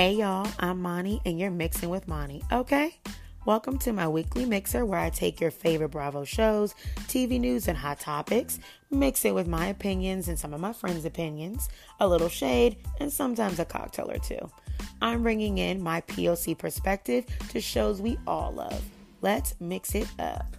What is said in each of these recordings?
Hey y'all, I'm Mani and you're mixing with Mani, okay? Welcome to my weekly mixer where I take your favorite Bravo shows, TV news, and hot topics, mix it with my opinions and some of my friends' opinions, a little shade, and sometimes a cocktail or two. I'm bringing in my POC perspective to shows we all love. Let's mix it up.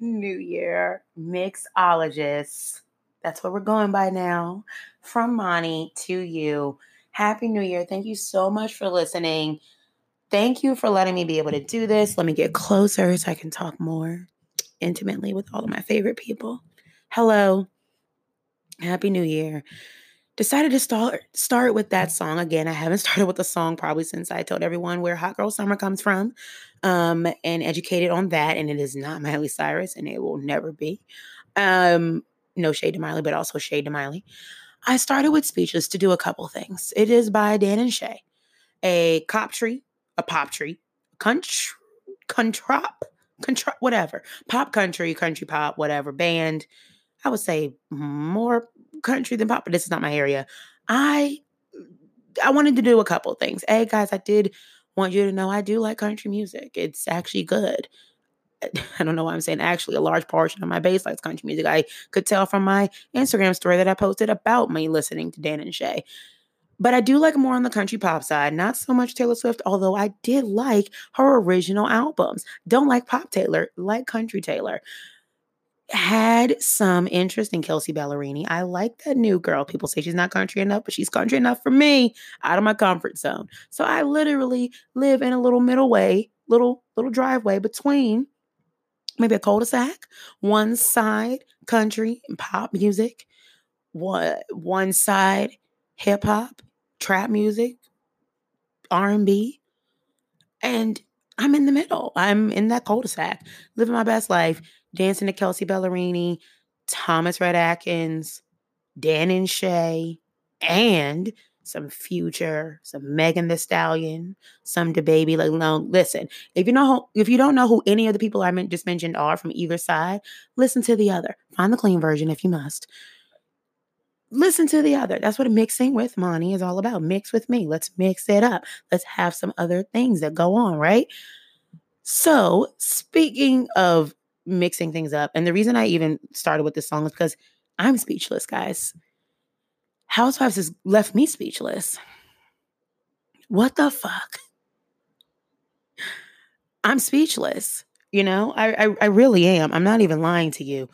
New Year, mixologists. That's what we're going by now. From Mani to you. Happy New Year. Thank you so much for listening. Thank you for letting me be able to do this. Let me get closer so I can talk more intimately with all of my favorite people. Hello. Happy New Year. Decided to start start with that song again. I haven't started with the song probably since I told everyone where Hot Girl Summer comes from. Um, and educated on that. And it is not Miley Cyrus, and it will never be. Um, no shade to Miley, but also shade to Miley. I started with Speechless to do a couple things. It is by Dan and Shay, a cop tree, a pop tree, country, controp, controp, whatever, pop country, country pop, whatever band. I would say more country than pop, but this is not my area. I I wanted to do a couple things. Hey guys, I did want you to know I do like country music. It's actually good. I don't know why I'm saying actually a large portion of my base likes country music. I could tell from my Instagram story that I posted about me listening to Dan and Shay. But I do like more on the country pop side, not so much Taylor Swift, although I did like her original albums. Don't like pop Taylor, like country Taylor. Had some interest in Kelsea Ballerini. I like that new girl. People say she's not country enough, but she's country enough for me out of my comfort zone. So I literally live in a little middle way, little little driveway between maybe a cul-de-sac, one side country and pop music, what one side hip hop, trap music, R&B, and I'm in the middle. I'm in that cul-de-sac, living my best life, dancing to Kelsea Ballerini, Thomas Rhett Atkins, Dan and Shay, and some Future, some Megan Thee Stallion, some DaBaby. Like, no, listen. If you know, who, if you don't know who any of the people I just mentioned are from either side, listen to the other. Find the clean version if you must. Listen to the other. That's what mixing with Mani is all about. Mix with me. Let's mix it up. Let's have some other things that go on, right? So, speaking of mixing things up, and the reason I even started with this song is because I'm speechless, guys. Housewives has left me speechless. What the fuck? I'm speechless. You know, I, I, I really am. I'm not even lying to you.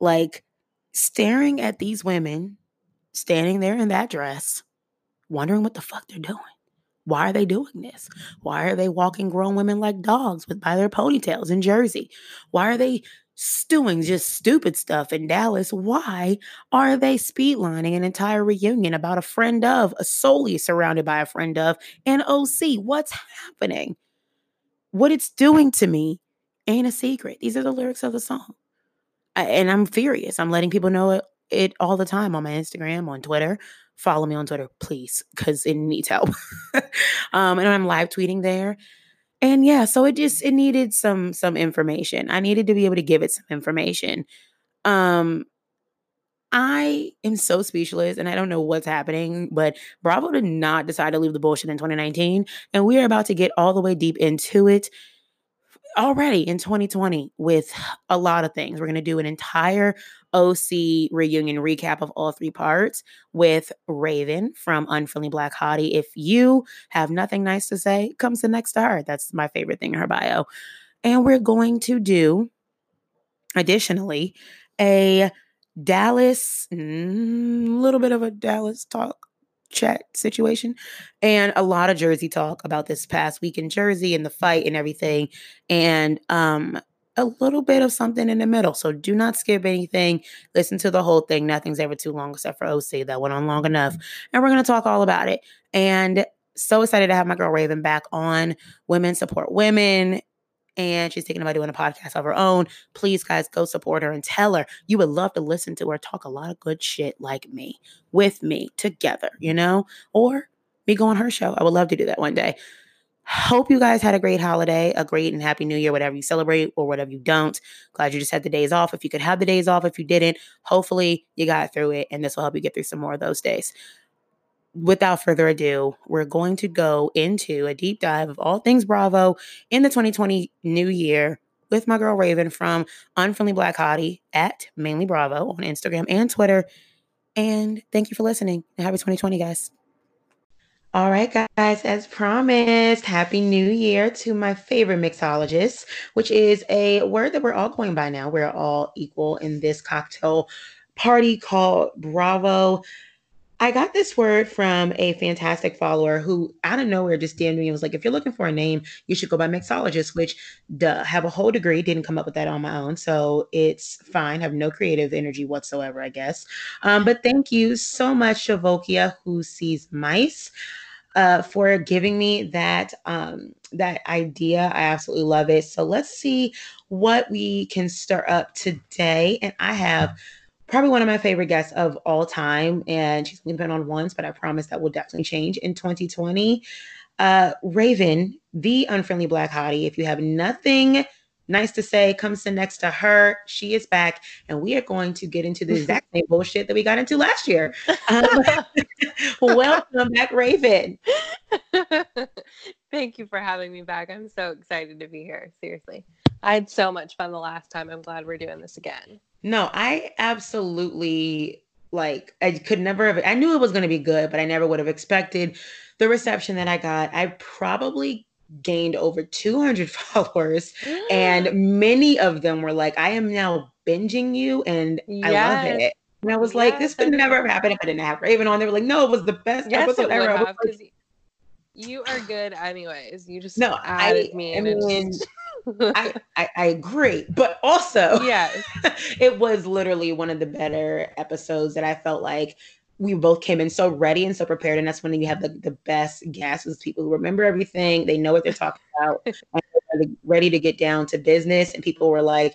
Like staring at these women standing there in that dress, wondering what the fuck they're doing. Why are they doing this? Why are they walking grown women like dogs with by their ponytails in Jersey? Why are they doing just stupid stuff in Dallas? Why are they speedlining an entire reunion about a friend of, a solely surrounded by a friend of, and OC? What's happening? What it's doing to me ain't a secret. These are the lyrics of the song. I, and I'm furious. I'm letting people know it, it all the time on my Instagram, on Twitter. Follow me on Twitter, please, because it needs help. um, and I'm live tweeting there. And yeah, so it just it needed some some information. I needed to be able to give it some information. Um I am so speechless and I don't know what's happening, but Bravo did not decide to leave the bullshit in 2019. And we are about to get all the way deep into it already in 2020 with a lot of things. We're going to do an entire OC reunion recap of all three parts with Raven from Unfriendly Black Hottie. If you have nothing nice to say, comes the next to her. That's my favorite thing in her bio. And we're going to do, additionally, a Dallas, a mm, little bit of a Dallas talk chat situation and a lot of Jersey talk about this past week in Jersey and the fight and everything. And um a little bit of something in the middle. So do not skip anything. Listen to the whole thing. Nothing's ever too long except for oh, OC. That went on long enough. Mm-hmm. And we're going to talk all about it. And so excited to have my girl Raven back on Women Support Women and she's thinking about doing a podcast of her own. Please, guys, go support her and tell her you would love to listen to her talk a lot of good shit like me, with me, together, you know? Or me go on her show. I would love to do that one day. Hope you guys had a great holiday, a great and happy new year, whatever you celebrate or whatever you don't. Glad you just had the days off. If you could have the days off, if you didn't, hopefully you got through it and this will help you get through some more of those days. Without further ado, we're going to go into a deep dive of all things Bravo in the 2020 new year with my girl Raven from Unfriendly Black Hottie at Mainly Bravo on Instagram and Twitter. And thank you for listening. Happy 2020, guys. All right, guys, as promised, Happy New Year to my favorite mixologist, which is a word that we're all going by now. We're all equal in this cocktail party called Bravo. I got this word from a fantastic follower who, out of nowhere, just DM'd me and was like, if you're looking for a name, you should go by mixologist, which duh, have a whole degree, didn't come up with that on my own. So it's fine, have no creative energy whatsoever, I guess. Um, but thank you so much, Shavokia, who sees mice uh, for giving me that um, that idea. I absolutely love it. So let's see what we can stir up today. And I have probably one of my favorite guests of all time, and she's only been on once, but I promise that will definitely change in 2020. Uh, Raven, the unfriendly black hottie. If you have nothing nice to say, come sit next to her. She is back, and we are going to get into the exact same bullshit that we got into last year. Um, welcome back, Raven. Thank you for having me back. I'm so excited to be here. Seriously. I had so much fun the last time. I'm glad we're doing this again. No, I absolutely like I could never have I knew it was going to be good, but I never would have expected the reception that I got. I probably gained over 200 followers and mm. many of them were like I am now binging you and yes. I love it. And I was yes, like, this would never have happened if I didn't have Raven on. They were like, no, it was the best yes, episode ever. Have, you are good anyways. You just no, I, me. I mean, I, I, I, agree. But also, yeah, it was literally one of the better episodes that I felt like we both came in so ready and so prepared. And that's when you have the, the best guests people who remember everything. They know what they're talking about and ready to get down to business. And people were like,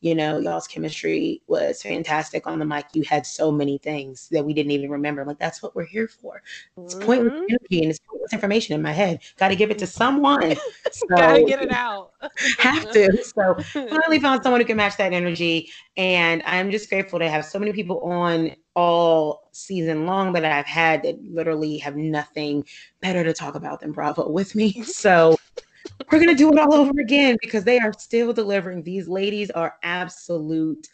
you know, y'all's chemistry was fantastic on the mic. You had so many things that we didn't even remember. Like, that's what we're here for. It's mm-hmm. pointless energy and it's pointless information in my head. Got to give it to someone. So, Gotta get it out. have to. So finally found someone who can match that energy. And I'm just grateful to have so many people on all season long that I've had that literally have nothing better to talk about than Bravo with me. So we're going to do it all over again because they are still delivering. These ladies are absolute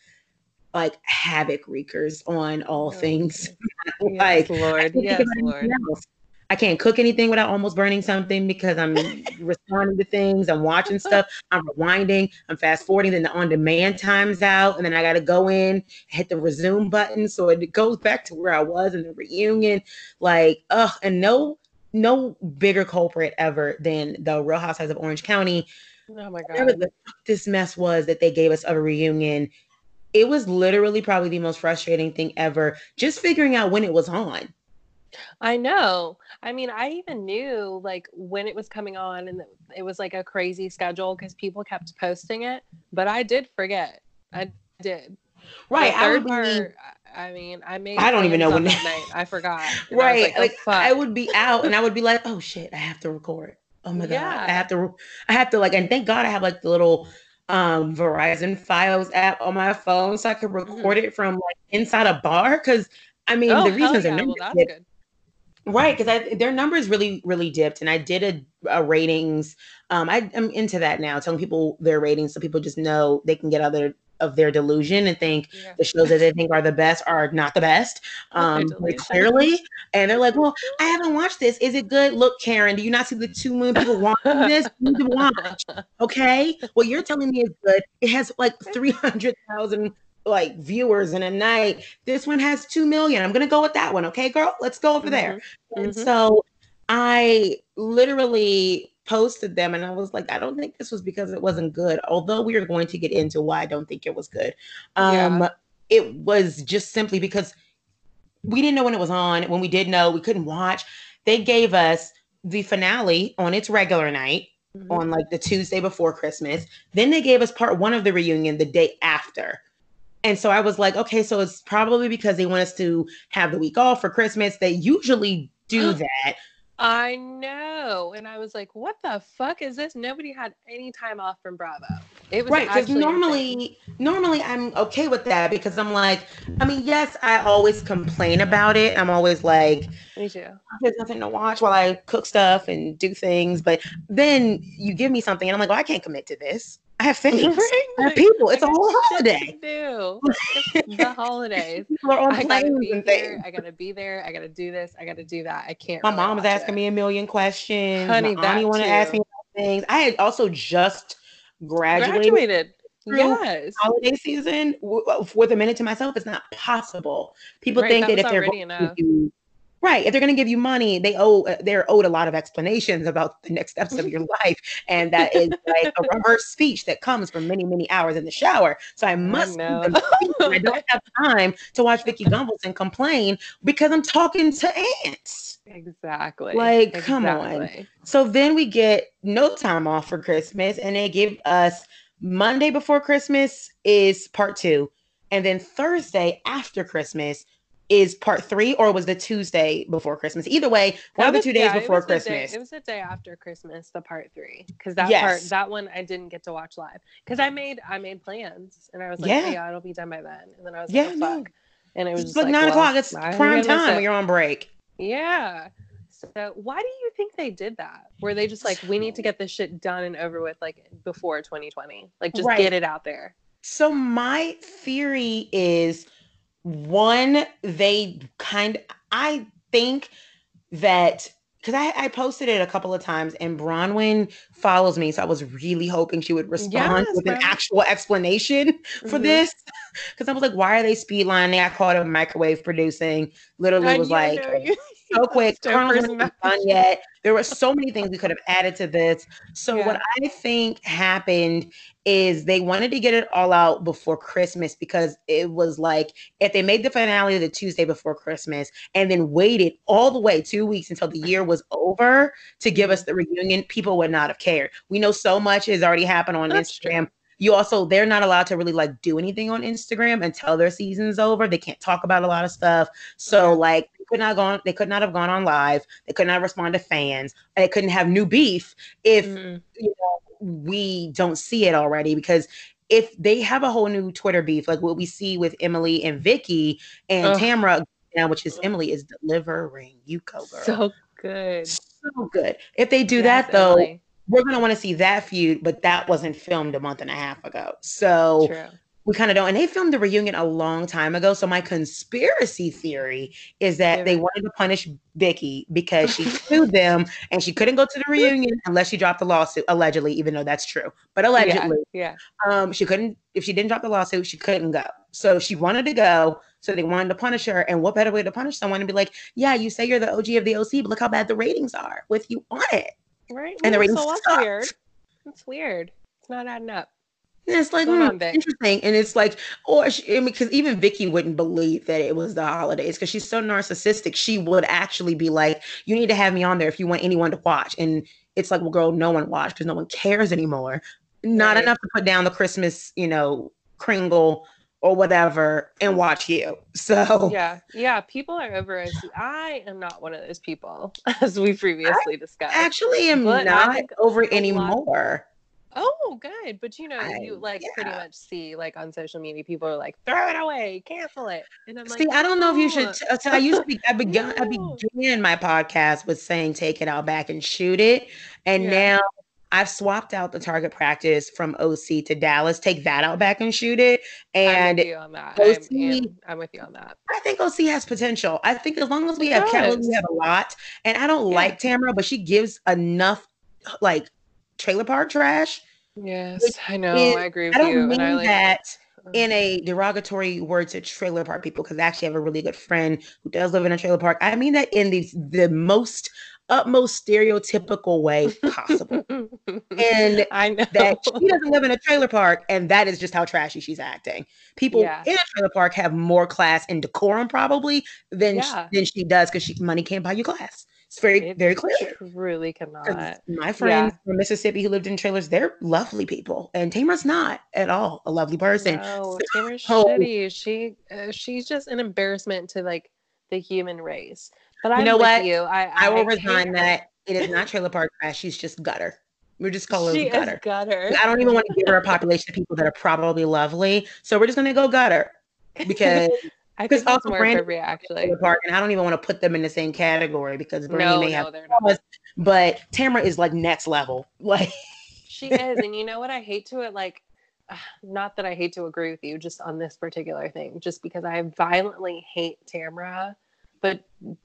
like havoc wreakers on all oh, things. Yes, like Lord, yes, Lord. I can't cook anything without almost burning something because I'm responding to things. I'm watching stuff. I'm rewinding. I'm fast forwarding. Then the on demand time's out. And then I got to go in, hit the resume button. So it goes back to where I was in the reunion. Like, ugh, and no no bigger culprit ever than the Real Housewives of Orange County. Oh my god! this mess was that they gave us of a reunion. It was literally probably the most frustrating thing ever. Just figuring out when it was on. I know. I mean, I even knew like when it was coming on, and it was like a crazy schedule because people kept posting it. But I did forget. I did. Right. The third I part, I mean, I made. I don't even know when night. I forgot. right. I like, like oh, I would be out and I would be like, oh shit, I have to record. Oh my yeah. god, I have to. I have to like, and thank God I have like the little um Verizon Fios app on my phone so I could mm-hmm. record mm-hmm. it from like inside a bar. Because I mean, oh, the reasons yeah. are well, good. Right, because their numbers really, really dipped, and I did a, a ratings. Um, I, am into that now, telling people their ratings so people just know they can get other of their delusion and think yeah. the shows that they think are the best are not the best. Um clearly. And they're like well i haven't watched this. Is it good? Look karen do you not see the two million people watching this? You need to watch okay? What you're telling me is good. It has like 300000 like viewers in a night. This one has 2 million. I'm gonna go with that one okay girl? Let's go over mm-hmm. there. Mm-hmm. and so i literally posted them and I was like, I don't think this was because it wasn't good. Although we are going to get into why I don't think it was good. Um yeah. it was just simply because we didn't know when it was on. When we did know, we couldn't watch. They gave us the finale on its regular night mm-hmm. on like the Tuesday before Christmas. Then they gave us part one of the reunion the day after. And so I was like, okay, so it's probably because they want us to have the week off for Christmas. They usually do that. I know. And I was like, what the fuck is this? Nobody had any time off from Bravo. It was right. Because normally, insane. normally I'm okay with that because I'm like, I mean, yes, I always complain about it. I'm always like, me too. There's nothing to watch while I cook stuff and do things. But then you give me something and I'm like, oh, I can't commit to this. I have things. Right. I have people. It's a whole holiday. Do the holidays. People are on I gotta be and here. I gotta be there. I gotta do this. I gotta do that. I can't. My really mom was asking it. me a million questions. Honey, My auntie want to ask me things. I had also just graduated. graduated. Yes. Holiday season with a minute to myself it's not possible. People right, think that, that if they're do Right. If they're going to give you money, they owe uh, they're owed a lot of explanations about the next steps of your life, and that is like a rehearsed speech that comes from many many hours in the shower. So I must. I, I don't have time to watch Vicki Gunvalson complain because I'm talking to ants. Exactly. Like, exactly. come on. So then we get no time off for Christmas, and they give us Monday before Christmas is part two, and then Thursday after Christmas is part three or was the Tuesday before Christmas? Either way, one of the two days yeah, before Christmas. Day, it was the day after Christmas, the part three. Because that yes. part that one I didn't get to watch live. Because I made I made plans and I was like, yeah, oh, yeah it'll be done by then. And then I was yeah, like, oh, fuck. And it was like, like, nine well, o'clock. It's prime time when you're on break. Yeah. So why do you think they did that? Where they just like, we need to get this shit done and over with like before 2020. Like just right. get it out there. So my theory is one, they kind I think that because I, I posted it a couple of times and Braunwyn follows me. So I was really hoping she would respond yes, with an actual explanation for mm-hmm. this. Because I was like, why are they speedlining? I called it microwave producing. Literally was like so quick. Kernel's not done yet. There were so many things we could have added to this. So yeah. what I think happened is they wanted to get it all out before Christmas because it was like if they made the finale the Tuesday before Christmas and then waited all the way two weeks until the year was over to give us the reunion, people would not have cared. We know so much has already happened on That's Instagram. True. You also they're not allowed to really like do anything on Instagram until their season's over. They can't talk about a lot of stuff. So like they could not go they could not have gone on live. They could not respond to fans. And they couldn't have new beef if mm-hmm. you know we don't see it already because if they have a whole new Twitter beef, like what we see with Emily and Vicki and. Tamra now, which is Emily is delivering you go girl. So good. So good. If they do yes, that though, Emily. We're gonna want to see that feud, but that wasn't filmed a month and a half ago. So True we kind of don't. And they filmed the reunion a long time ago. So my conspiracy theory is that yeah. they wanted to punish Vicki because she sued them and she couldn't go to the reunion unless she dropped the lawsuit, allegedly, even though that's true. But allegedly, yeah, yeah. Um, she couldn't if she didn't drop the lawsuit, she couldn't go. So she wanted to go. So they wanted to punish her. And what better way to punish someone and be like, yeah, you say you're the OG of the OC, but look how bad the ratings are with you on it. Right. And the ratings so that's weird. That's weird. It's not adding up. And it's like hmm, interesting, and it's like, or she, I mean, because even Vicki wouldn't believe that it was the holidays because she's so narcissistic. She would actually be like, "You need to have me on there if you want anyone to watch." And it's like, well, girl, no one watched because no one cares anymore. Not right. enough to put down the Christmas, you know, Kringle or whatever and watch you. So yeah, yeah, people are over us. I am not one of those people, as we previously discussed. I actually am but not over anymore. Oh, good. But you know, I, you like yeah. pretty much see like on social media, people are like, throw it away, cancel it. And I'm like, see, I don't know if you should. I used to be, I began, no. I began my podcast with saying, take it all back and shoot it. And yeah. now I've swapped out the target practice from OC to Dallas. Take that out back and shoot it. And I'm with you on that. OC, I'm, I'm, with you on that. I think OC has potential. I think as long as we it have. Kelly, we have a lot. And I don't yeah. like Tamara, but she gives enough like trailer park trash. Yes, I know. Is, I agree with I don't you. Mean and I like that uh-huh. in a derogatory word to trailer park people because I actually have a really good friend who does live in a trailer park. I mean that in the the most utmost stereotypical way possible. and I know that she doesn't live in a trailer park, and that is just how trashy she's acting. People yeah. in a trailer park have more class and decorum probably than yeah. she, than she does because she money can't buy you class. It's very, It very clear. Truly 'Cause cannot. My friends from Mississippi who lived in trailers, they're lovely people, and Tamara's not at all a lovely person. No, Tamara's shitty. She uh, she's just an embarrassment to like the human race. But I'm know what? you. I I will resign that it is not trailer park trash. She's just gutter. We're just calling She her gutter. gutter. I don't even want to give her a population of people that are probably lovely. So we're just gonna go gutter because I because also more Brandy- actually. trailer park, and I don't even want to put them in the same category because Brandy No, may no, have they're not. flaws, but Tamara is like next level. Like She is, and you know what? I hate to it. Like, not that I hate to agree with you, just on this particular thing, just because I violently hate Tamra, but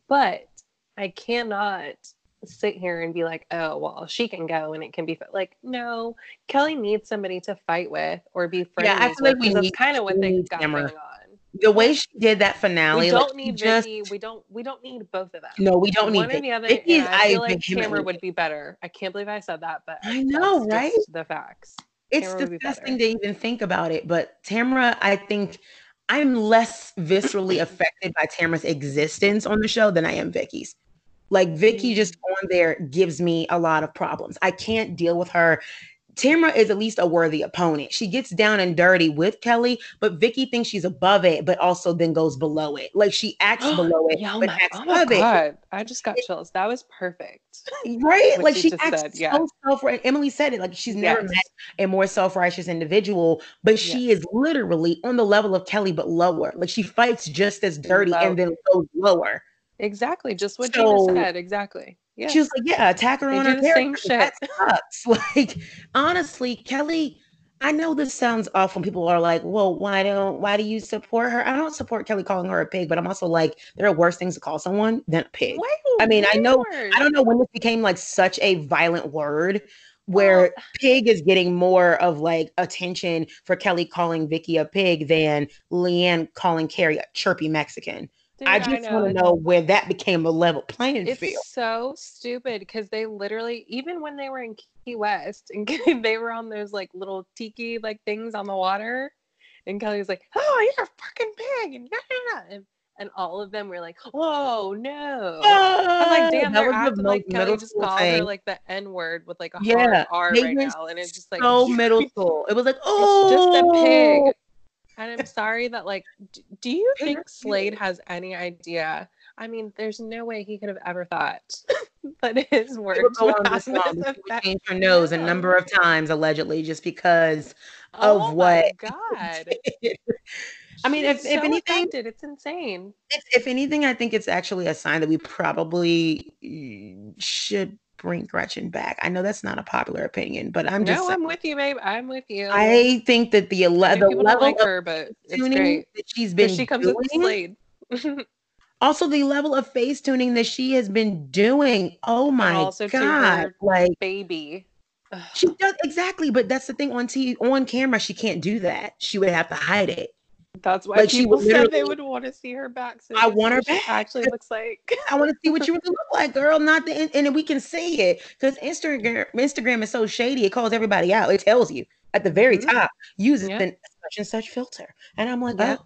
but I cannot sit here and be like, oh well, she can go and it can be fi-" like, no, Kelly needs somebody to fight with or be friends. Yeah, I feel like with, we need- kind of what they got going on. the way she did that finale, We don't she need just Vicki. We don't. We don't need both of them. no, we don't need one or the other. Vicki's, and I feel like Tamra would be better. I can't believe I said that, but I know, right? The facts. it's Tamara be disgusting to even think about it. But Tamara, I think I'm less viscerally affected by Tamara's existence on the show than I am Vicki's. Like Vicki Mm. just on there gives me a lot of problems. I can't deal with her. Tamara is at least a worthy opponent. She gets down and dirty with Kelly, but Vicki thinks she's above it, but also then goes below it. Like she acts below it, Yeah, oh but my, acts oh my above it. god! I just got chills. That was perfect. Right? What like she acts said, yeah. so self right. Emily said it, like she's never Yes. met a more self-righteous individual, but she is literally on the level of Kelly, but lower. Like she fights just as dirty Low. and then goes lower. Exactly, just what So- Gina said. Exactly. Yeah. She was like, Yeah, attack her They on her character. That sucks. Like, honestly, Kelly. I know this sounds awful. People are like, "Well, why don't why do you support her?" I don't support Kelly calling her a pig, but I'm also like, there are worse things to call someone than a pig. I mean, I know- I don't know when this became like such a violent word where pig is getting more of like attention for Kelly calling Vicki a pig than LeeAnne calling Cary a chirpy Mexican. Dude, I just want to know where that became a level playing It's field. It's so stupid because they literally, even when they were in Key West and they were on those like little tiki like things on the water, and Kelly was like, "Oh, you're a fucking pig," and, and, and all of them were like, "Whoa, no!" I'm like, damn, that they're was the acting like Kelly middle just called her like the N word with like a Yeah, hard R right now, and it's just like so middle school. It was like, It's oh, just a pig. Oh. And I'm sorry that like d- do you think Slade has any idea? I mean, there's no way he could have ever thought that his work words would go would on have this this long. She would her nose a number of times allegedly just because Oh of my what God. I mean, if- She's if anything- affected. it's insane. if, if anything, I think it's actually a sign that we probably should bring Gretchen back. I know that's not a popular opinion, but I'm just no, saying, I'm with you, babe. I'm with you. I think that the, ele- the think people don't level like of her, but it's tuning great. that she's been she comes doing, with Slade. also the level of face tuning that she has been doing. Oh my god! Like Baby. She does exactly, but that's the thing on TV on camera. She can't do that. She would have to hide it. That's why she people said they would want to see her back. So I want her back. Actually, looks like. I want to see what you really look like, girl. Not the and, and we can see it because Instagram Instagram is so shady. It calls everybody out. It tells you at the very Mhm. top using Yeah. such and such filter, and I'm like, Yeah. oh,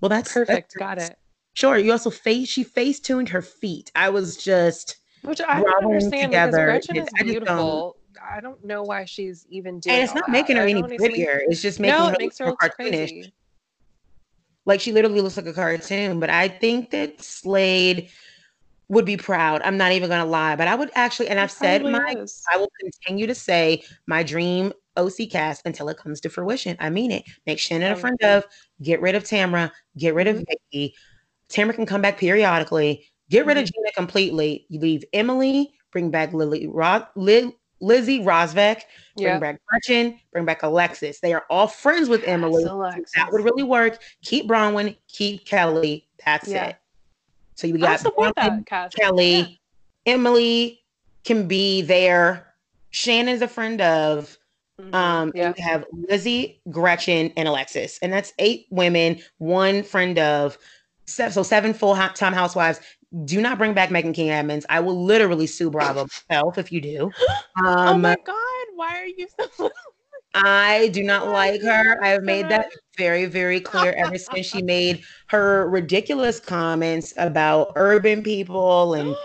well, that's Perfect. that's- Got it. Sure. You also face she face tuned her feet. I was just Which I don't understand together. because Gretchen is I just don't- beautiful. I don't know why she's even doing. and it's not that. making her any prettier. It's just making No, her it makes her look look cartoonish. crazy. Like she literally looks like a cartoon. But I think that Slade would be proud. I'm not even gonna lie. But I would actually, and I've said my is. I will continue to say my dream OC cast until it comes to fruition. I mean it. Make Shannon a friend of, get rid of Tamra, get rid of Mhm. Vicki. Tamra can come back periodically. Get rid of Mm-hmm. Gina completely. You leave Emily, bring back Lily Ro- Li- Lizzie Rovsek, bring Yeah. back Gretchen, bring back Alexis. They are all friends with Emily. Yes, That would really work. Keep Braunwyn, keep Kelly. That's Yeah. it. So you got Braunwyn, that. Kelly, Emily can be there. Shannon's a friend of. Yeah. Mhm. Um, yeah. you have Lizzie, Gretchen, and Alexis, and that's eight women, one friend of. So seven full time housewives. Do not bring back Megan King Edmonds. I will literally sue Bravo myself if you do. oh Um, my God! Why are you so? I do not like her. I have made that very, very clear ever since she made her ridiculous comments about urban people and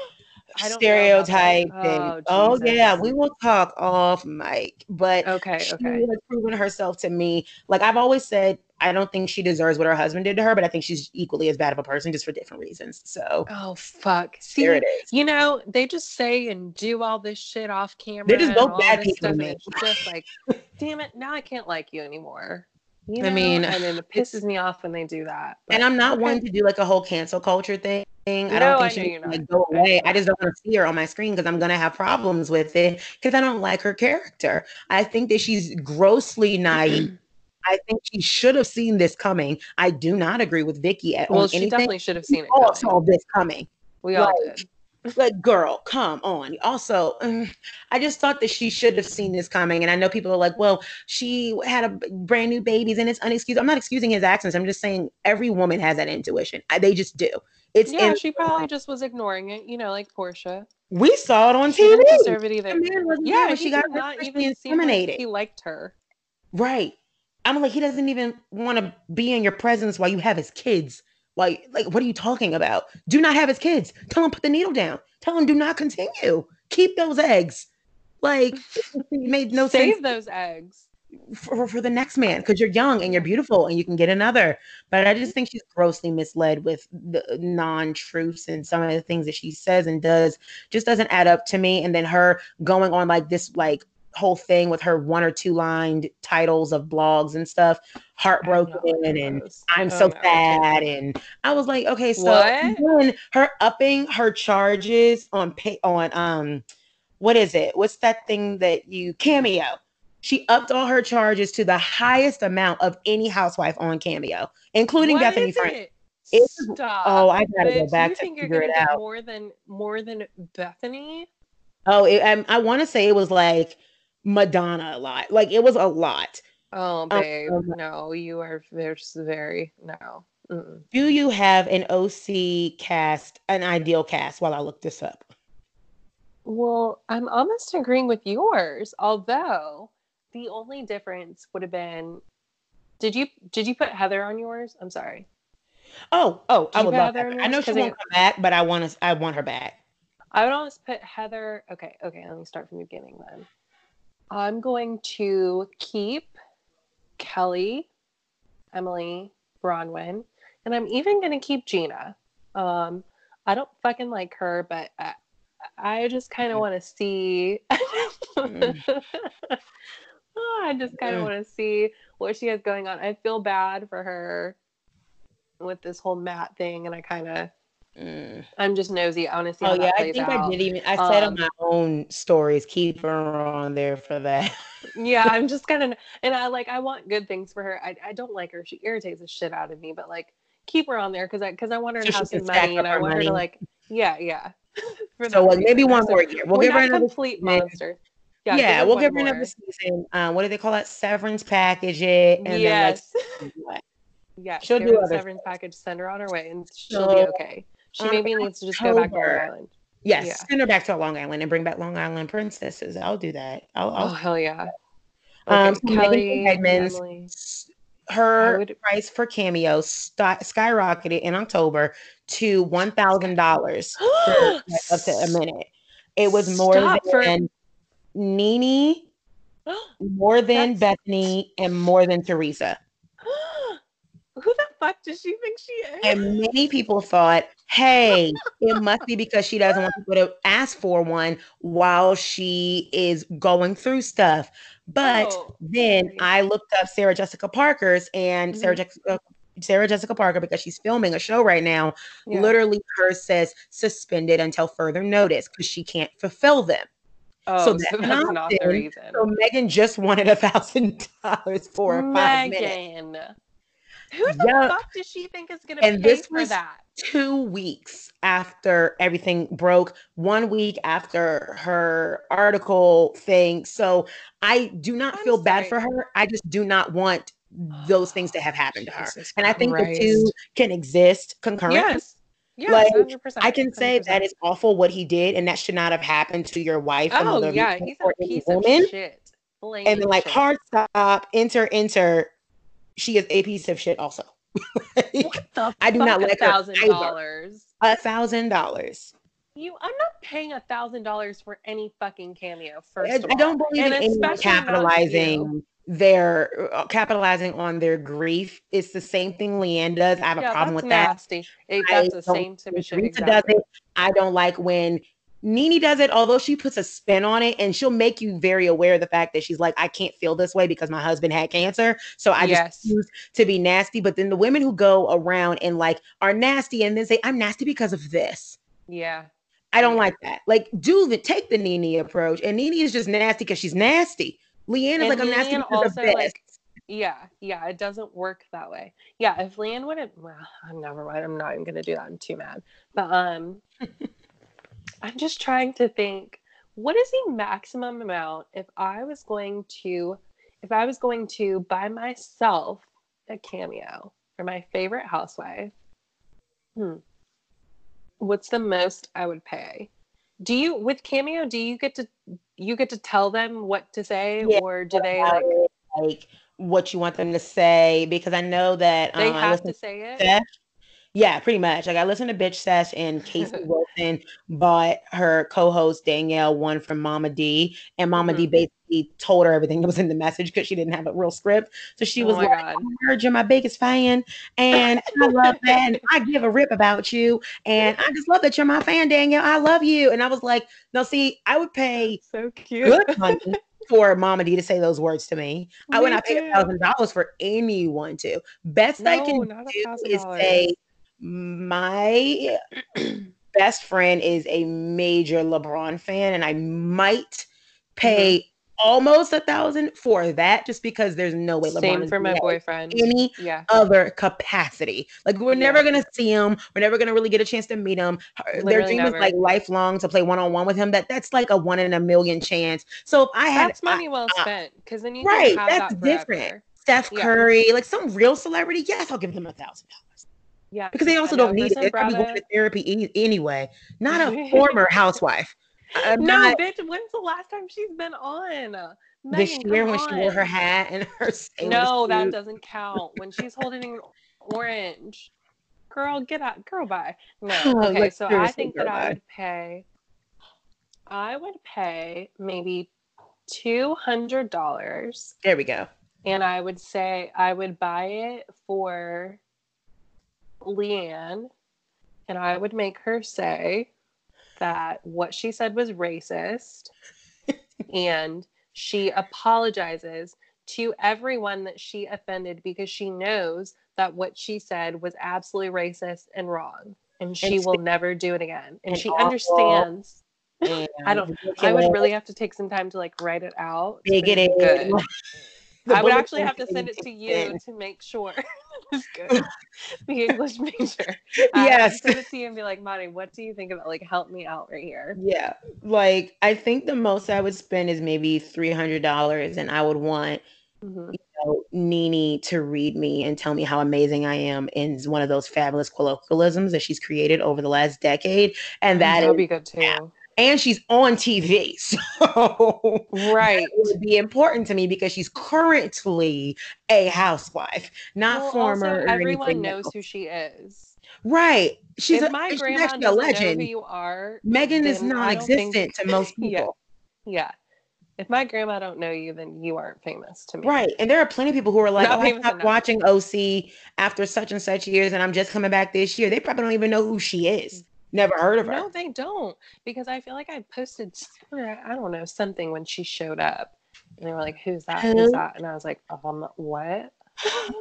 I don't know about that. stereotype Oh, and oh yeah we will talk off mic but Okay, she okay. has proven herself to me like i've always said i don't think she deserves what her husband did to her but i think she's equally as bad of a person just for different reasons so Oh fuck. See, there it is you know, they just say and do all this shit off camera. They're just both bad people stuff, and It's just like, damn it, now I can't like you anymore. You I mean, and then it pisses me off when they do that. and i'm not okay. one to do like a whole cancel culture thing i No, don't think know she can like go away i just don't want to see her on my screen because i'm gonna have problems with it because i don't like her character i think that she's grossly naive I think she should have seen this coming. I do not agree with Vicky at all. well, she anything. definitely should have seen it. all coming. saw this coming. We all like, did. Like, girl, come on. Also, mm, I just thought that she should have seen this coming. And I know people are like, well, she had a brand new babies and it's unexcused. I'm not excusing his actions. I'm just saying every woman has that intuition. I, they just do. It's Yeah, in, she probably just was ignoring it. You know, like Porsha. we saw it on She TV. didn't deserve it The either. man wasn't there Yeah, when she got not even seem like inseminated. he liked her. Right. I'm like, he doesn't even want to be in your presence while you have his kids. Like, like, what are you talking about? Do not have his kids. Tell him put the needle down. Tell him do not continue. Keep those eggs. Like, it made no Save sense Save those eggs. for, for the next man because you're young and you're beautiful and you can get another. But I just think she's grossly misled with the non-truths and some of the things that she says and does just doesn't add up to me. And then her going on like this like whole thing with her one or two lined titles of blogs and stuff, heartbroken and I'm so sad. And I was like, okay, so then her upping her charges on pay on um what is it? What's that thing that you cameo? She upped all her charges to the highest amount of any housewife on Cameo, including What Bethenny Frank. it? It's- Stop. Oh, I gotta go back you to think you're figure gonna it out. more than more than Bethenny? Oh, it, um, I want to say it was like Madonna a lot. Like it was a lot. Oh, babe, um, no, you are there's very no. Mm-mm. Do you have an OC cast, an ideal cast? While I look this up. Well, I'm almost agreeing with yours, although the only difference would have been did you did you put Heather on yours? I'm sorry. Oh, oh, Do I you would love Heather that. I know she won't it- come back, but I want to. I want her back. I would almost put Heather. Okay, okay, let me start from the beginning then. I'm going to keep Kelly, Emily, Braunwyn, and I'm even going to keep Gina. Um, I don't fucking like her, but I, I just kind of want to see. Oh, I just kind of Mm. want to see what she has going on. I feel bad for her with this whole Matt thing, and I kind of, Mm. I'm just nosy. I want to see Oh yeah, I plays think I did even. I said on Um, my own stories, keep her on there for that. yeah i'm just kind of and i like i want good things for her I, I don't like her she irritates the shit out of me but like keep her on there because i because i want her to So have some money and i her want her to like yeah yeah For so that uh, maybe reason. one So more year. We'll we're give her not another complete monster. Yeah, yeah, we'll one give her more. another season. Uh, what do they call that? Severance package it, and yes then like yeah She'll do her the other severance package send her on her way and she'll be okay she on maybe needs to just go back to long island yes, Yeah. send her back to Long Island and bring back Long Island princesses. I'll do that. I'll. oh I'll hell yeah Um, okay so kelly Edmonds, Emily. her would- price for cameo st- skyrocketed in October to one thousand dollars up to a minute. It was more Stop for- than Nene, more than That's- Bethenny, and more than Teresa. Fuck does she think she is? And many people thought, hey, it must be because she doesn't want people to ask for one while she is going through stuff. But Oh, then. I looked up Sarah Jessica Parker's and Sarah Mhm. Jessica. Sarah Jessica Parker, because she's filming a show right now, Yeah. literally hers says suspended until further notice because she can't fulfill them. Oh, so so, that's an not the option. reason. So Megan just wanted a thousand dollars for five minutes. Megan. Who the Yeah. fuck does she think is gonna And pay this for was- that? two weeks after everything broke, one week after her article thing. So I do not I'm feel bad for her. I just do not want those things to have happened to her. Jesus And I think the two can exist concurrently. Yes. Yes, Like, 100%. I can say 100%. that is awful what he did, and that should not have happened to your wife. Oh mother of your yeah, he's a piece woman. of shit. And then like shit. hard stop, enter, enter. She is a piece of shit also. What the I do not like thousand dollars. A thousand dollars. You, I'm not paying a thousand dollars for any fucking cameo. First, I, I don't believe And in anyone capitalizing their uh, capitalizing on their grief. It's the same thing LeeAnne does. I have a problem that's with that. nasty. It- I the same of. Teresa Exactly. does it. I don't like when Nene does it, although she puts a spin on it and she'll make you very aware of the fact that she's like, I can't feel this way because my husband had cancer. So I Yes. just choose to be nasty. But then the women who go around and like are nasty and then say, I'm nasty because of this. Yeah. I don't Yeah. like that. Like, do the take the Nene approach. And Nene is just nasty because she's nasty. LeeAnne is like, I'm nasty LeeAnne because of this. like, Yeah, yeah, it doesn't work that way. Yeah, if LeeAnne wouldn't, well, I'm never mind. I'm not even gonna do that. I'm too mad. But um, I'm just trying to think. What is the maximum amount if I was going to, if I was going to buy myself a cameo for my favorite housewife? Hmm. What's the most I would pay? Do you with cameo? Do you get to you get to tell them what to say, Yeah, or do they like like what you want them to say because I know that they um, I have to say it? Sesh. Yeah, pretty much. Like I listened to Bitch Sesh and Casey Wilson bought her co-host Danielle one from Mama D, and Mama D Mhm. basically told her everything that was in the message because she didn't have a real script. So she Oh was my like, God. I heard you're my biggest fan, and I love that. And I give a rip about you, and I just love that you're my fan, Danielle. I love you. And I was like, no, see, I would pay So cute. good money for Mama D to say those words to me. I would not pay a thousand dollars for anyone to. Best I can do is say my best friend is a major LeBron fan, and I might pay Mm-hmm. almost a thousand for that, just because there's no way LeBron Same is for my boyfriend. any Yeah. other capacity. Like we're never gonna see him. We're never gonna really get a chance to meet him. Her- Their dream never. is like lifelong to play one on one with him. That that's like a one in a million chance. So if I had That's money well I- spent because then you right, that's that different. Steph Yeah. Curry, like some real celebrity, yes, I'll give them a thousand dollars Yeah. because they also don't need it. They're probably going to therapy anyway. Not a former housewife. I'm No, not bitch. When's the last time she's been on? this Megan, year come when she wore her hat and her No, that doesn't count. When she's holding an orange. Girl, get out. Girl, bye. No. Okay, Like, so I think that I would pay I would pay maybe two hundred dollars There we go. and I would say I would buy it for LeeAnne and I would make her say that what she said was racist and she apologizes to everyone that she offended because she knows that what she said was absolutely racist and wrong and she And will never do it again and and she awful. understands And I don't- I would really have to take some time to like write it out bigoted. it good. The I would actually have to send it to you to make sure it's good. the English major. Yes. to send it to you and be like, Monty, what do you think about? Like, help me out right here. Yeah, like I think the most I would spend is maybe three hundred dollars, and I would want Mhm. you know, Nene to read me and tell me how amazing I am in one of those fabulous colloquialisms that she's created over the last decade, and that That'd be good too. yeah. And she's on TV, so Right. it would be important to me because she's currently a housewife, not Well, former. everyone knows else. who she is. right. She's if a, my she's grandma actually a legend. who you are, Megan is then I don't non-existent think- to most Yeah. people. yeah. If my grandma don't know you, then you aren't famous to me. Right. And there are plenty of people who are like, Not oh, I stopped watching OC after such and such years and I'm just coming back this year. They probably don't even know who she is. Never heard of her. No, they don't. Because I feel like I posted, I don't know, something when she showed up. And they were like, who's that? Who's that? And I was like, um, what?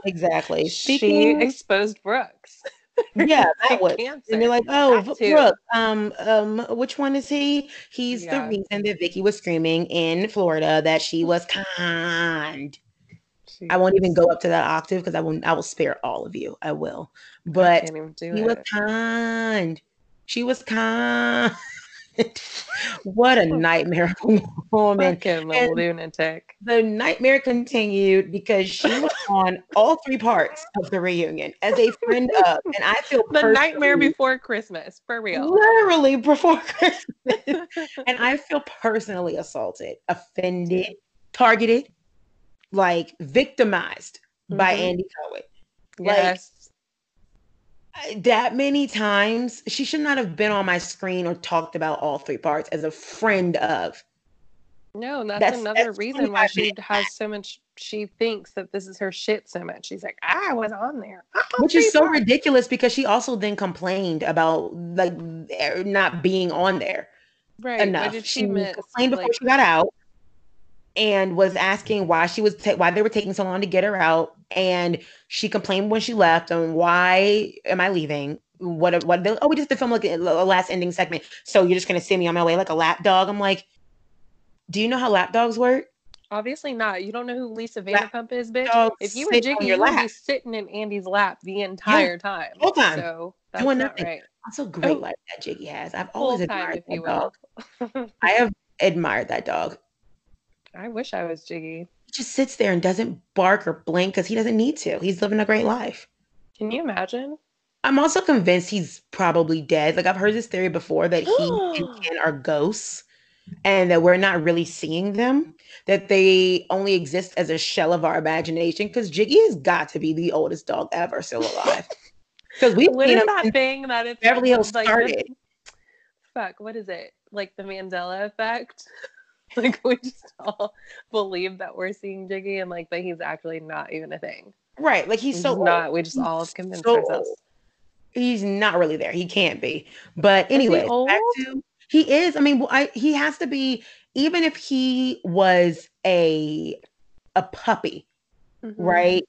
Exactly. She Speaking, exposed Brooks. yeah, that was. cancer. And they're like, oh, That V- too. Brooke, um, um, which one is he? He's Yeah. the reason that Vicki was screaming in Florida that she was kind. I won't even go up to that octave because I will. I will spare all of you. I will. But can't even do She it. was kind. She was kind. what a nightmare woman. And- lunatic. The nightmare continued because she was on all three parts of the reunion as a friend of, and I feel The nightmare before Christmas, for real. literally before Christmas, and I feel personally assaulted, offended, targeted, like victimized by Mhm. Andy Cohen. Like, yes. That many times. She should not have been on my screen or talked about all three parts as a friend of. No, and that's, That's- another that's reason why she has so much. She thinks that this is her shit so much. She's like, I was on there, which is so ridiculous because she also then complained about like er, not being on there right. enough. Did she miss? complained before Like, she got out and was asking why she was ta- why they were taking so long to get her out and she complained when she left and why am I leaving? What what oh we just to film like a, last ending segment. So you're just gonna send me on my way like a lap dog? I'm like, do you know how lap dogs work? obviously not. You don't know who Lisa Vanderpump is, bitch. Dogs If you were on Giggy, you would be sitting in Andy's lap the entire time. whole time. So that's Doing not nothing. right. That's a great Oh. life that Giggy has. I've always admired that you dog. I have admired that dog. I wish I was Giggy. Just sits there and doesn't bark or blink because he doesn't need to. He's living a great life. Can you imagine? I'm also convinced he's probably dead. Like I've heard this theory before that he and Ken are ghosts and that we're not really seeing them, that they only exist as a shell of our imagination. Because Giggy has got to be the oldest dog ever still alive. Because we've What seen is that thing that it's Beverly Hills like started. fuck, what is it? Like the Mandela effect? like we just all believe that we're seeing Giggy and like that he's actually not even a thing. Right. Like he's He's so not. old. We just all have convinced so ourselves. old. He's not really there. He can't be. But anyway, to he is. I mean, I, he has to be. Even if he was a a puppy, Mhm. right?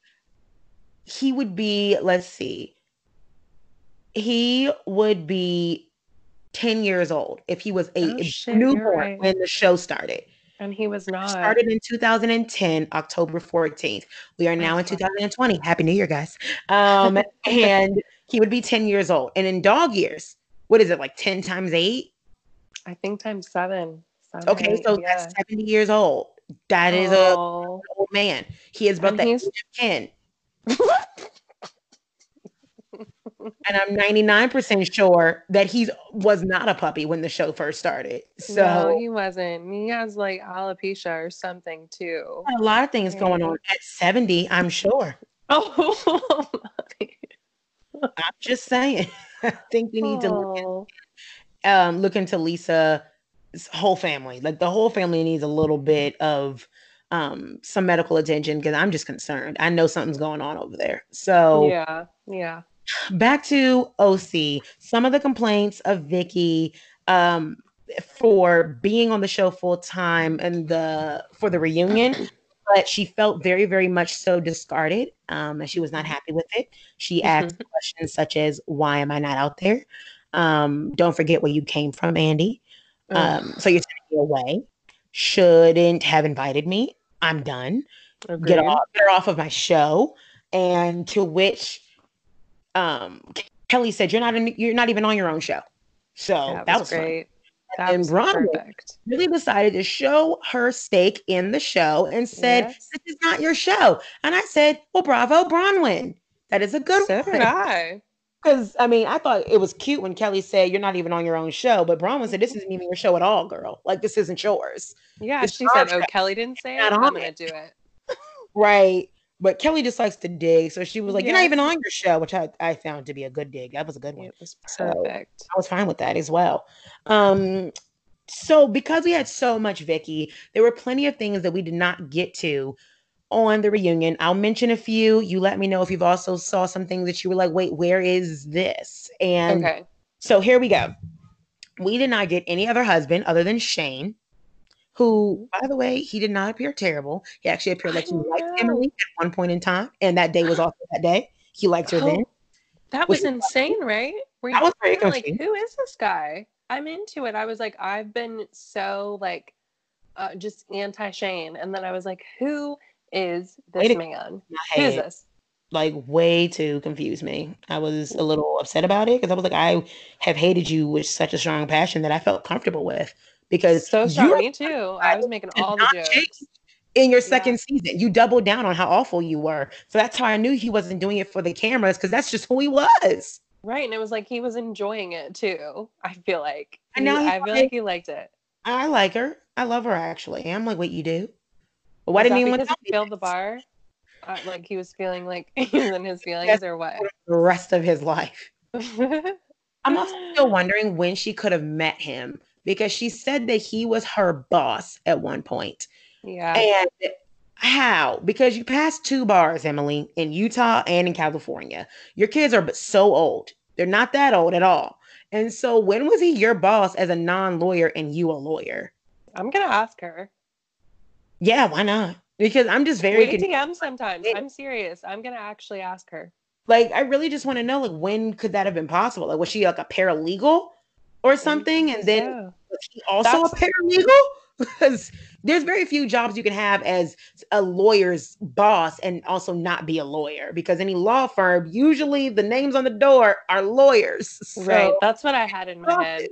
He would be. Let's see. He would be ten years old if he was a Oh, shit, newborn right. when the show started. And he was not. Started in 2010, October 14th. We are now in fuck. 2020. Happy New Year, guys. Um, and he would be 10 years old. And in dog years, what is it, like 10 times eight? I think times seven. Seven, Okay, eight, so yeah. that's 70 years old. That is a Oh. old man. He is about And the age of 10. And I'm 99% sure that he was not a puppy when the show first started. So no, he wasn't. He has like alopecia or something too. a lot of things going on at 70, I'm sure. Oh, I'm just saying. I think we need to look Oh. um look into Lisa's whole family. Like the whole family needs a little bit of um some medical attention because I'm just concerned. I know something's going on over there. So yeah, yeah. Back to OC. Some of the complaints of Vicki um for being on the show full time and the for the reunion, but she felt very, very much so discarded. Um, and she was not happy with it. She asked questions such as, "Why am I not out there?" Um, don't forget where you came from, Andy. Um, so you're taking me away. Shouldn't have invited me. I'm done Agreed. get off get off of my show and to which um kelly said you're not in, you're not even on your own show so That, that, was, was, fun. great. That And Braunwyn- perfect. really decided to show her stake in the show and said Yes. this is not your show and i said well bravo braunwyn that is a good So one I. because i mean i thought it was cute when kelly said you're not even on your own show but braunwyn said this isn't even your show at all girl like this isn't yours Yeah, It's she said, "Oh, show. Kelly didn't say it. I'm on gonna do it." Right. But Kelly just likes to dig. So she was like, You're not even on your show, which I, I found to be a good dig. That was a good one. It was So- I was fine with that as well. Um, so because we had so much Vicki, there were plenty of things that we did not get to on the reunion. I'll mention a few. You let me know if you've also saw some things that you were like, wait, where is this? And okay. so here we go. We did not get any other husband other than Shane, who, by the way, he did not appear terrible. He actually appeared like he liked. Emily at one point in time, and that day was also that day. He liked her then. Oh, That was was insane, right? Where I you was very like, confused. who is this guy? I'm into it. I was like, I've been so like uh, just anti Shane. And then I was like, who is this to- man? Who is this? like way to confuse me. I was a little upset about it because I was like, I have hated you with such a strong passion that I felt comfortable with because So Me too. I was making all the jokes. in your Yeah. second season. You doubled down on how awful you were. So that's how I knew he wasn't doing it for the cameras because that's just who he was. Right. And it was like he was enjoying it too. I feel like. I know. I feel like- he liked it. I like her. I love her actually. I'm like, what you do? But why didn't anyone tell he filled the bar? Uh, like he was feeling like he was in his feelings or what? the rest of his life? I'm also still wondering when she could have met him because she said that he was her boss at one point. yeah. And how? Because you passed two bars, Emily, in Utah and in California. Your kids are so old. They're not that old at all. And so when was he your boss as a non-lawyer and you a lawyer? I'm gonna ask her. Yeah, why not? Because I'm just very DM sometimes. I'm serious. I'm gonna actually ask her. like I really just want to know like when could that have been possible? Like was she like a paralegal or something? And then he also a paralegal? Because there's very few jobs you can have as a lawyer's boss and also not be a lawyer. Because any law firm, usually the names on the door are lawyers. So, right. That's what I had in my head.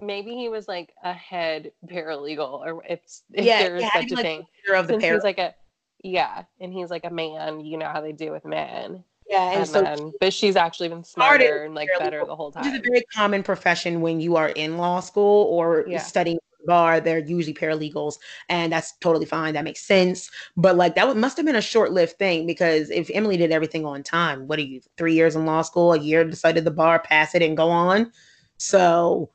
Maybe he was like a head paralegal, or if if Yeah, there is yeah, such a like thing. of the Since he's like a yeah, and he's like a man. You know how they do with men. Yeah, and And so then, but she's actually been started smarter and like better the whole time. is a very common profession when you are in law school or Yeah. studying bar. They're usually paralegals, and that's totally fine. That makes sense. But like that would, must have been a short lived thing because if Emily did everything on time, what are you? Three years in law school, a year decided the bar, pass it, and go on. So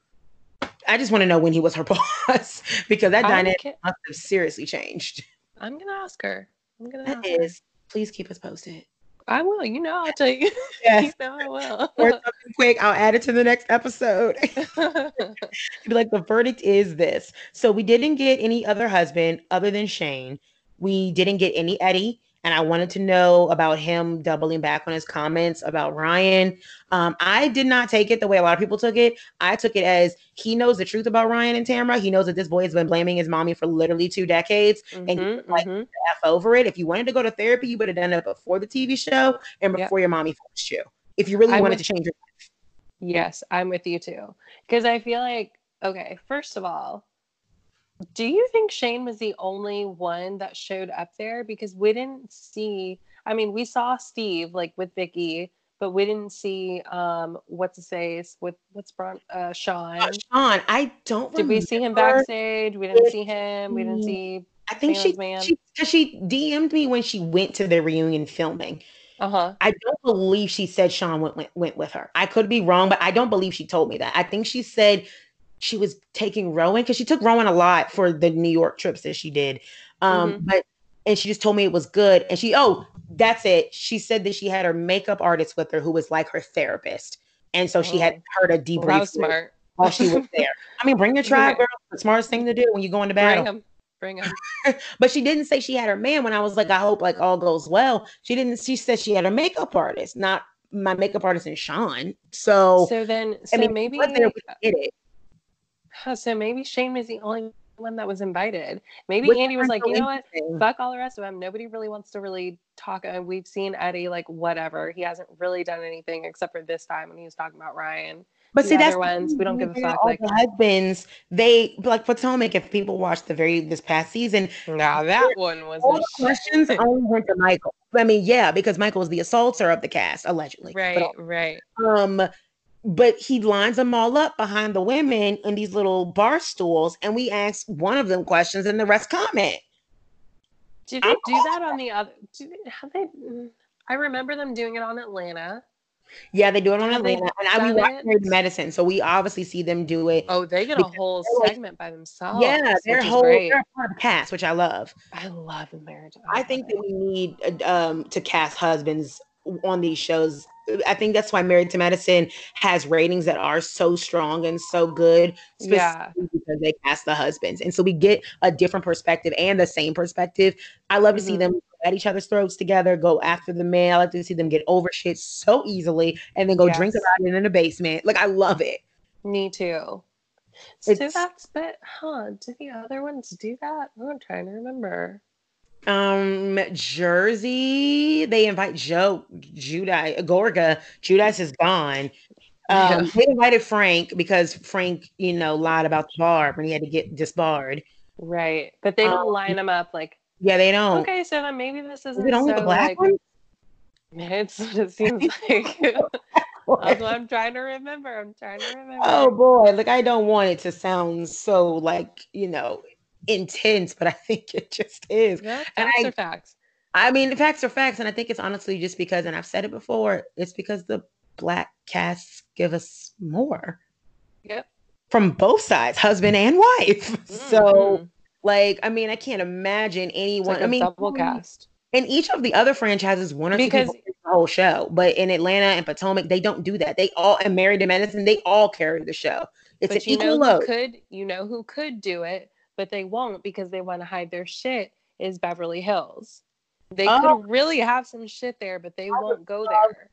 I just want to know when he was her boss because that I'm, dynamic must have seriously changed. I'm gonna ask her. I'm gonna That ask her. is. Please keep us posted. I will. You know, I'll tell you. Yes. you know, I Or will. something quick. I'll add it to the next episode. be like, the verdict is this. So we didn't get any other husband other than Shane. We didn't get any Eddie. And I wanted to know about him doubling back on his comments about Ryan. Um, I did not take it the way a lot of people took it. I took it as he knows the truth about Ryan and Tamara. He knows that this boy has been blaming his mommy for literally two decades. Mhm, like- mhm. F over it. If you wanted to go to therapy, you would have done it before the TV show and Yep. before your mommy forced you. If you really I'm wanted with- to change your life. Yes, I'm with you too. Because I feel like, okay, first of all, do you think Shane was the only one that showed up there? Because we didn't see, I mean, we saw Steve like with Vicki, but we didn't see um what's his face with what's Bron uh Sean. Uh, Sean, I don't Did we see him backstage? We didn't see him. We didn't see I think she, man. she, she DM'd me when she went to the reunion filming. uh-huh. I don't believe she said Sean went, went went with her. I could be wrong, but I don't believe she told me that. I think she said she was taking Rowan because she took Rowan a lot for the New York trips that she did. Um, Mm-hmm. but and she just told me it was good. And she oh, that's it. She said that she had her makeup artist with her who was like her therapist. And so she had Oh. heard a Well, debrief that smart. while she was there. I mean, bring your tribe, girl. The smartest thing to do when you go into battle. Bring him. Bring him. But she didn't say she had her man when I was like, I hope like all goes well. She didn't, she said she had her makeup artist, not my makeup artist and Sean. So, So then, so I mean, maybe there we did it. Huh, So maybe Shane was the only one that was invited. Maybe Which Andy was like, you know what? Fuck all the rest of them. Nobody really wants to really talk. And we've seen Eddie like whatever. He hasn't really done anything except for this time when he was talking about Ryan. But the see, that's ones, we don't give a fuck, like- the husbands, they like Potomac. If people watched the very this past season, Now that one was all the questions only went to Michael. I mean, yeah, because Michael is the assaulter of the cast, allegedly. But right, right. Um, but he lines them all up behind the women in these little bar stools, and we ask one of them questions, and the rest comment. Do they I'm do that on the other? Do they, have they? mm, I remember them doing it on Atlanta. Yeah, they do it on Have Atlanta, and I we watch? Married Medicine, so we obviously see them do it. Oh, they get a whole they're like- segment by themselves. yeah, they're which whole great. they're part of the cast, which I love. I love the marriage. I think that we need uh, um, to cast husbands on these shows. I think that's why Married to Medicine has ratings that are so strong and so good, Yeah. because they cast the husbands, and so we get a different perspective and the same perspective. I love to see Mhm. them at each other's throats together, go after the man. I like to see them get over shit so easily, and then go drink Yes. about it in the basement. Like I love it. Me too. So It's- that's but huh? Do the other ones do that? Oh, I'm trying to remember. Um, Jersey, they invite Joe, Giudice, Gorga. Giudice is gone. Um, Yeah. they invited Frank because Frank, you know, lied about the bar when he had to get disbarred. Right, but they don't Um, line them up like. Yeah, they don't. Okay, so then maybe this Is isn't it only so the black like. one? It's what it seems like. That's what I'm trying to remember. I'm trying to remember. Oh boy, like I don't want it to sound so like, you know, intense, but I think it just is. Yeah, facts I- are facts. I mean, the facts are facts, and I think it's honestly just because, and I've said it before, it's because the black casts give us more Yep. from both sides, husband and wife. So, Mhm. like, I mean, I can't imagine anyone. like I mean, double cast. And each of the other franchises, one or two Because- people the whole show. But in Atlanta and Potomac, they don't do that. They all and Married to Medicine, they all carry the show. It's an you equal know load. could you know who could do it, but they won't because they want to hide their shit is Beverly Hills. They Oh. could really have some shit there, but they would won't go there.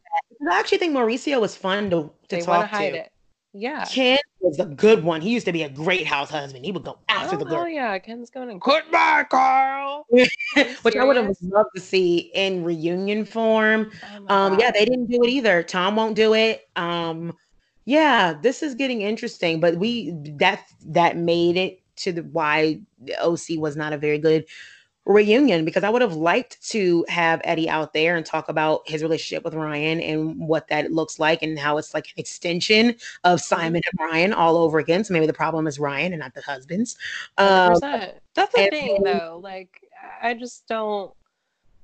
I actually think Mauricio was fun to, to They want talk to hide it. Yeah. Ken was a good one. He used to be a great house husband. He would go after oh, the girl. Oh yeah, Ken's going in. Goodbye, Kyle. which I would have loved to see in reunion form. Oh Um, yeah, they didn't do it either. Tom won't do it. Um, yeah, this is getting interesting, but we that that made it to the why the OC was not a very good reunion because I would have liked to have Eddie out there and talk about his relationship with Ryan and what that looks like and how it's like an extension of Simon and Ryan all over again. So maybe the problem is Ryan and not the husbands. Um, That's the thing, though. Like, I just don't.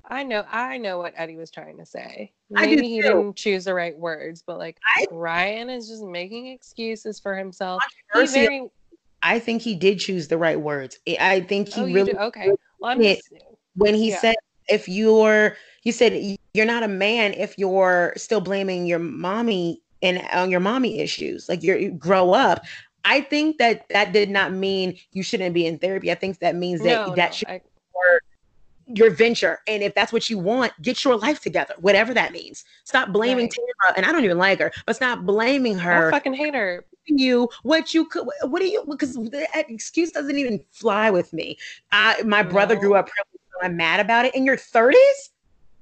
I know, I know what Eddie was trying to say. Maybe he too. didn't choose the right words, but like I- Ryan is just making excuses for himself. He very, I think he did choose the right words. I- think he oh, really do? Okay. Well, I'm just, when he Yeah. said if you're you said you're not a man if you're still blaming your mommy and on your mommy issues like you're you grow up i think that that did not mean you shouldn't be in therapy i think that means that no, that no, should I, your, venture and if that's what you want get your life together whatever that means stop blaming Right. Tara, and i don't even like her but stop blaming her. I fucking hate her. You what you could what do you because the excuse doesn't even fly with me. I, my brother grew up so i'm mad about it. In your 30s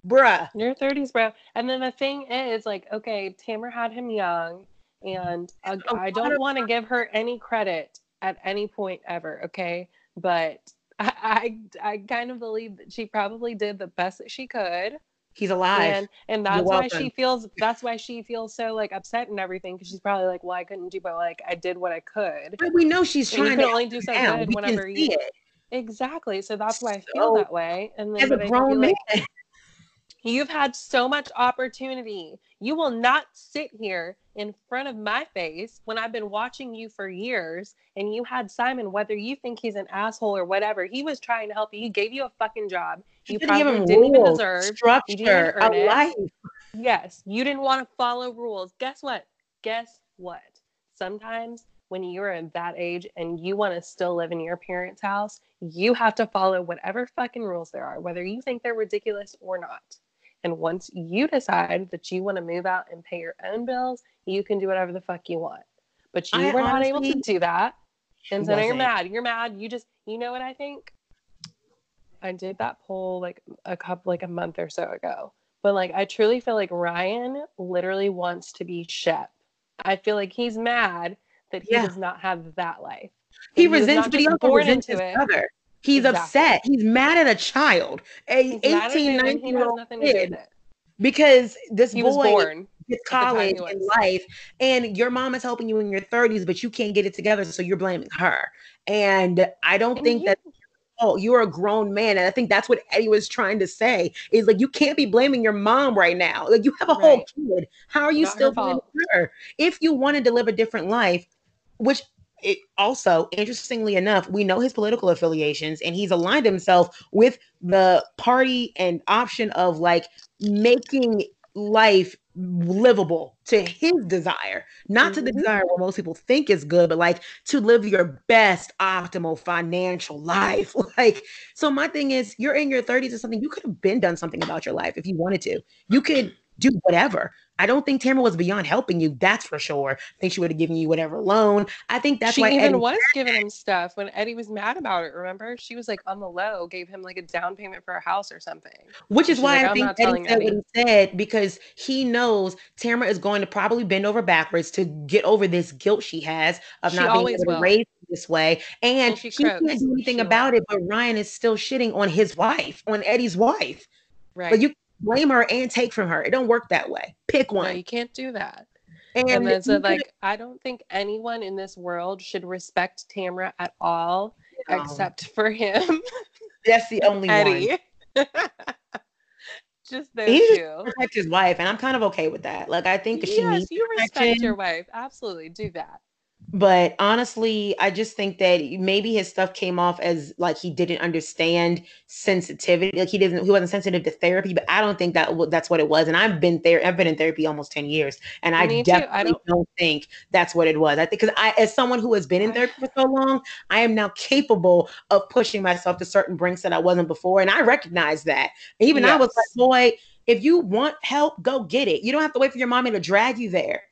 bruh. In your 30s, bro. And then the thing is, like, okay, Tamara had him young, and uh, I don't want to give her any credit at any point ever, okay? But I, I, I kind of believe that she probably did the best that she could, he's alive and and that's why she feels that's why she feels so like upset and everything because she's probably like, well, I couldn't do, but like I did what I could. but we know she's And you trying can to only do so now. good we whenever can you see it exactly. So that's why I feel So, that way. And then as a grown man like You've had so much opportunity. You will not sit here in front of my face when I've been watching you for years and you had Simon, whether you think he's an asshole or whatever, he was trying to help you. He gave you a fucking job. You give probably didn't even rules, deserve. You didn't structure a it. life Yes, you didn't want to follow rules. Guess what? Guess what? Sometimes when you're at that age and you want to still live in your parents' house, you have to follow whatever fucking rules there are, whether you think they're ridiculous or not. And once you decide that you want to move out and pay your own bills, you can do whatever the fuck you want. But you I were not able to do that. And so now you're mad. You're mad. You just, you know what I think? I did that poll like a couple, like a month or so ago. But like, I truly feel like Ryan literally wants to be Shep. I feel like he's mad that he Yeah. does not have that life. he was resents but he also born resents into his it. brother he's Exactly. upset he's mad at a child a He's 18 19 year old nothing to do kid because this He was boy born. gets at the time college and life and your mom is helping you in your 30s but you can't get it together so you're blaming her and i don't And think that oh you're a grown man and i think that's what eddie was trying to say is like you can't be blaming your mom right now. Like you have a whole kid. How are you Not her still blaming her? If you wanted to live a different life which it also interestingly enough we know his political affiliations and he's aligned himself with the party and option of like making life livable to his desire not to the Mhm. desire what most people think is good but like to live your best optimal financial life like so my thing is you're in your 30s or something you could have been done something about your life if you wanted to you could do whatever I don't think Tamara was beyond helping you. That's for sure. I think she would have given you whatever loan. I think that's she why even Eddie, was giving him stuff when Eddie was mad about it. Remember, she was like on the low, gave him like a down payment for a house or something. which is she's why like, I think Eddie said what he said because he knows Tamara is going to probably bend over backwards to get over this guilt she has of She not being able to raise this way, and, And she he can't do anything She will. about it. But Ryan is still shitting on his wife, on Eddie's wife. Right. But you blame her and take from her. It don't work that way. Pick no, one. you can't do that. and And then so like I don't think anyone in this world should respect Tamra at all No. except for him, that's the only one. Eddie. just those He just two. protect his wife, and I'm kind of okay with that. Like I think she Yes, needs you respect protection. your wife. Absolutely, do that. But honestly, I just think that maybe his stuff came off as like he didn't understand sensitivity. Like he didn't, he wasn't sensitive to therapy. But I don't think that w- that's what it was. And I've been there. I've been in therapy almost ten years, and I Me too. I definitely don't- don't, think that's what it was. I think because I, as someone who has been in therapy for so long, I am now capable of pushing myself to certain brinks that I wasn't before, and I recognize that. Even I was like, boy, if you want help, go get it. You don't have to wait for your mommy to drag you there.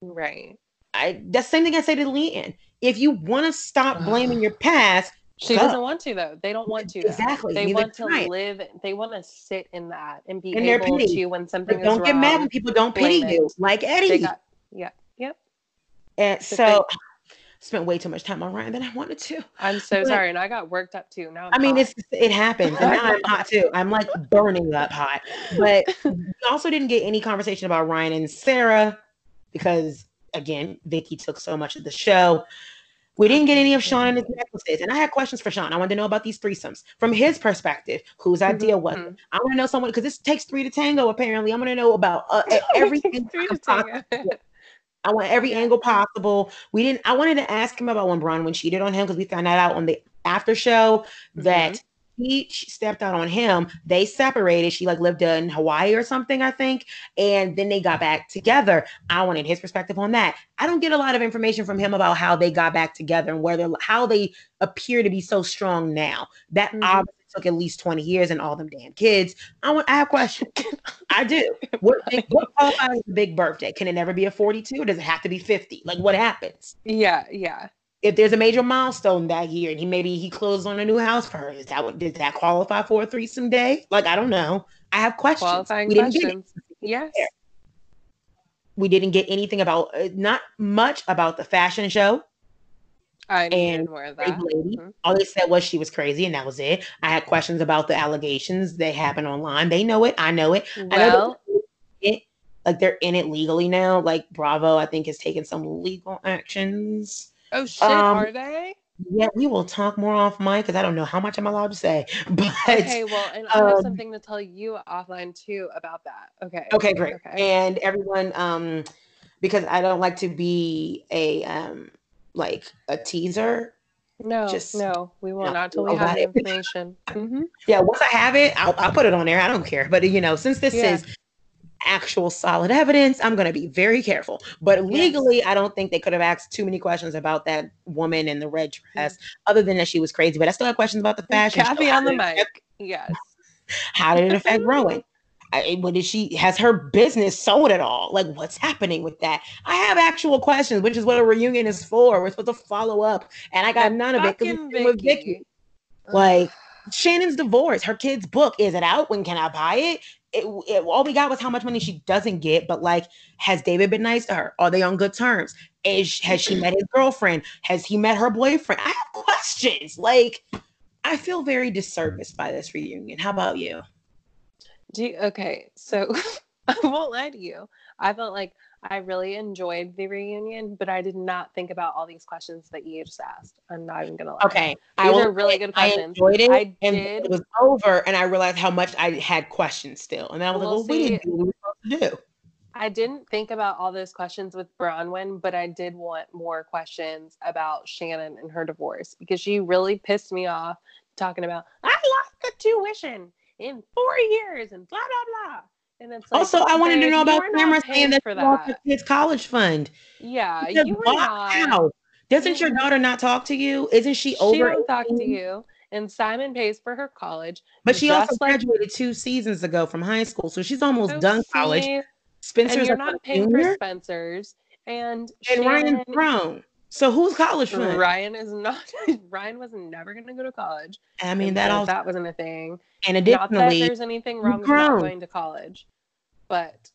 Right. I that's the same thing I say to LeeAnne. If you want to stop blaming your past, She Go. doesn't want to though. They don't want to. though. Exactly. They Neither want to can live. They want to sit in that and be And they're able pity. to when something but don't get mad wrong, when people don't pity blame you, like Eddie. got. Yeah. Yep. and the so spent way too much time on Ryan than I wanted to. I'm so But- sorry, and I got worked up too. Now I'm I mean, hot. it's it happens, and now I'm hot too. I'm like burning up hot. But we also didn't get any conversation about Ryan and Sarah because again, Vicki took so much of the show. We didn't get any of Sean and his necklaces, and I had questions for Sean. I wanted to know about these threesomes from his perspective. Whose idea was it? Mhm. I want to know someone because this takes three to tango. Apparently, I'm going to know about uh, everything. Three to tango. I want every angle possible. We didn't. I wanted to ask him about when Braunwyn cheated on him because we found that out on the after show that he stepped out on him. They separated. She like lived in Hawaii or something, I think, and then they got back together. I wanted his perspective on that. I don't get a lot of information from him about how they got back together and whether how they appear to be so strong now. That Mhm. obviously took at least twenty years and all them damn kids. I want. I have questions. I do. What what qualifies a big birthday? Can it never be a 42 or does it have to be 50? Like what happens? Yeah, yeah. If there's a major milestone that year and he maybe he closed on a new house for her, is that what does that qualify for a threesome day? Like I don't know. I have questions. Qualifying we didn't get questions. Yes. We didn't get anything about uh, not much about the fashion show. I And more of Brave that. lady. Mhm. All they said was she was crazy, and that was it. I had questions about the allegations that happened online. They know it. I know it. I know Well, it like they're in it legally now. Like Bravo, I think, has taken some legal actions. Oh shit, um, are they? Yeah, we will talk more off mic because I don't know how much I'm allowed to say. But Okay, well, and I have um, something to tell you offline too about that. Okay. okay, great. Okay. And everyone, um, because I don't like to be a um like a teaser. No, just no, we will not till we have about the it. information. hmm Yeah, once I have it, I'll, I'll put it on there. I don't care. But you know, since this Yeah. is actual solid evidence, I'm going to be very careful. But legally, I don't think they could have asked too many questions about that woman in the red dress, other than that she was crazy. But I still have questions about the fashion. Kathy on the it affect- mic. Yes. How did it affect Rowan? I, what did she has her business sold at all? Like, what's happening with that? I have actual questions, which is what a reunion is for. We're supposed to follow up, and I got none of it because with. Vicki. Like Shannon's divorce, her kid's book is it out? When can I buy it? It, it? All we got was how much money she doesn't get. But like, has David been nice to her? Are they on good terms? Is has she met his girlfriend? Has he met her boyfriend? I have questions. Like, I feel very disserviced by this reunion. How about you? Do you, okay, so I won't lie to you. I felt like I really enjoyed the reunion, but I did not think about all these questions that you just asked. I'm not even gonna lie. Okay, These will are really good I questions. enjoyed it, I and did- it was over, and I realized how much I had questions still, and then I was Well, like, "Well, we didn't see- do what we were supposed to do." I didn't think about all those questions with Braunwyn, but I did want more questions about Shannon and her divorce because she really pissed me off talking about I lost the tuition in four years and blah blah blah. And it's like, also, I wanted to know about Tamara saying that for she lost her that. kid's college fund. Yeah, Because you not. how? Doesn't your daughter not talk to you? Isn't she over? She don't talk to you, and Simon pays for her college. But she also just like- graduated two seasons ago from high school, so she's almost So done college. Spencer's and you're not paying junior, for Spencer's, and and Ryan's grown. So who's college fund? Ryan is not. Ryan was never going to go to college. I mean that also, that wasn't a thing. and Not that additionally, there's anything wrong with not going to college, but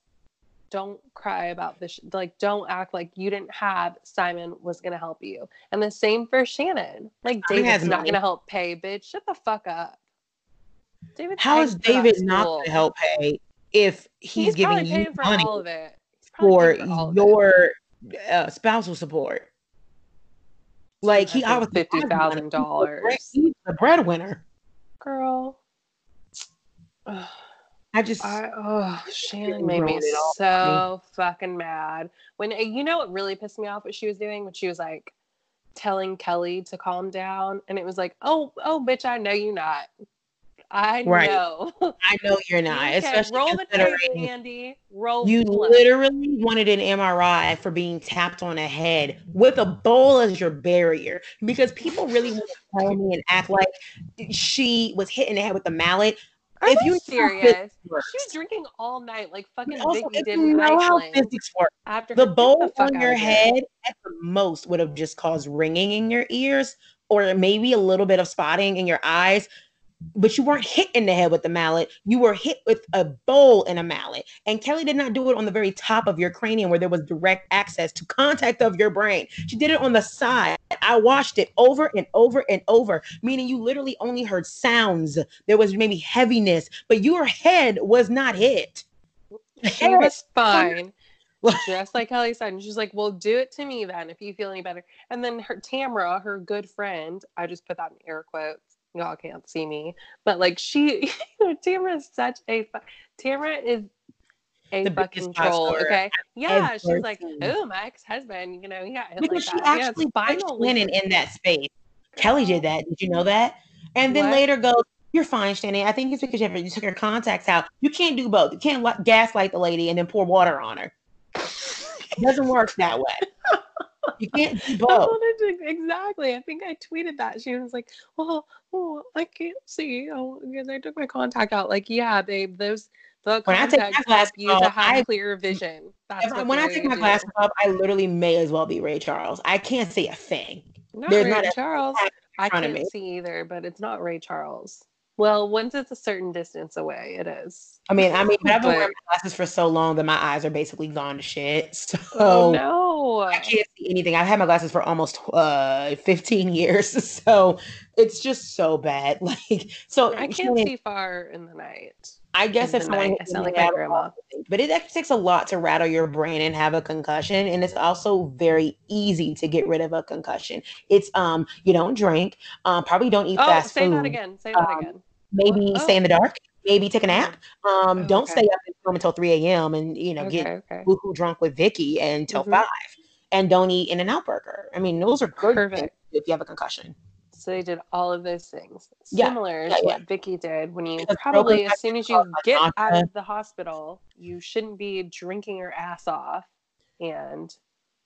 don't cry about this. Like, don't act like you didn't have Simon was going to help you. And the same for Shannon. Like, David's not going to help pay, bitch. Shut the fuck up. David, how is David not going to help pay if he's, He's, giving you paying for money all of it. For for it. your uh, spousal support? Like he I obviously $50,000. He's the breadwinner. girl. Ugh. I just I, oh, Shannon made me so fucking mad. When eh, you know what really pissed me off? What she was doing when she was like telling Kelly to calm down, and it was like, oh, oh, bitch, I know you not. I Right. know. I know you're not, Okay, especially roll the tape, Andy. Roll. you the literally wanted an MRI for being tapped on the head with a bowl as your barrier because people really want to tell me and act like she was hitting the head with the mallet. Are if you serious? She was drinking all night, like fucking but also, did you know how physics works, After the bowl fuck on your head at the most would have just caused ringing in your ears or maybe a little bit of spotting in your eyes. But you weren't hit in the head with the mallet. You were hit with a bowl and a mallet. And Kelly did not do it on the very top of your cranium where there was direct access to contact of your brain. She did it on the side. I watched it over and over and over, meaning you literally only heard sounds. There was maybe heaviness, but your head was not hit. She was fine. Just like Kelly said, and she's like, "Well, do it to me then, if you feel any better." And then her Tamara, her good friend, I just put that in air quotes. Y'all can't see me, but like she, Tamara is such a Tamara is a The fucking troll. Okay, yeah, she's like, "Oh, my ex-husband, you know, he got because like she that." Actually spinal Shannon lesion. in that space. Kelly did that. Did you know that? And then What? later goes, "You're fine, Shannon. I think it's because you, have, you took her contacts out. You can't do both. You can't gaslight the lady and then pour water on her. It doesn't work that way. You can't do both. to exactly. I think I tweeted that. She was like, "Well, oh, I can't see oh, because I took my contact out." Like, yeah, babe, those the When I take my glasses you to off, have I- clear vision. That's I- when I take my do. glasses off, I literally may as well be Ray Charles. I can't see a thing. not there's Ray not Charles. I can't see either, but it's not Ray Charles. Well, once it's a certain distance away, it is. I mean, I mean, I've been wearing my glasses for so long that my eyes are basically gone to shit. So Oh no! I can't see anything. I've had my glasses for almost uh 15 years, so it's just so bad. Like, so I can't see far in the night. I guess if someone. I sound like my grandma. but it actually takes a lot to rattle your brain and have a concussion, and it's also very easy to get rid of a concussion. It's um, you don't drink, um, probably don't eat Oh, fast say food. that again. Say that Um, again. Maybe What? stay in the dark. Maybe take a nap. Um, Oh, don't stay up until 3 a.m. and you know Okay, get okay. woohoo drunk with Vicki until Mhm. five, and don't eat in and out burger. I mean, those are good things Perfect. if you have a concussion. So they did all of those things, Yeah, similar yeah, to yeah. what Vicki did. When you Because probably, as soon as you get out of the hospital, you shouldn't be drinking your ass off and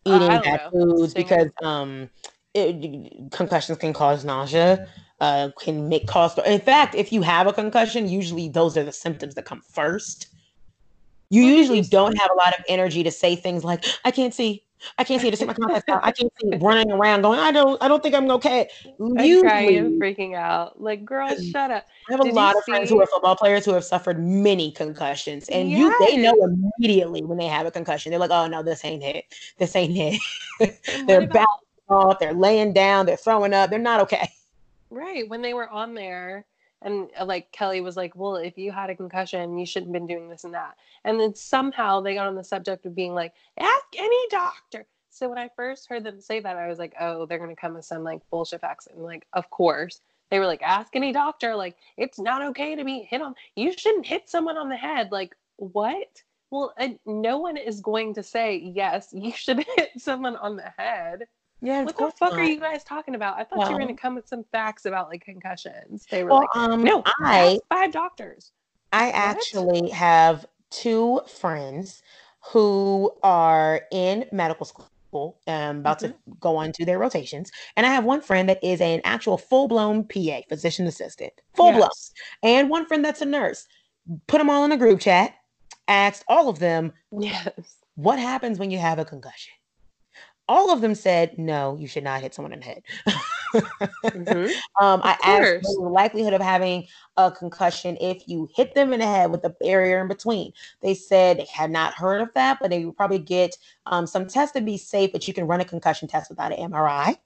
eating I don't bad know, foods because um it, concussions can cause nausea uh can make cause in fact if you have a concussion usually those are the symptoms that come first you Well, usually don't have a lot of energy to say things like i can't see i can't see to take my contacts out i can't see running around going i don't i don't think i'm okay usually crying freaking out. Like, girl, shut up. I have a Did you lot of friends who are football players who have suffered many concussions, and you they know immediately when they have a concussion. They're like, "Oh no, this ain't it. This ain't it." They're about off, they're laying down, they're throwing up, they're not okay. Right when they were on there? And uh, like Kelly was like, "Well, if you had a concussion, you shouldn't have been doing this and that." And then somehow they got on the subject of being like, "Ask any doctor." So when I first heard them say that, I was like, "Oh, they're gonna come with some like bullshit facts." And like, of course, they were like, "Ask any doctor." Like, it's not okay to be hit on. You shouldn't hit someone on the head. Like, what? Well, no one is going to say yes. You should hit someone on the head. Yeah, What the fuck are you guys talking about? I thought you were going to come with some facts about like concussions. They were Well, like, um, no, I five doctors. I actually have two friends who are in medical school, um, about to go on to their rotations, and I have one friend that is an actual full blown PA, physician assistant, full blown, and one friend that's a nurse. Put them all in a group chat. Asked all of them Yes. what happens when you have a concussion. All of them said, no, you should not hit someone in the head. Mhm. Um, I asked the likelihood of having a concussion if you hit them in the head with a barrier in between. They said they had not heard of that, but they would probably get um, some tests to be safe, but you can run a concussion test without an MRI.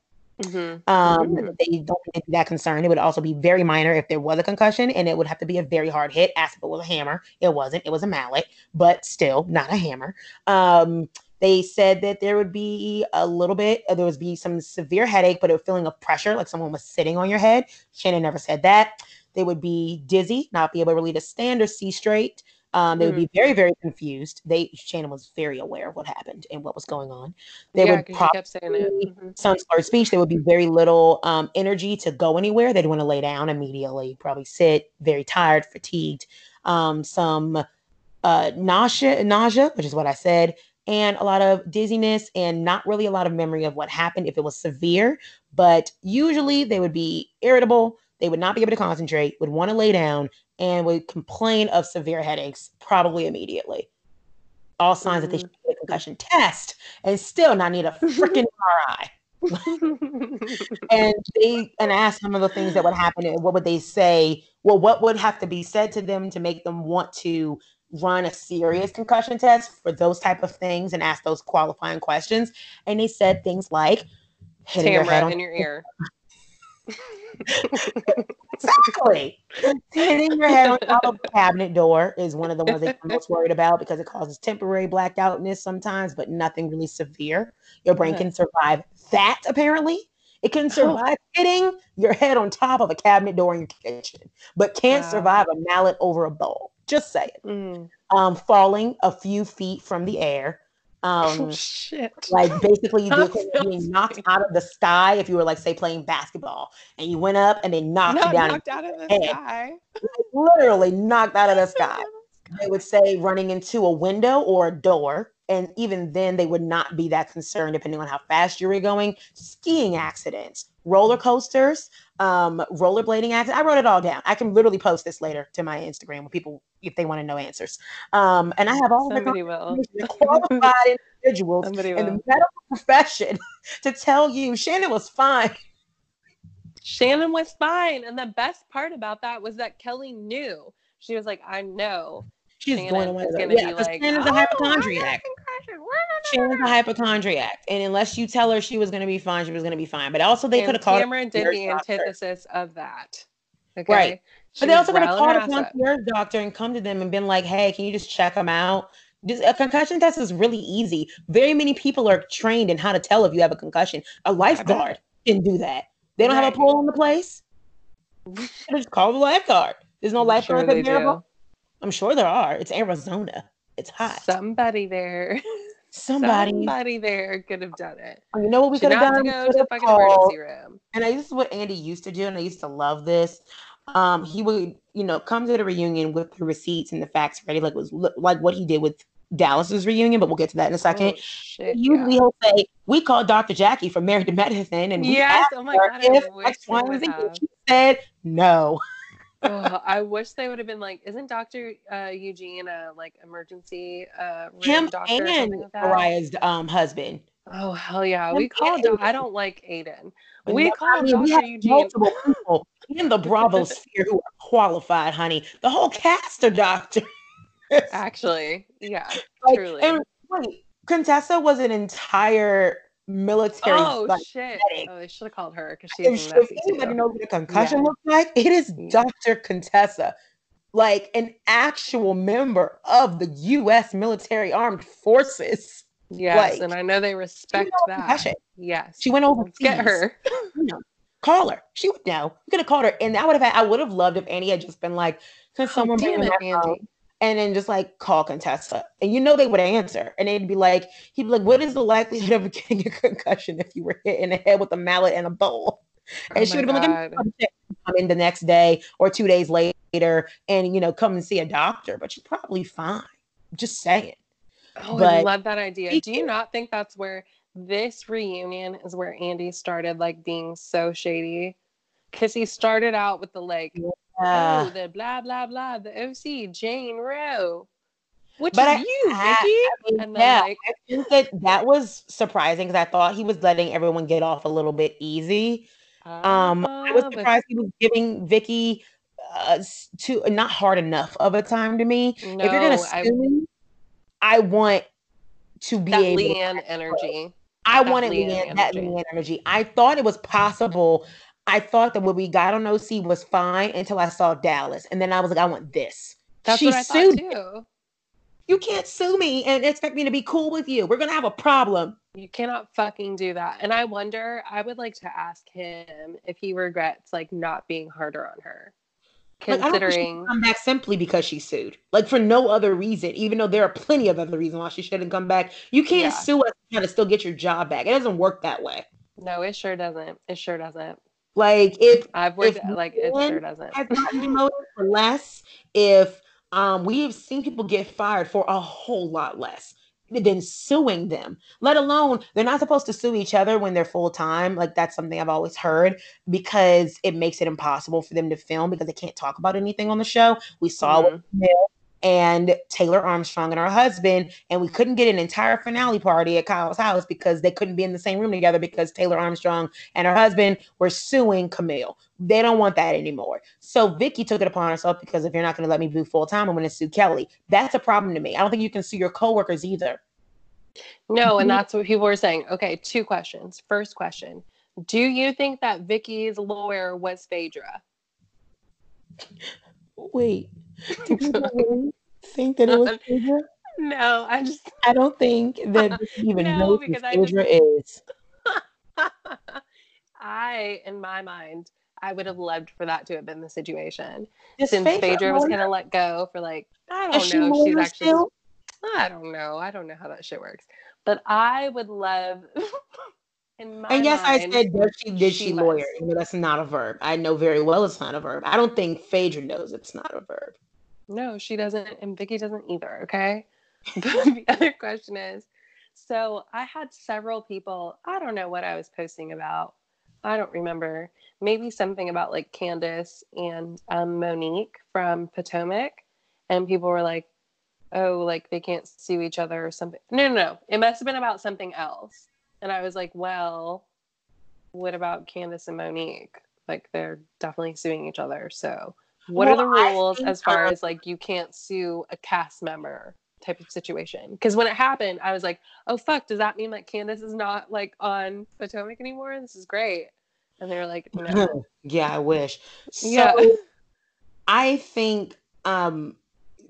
Mhm. Um, Mm. They don't think that concerned. It would also be very minor if there was a concussion, and it would have to be a very hard hit. Asked if it was a hammer. It wasn't. It was a mallet, but still not a hammer. Um, they said that there would be a little bit, uh, there would be some severe headache, but a feeling of pressure, like someone was sitting on your head. Shannon never said that. They would be dizzy, not be able to really to stand or see straight. Um, they would Mm. be very, very confused. They Shannon was very aware of what happened and what was going on. They yeah, would you kept saying probably Mhm. some slurred speech. There would be very little um, energy to go anywhere. They'd want to lay down immediately, probably sit, very tired, fatigued. Um, some uh, nausea, nausea, which is what I said, and a lot of dizziness, and not really a lot of memory of what happened if it was severe. But usually, they would be irritable. They would not be able to concentrate. Would want to lay down and would complain of severe headaches, probably immediately. All signs that they should get a mm. concussion test and still not need a freaking MRI and they and ask some of the things that would happen and what would they say well what would have to be said to them to make them want to run a serious concussion test for those type of things and ask those qualifying questions and they said things like hitting your head on in your ear. exactly hitting your head on top of the cabinet door is one of the ones that I'm most worried about because it causes temporary blacked outness sometimes but nothing really severe your brain uh-huh. can survive that apparently it can Oh. survive hitting your head on top of a cabinet door in your kitchen but can't Wow. survive a mallet over a bowl just say it Mm. um falling a few feet from the air um oh shit. like basically That being knocked out of the sky if you were like say playing basketball and you went up and they knocked Not you down knocked out of the head. sky. literally knocked out of the sky they would say running into a window or a door and even then they would not be that concerned depending on how fast you were going skiing accidents roller coasters um rollerblading accidents i wrote it all down i can literally post this later to my instagram when people if they want to know answers um and i have all the qualified individuals Somebody in the medical profession to tell you shannon was fine Shannon was fine. And the best part about that was that Kelly knew. She was like, I know. she's Shannon going away is gonna yeah be like, shannon's a "Oh, a hypochondriac. Shannon's a hypochondriac, and unless you tell her she was going to be fine, she was going to be fine. But also, they could have called a did the doctor. antithesis of that. Okay. Right. She But they also could have called a concierge doctor and come to them and been like, "Hey, can you just check them out?" This, a concussion test is really easy. Very many people are trained in how to tell if you have a concussion. A lifeguard can do that. They don't have a Right. pool in the place. Just call the lifeguard. There's no lifeguard sure available. I'm sure there are. It's Arizona. It's hot. Somebody there. Somebody. Somebody there could have done it. Oh, you know what we could have done? We go to the fucking emergency room. and I, this is what Andy used to do, and I used to love this. Um, he would, you know, come to the reunion with the receipts and the facts ready, like it was like what he did with Dallas's reunion. But we'll get to that in a second. Oh, shit, Usually yeah. he'll say, "We called Dr. Jackie from Married to Medicine, and we Yes, asked oh my her God, if X, they and Z." She said no. oh, I wish they would have been like, isn't Doctor uh, Eugene a like emergency uh, Him doctor and like? Mariah's um husband. Oh hell yeah, we called. I don't like Aydin. We called we Doctor have Eugene. multiple people in the Bravo sphere who are qualified, honey. The whole cast of doctors. Actually, yeah, Like, truly. And wait, Contessa was an entire military. oh like, shit! medic. Oh, they should have called her because if, she's if anybody too. knows what a concussion Yeah. looks like, it is. Dr. Contessa, like an actual member of the U.S. military armed forces. Yes, like, and I know they respect that. Yes, She went over. get her. Call her. She would know. You could have called her, and I would have. I would have loved if Andy had just been like, "Can oh, someone oh, bring damn it, my phone?" Andy. and then just like call Contessa. And you know they would answer. And they'd be like, he'd be like, What is the likelihood of getting a concussion if you were hit in the head with a mallet and a bowl? Oh and Oh she would have been like, God. "I'm come in the next day or two days later and you know, come and see a doctor, but you're probably fine. Just saying. Oh, I love that idea. Do you not think that's where this reunion is where Andy started like being so shady? Because he started out with the like, oh, Uh, the blah blah blah, the OC Jane Rowe, which But is I- you, I- Vicki. I mean, and then yeah, like, I think that that was surprising because I thought he was letting everyone get off a little bit easy. Um, I was ah, but- surprised he was giving Vicki uh, s- to not hard enough of a time to me. if you're gonna No, I- sue me, I want to be that able. to- LeeAnne energy. I that wanted LeeAnne LeeAnne, that energy. LeeAnne energy. I thought it was possible. I thought that what we got on OC was fine until I saw Dallas, and then I was like, I want this. That's she what I sued. thought too. You can't sue me and expect me to be cool with you. We're gonna have a problem. You cannot fucking do that. And I wonder, I would like to ask him if he regrets like not being harder on her. Considering should come back simply because she sued. Like for no other reason, even though there are plenty of other reasons why she shouldn't come back. You can't Yeah. sue us and to still get your job back. It doesn't work that way. no, it sure doesn't. It sure doesn't. Like if I've worked If like it sure doesn't. has gotten demoted for less, if um we've seen people get fired for a whole lot less than suing them, let alone they're not supposed to sue each other when they're full time. Like that's something I've always heard because it makes it impossible for them to film because they can't talk about anything on the show. We saw mm-hmm. Camille and Taylor Armstrong and her husband, and we couldn't get an entire finale party at Kyle's house because they couldn't be in the same room together because Taylor Armstrong and her husband were suing Camille. They don't want that anymore. So Vicki took it upon herself because if you're not going to let me do full time, I'm going to sue Kelly. That's a problem to me. I don't think you can sue your coworkers either. No, and Mhm. that's what people were saying. Okay, two questions. First question. Do you think that Vicki's lawyer was Phaedra? Wait, do people really think that it was Phaedra? No, I just I don't think that even No, knows who because I just- Phaedra is. I, in my mind, I would have loved for that to have been the situation. Is Since Phaedra was gonna let go for like, I don't she know if she's actually still? I don't know. I don't know how that shit works. But I would love in my And yes, I said, does she, did she, she lawyer? was. You know, that's not a verb. I know very well it's not a verb. I don't think Phaedra knows it's not a verb. No, she doesn't, and Vicki doesn't either. Okay. The other question is so I had several people, I don't know what I was posting about. I don't remember. Maybe something about like Candiace and um, Monique from Potomac. And people were like, oh, like they can't sue each other or something. No, no, no. It must have been about something else. And I was like, well, what about Candiace and Monique? Like they're definitely suing each other. So what are the rules as far um, as like you can't sue a cast member type of situation? Because when it happened, I was like, oh fuck, does that mean that Candiace is not like on Potomac anymore? This is great. And they were like, no. yeah, I wish. So Yeah. I think um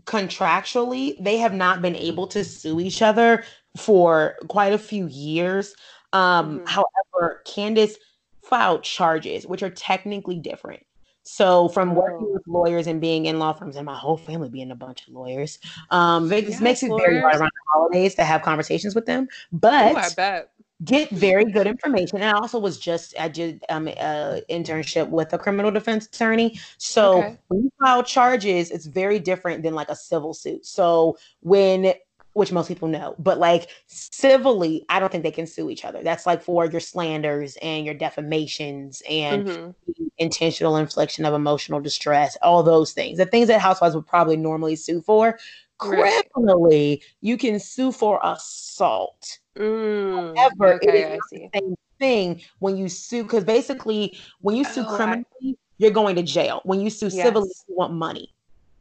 contractually they have not been able to sue each other for quite a few years. Um Mhm. however, Candiace filed charges which are technically different. So from working Oh. with lawyers and being in law firms and my whole family being a bunch of lawyers, um it Yes, makes it very hard lawyers. around the holidays to have conversations with them. But bet. get very good information. And I also was just I did um uh internship with a criminal defense attorney. So Okay. when you file charges, it's very different than like a civil suit. So when which most people know, but like civilly, I don't think they can sue each other. That's like for your slanders and your defamations and Mhm. intentional infliction of emotional distress, all those things. The things that housewives would probably normally sue for. Right. Criminally, you can sue for assault Mm, However, okay, is I not the same thing when you sue because basically when you sue Oh, I- criminally, you're going to jail. When you sue civilly, you want money.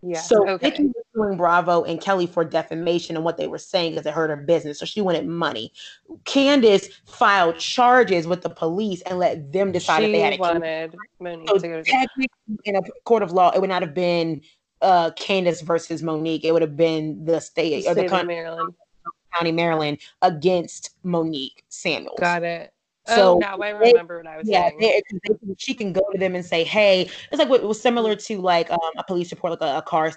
Yes. So okay. Was suing Bravo and Kelly for defamation and what they were saying because it hurt her business. So she wanted money. Candiace filed charges with the police and let them decide if they had a wanted Monique So to to in a court of law, it would not have been uh Candiace versus Monique. It would have been the state or the State of coun- Maryland. county Maryland against Monique Samuels. Got it. So oh, now I they- remember what I was yeah, saying. they, they she can go to them and say, "Hey," it's like what was similar to like um, a police report, like a, a car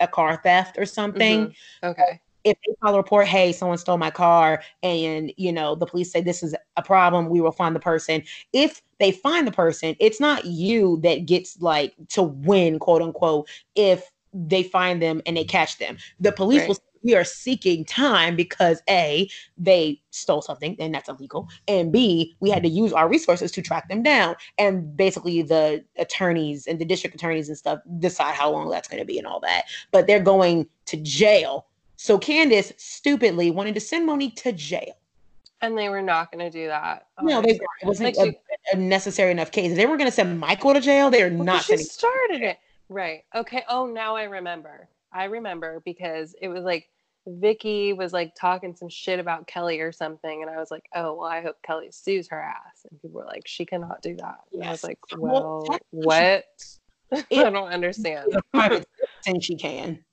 a car theft or something. Mhm. Okay. If they file a report, "Hey, someone stole my car," and you know the police say this is a problem, we will find the person. If they find the person, it's not you that gets like to win, quote unquote. If they find them and they catch them, the police will. Right. say, We are seeking time because a they stole something and that's illegal, and b we had to use our resources to track them down. And basically, the attorneys and the district attorneys and stuff decide how long that's going to be and all that. But they're going to jail. So Candiace stupidly wanted to send Monique to jail. And they were not going to do that. Oh, no, they it wasn't Like a, a necessary enough case. If they were going to send Michael to jail, they are Well, not she sending. started it. Right. Okay. Oh, now I remember. I remember because it was like Vicki was like talking some shit about Kelly or something, and I was like, "Oh, well, I hope Kelly sues her ass." And people were like, "She cannot do that." And I was like, Well, "Well, what?" I don't understand. It's a private citizen she can.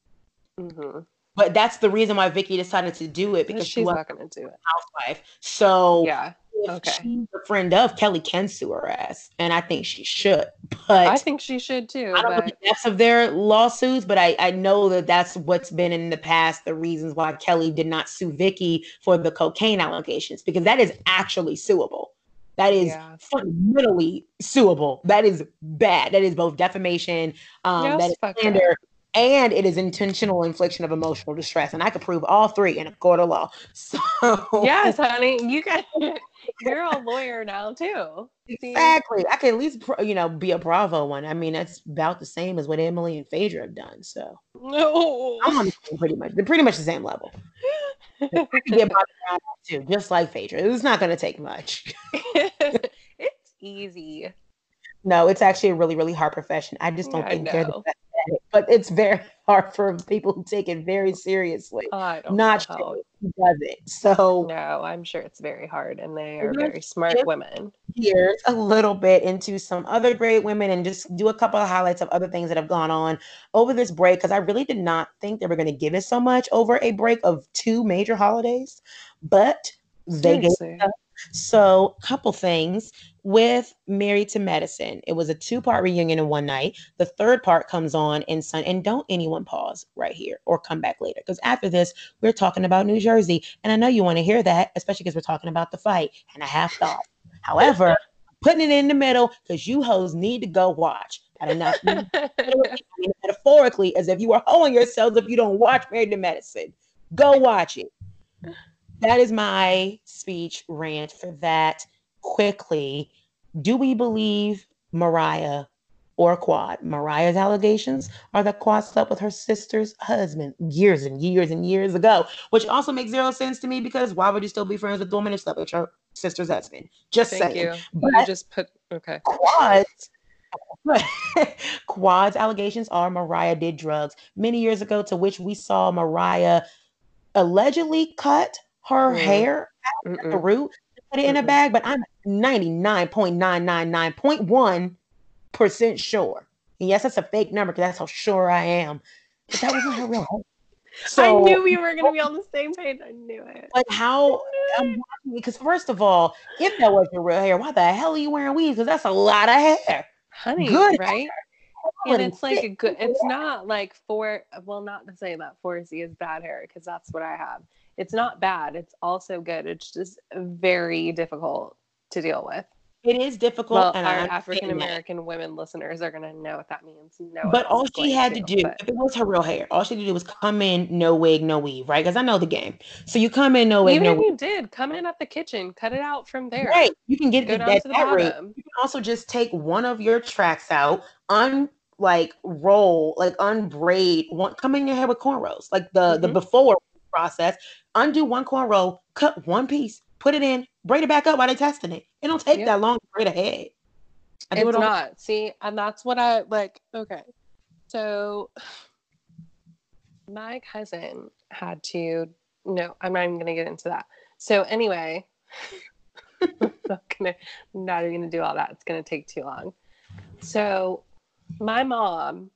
hmm But that's the reason why Vicki decided to do it because she She's was not going to do it. housewife. So Yeah. Okay. she's a friend of Kelly can sue her ass, and I think she should. But I think she should too. I don't know the depths of their lawsuits, but I, I know that that's what's been in the past the reasons why Kelly did not sue Vicki for the cocaine allegations because that is actually suable. That is Yeah. fundamentally suable. That is bad. That is both defamation, um, Yeah, that is fucked up. slander, and it is intentional infliction of emotional distress. And I could prove all three in a court of law. So yes, honey, you got you're a lawyer now too. Exactly. I can at least, you know, be a Bravo one. I mean, that's about the same as what Emily and Phaedra have done. So No. I'm on the same pretty much. They're pretty much the same level. I can get Brown too, just like Phaedra. It's not going to take much. it's easy. No, it's actually a really, really hard profession. I just don't think they're the best it. But it's very hard for people who take it very seriously. Oh, don't Not sure who does it. So No, I'm sure it's very hard, and they are very smart women. here's a little bit into some other great women and just do a couple of highlights of other things that have gone on over this break because I really did not think they were going to give us so much over a break of two major holidays, but they gave Seriously. So couple things with Married to Medicine. It was a two-part reunion in one night. The third part comes on in Sun and don't anyone pause right here or come back later because after this we're talking about New Jersey and I know you want to hear that especially because we're talking about the fight and I have thought. However, putting it in the middle because you hoes need to go watch. And I'm not mean, metaphorically as if you are hoeing yourselves if you don't watch Married to Medicine. Go watch it. That is my speech rant for that. Quickly, do we believe Mariah or Quad? Mariah's allegations are that Quad slept with her sister's husband years and years and years ago, which also makes zero sense to me because why would you still be friends with the woman who slept with your sister's husband? Just Thank saying. you. But- you just put okay. Quad's Quad's allegations are Mariah did drugs many years ago, to which we saw Mariah allegedly cut her Mm. hair at the root put it in a bag, but I'm 99.999.1% sure. And yes, that's a fake number because that's how sure I am. But that wasn't her real hair. So, I knew we were gonna be on the same page. I knew it. like how because first of all, if that was your real hair, why the hell are you wearing weave? Because that's a lot of hair. Honey, good right? And it's like a good. It's not like four. well, not to say that 4C is bad hair because that's what I have. It's not bad. It's also good. It's just very difficult to deal with. It is difficult, Well, and our African. American women listeners are gonna know what that means. No, But all she had to do, but- if it was her real hair, all she had to do was come in, no wig, no weave, right? Because I know the game. So you come in, no wig, even no if weave. you did come in at the kitchen, cut it out from there. Right. You can get Go it down that, to the that bottom. You can also just take one of your tracks out, un like roll, like unbraid one come in your hair with cornrows, like the the Mhm. before process, undo one cornrow, cut one piece, put it in, braid it back up while they're testing it. It don't take that long to braid a head. I it's it not. See, and that's what I like. Okay. So my cousin had to no, I'm not even gonna get into that. So anyway, I'm not gonna not even gonna do all that. It's gonna take too long. So my mom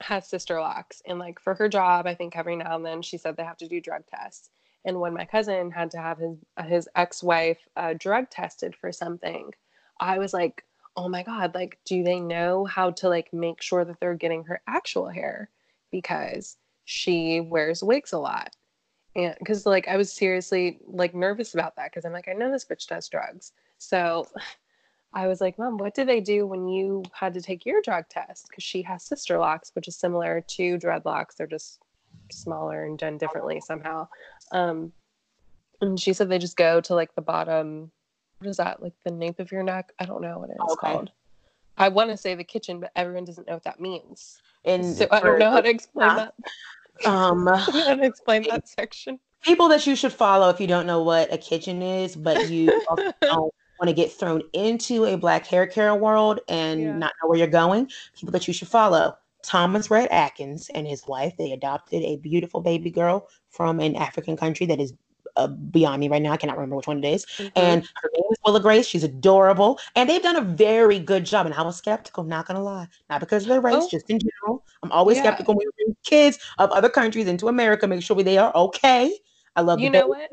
has sister locks and like for her job, I think every now and then she said they have to do drug tests. And when my cousin had to have his his ex-wife uh, drug tested for something, I was like, oh my god like do they know how to like make sure that they're getting her actual hair? Because she wears wigs a lot. And because like i was seriously like nervous about that because i'm like i know this bitch does drugs. So i was like mom what did they do when you had to take your drug test? Because she has sister locks which is similar to dreadlocks. They're just smaller and done differently somehow. Um and she said they just go to like the bottom what is that like the nape of your neck? I don't know what it's Okay. called. I want to say the kitchen but everyone doesn't know what that means. And so i don't know how to explain uh, that. um I don't know how to explain that section. people that you should follow if you don't know what a kitchen is, but you don't want to get thrown into a black hair care world and Yeah. not know where you're going. People that you should follow. Thomas Rhett Akins and his wife, they adopted a beautiful baby girl from an African country that is uh, beyond me right now. I cannot remember which one it is. Mhm. And her name is Willa Grace. She's adorable. And they've done a very good job. And I was skeptical, not gonna lie. Not because of their race, Oh. just in general. I'm always Yeah. skeptical when we bring kids of other countries into America, make sure they are okay. I love you know baby. what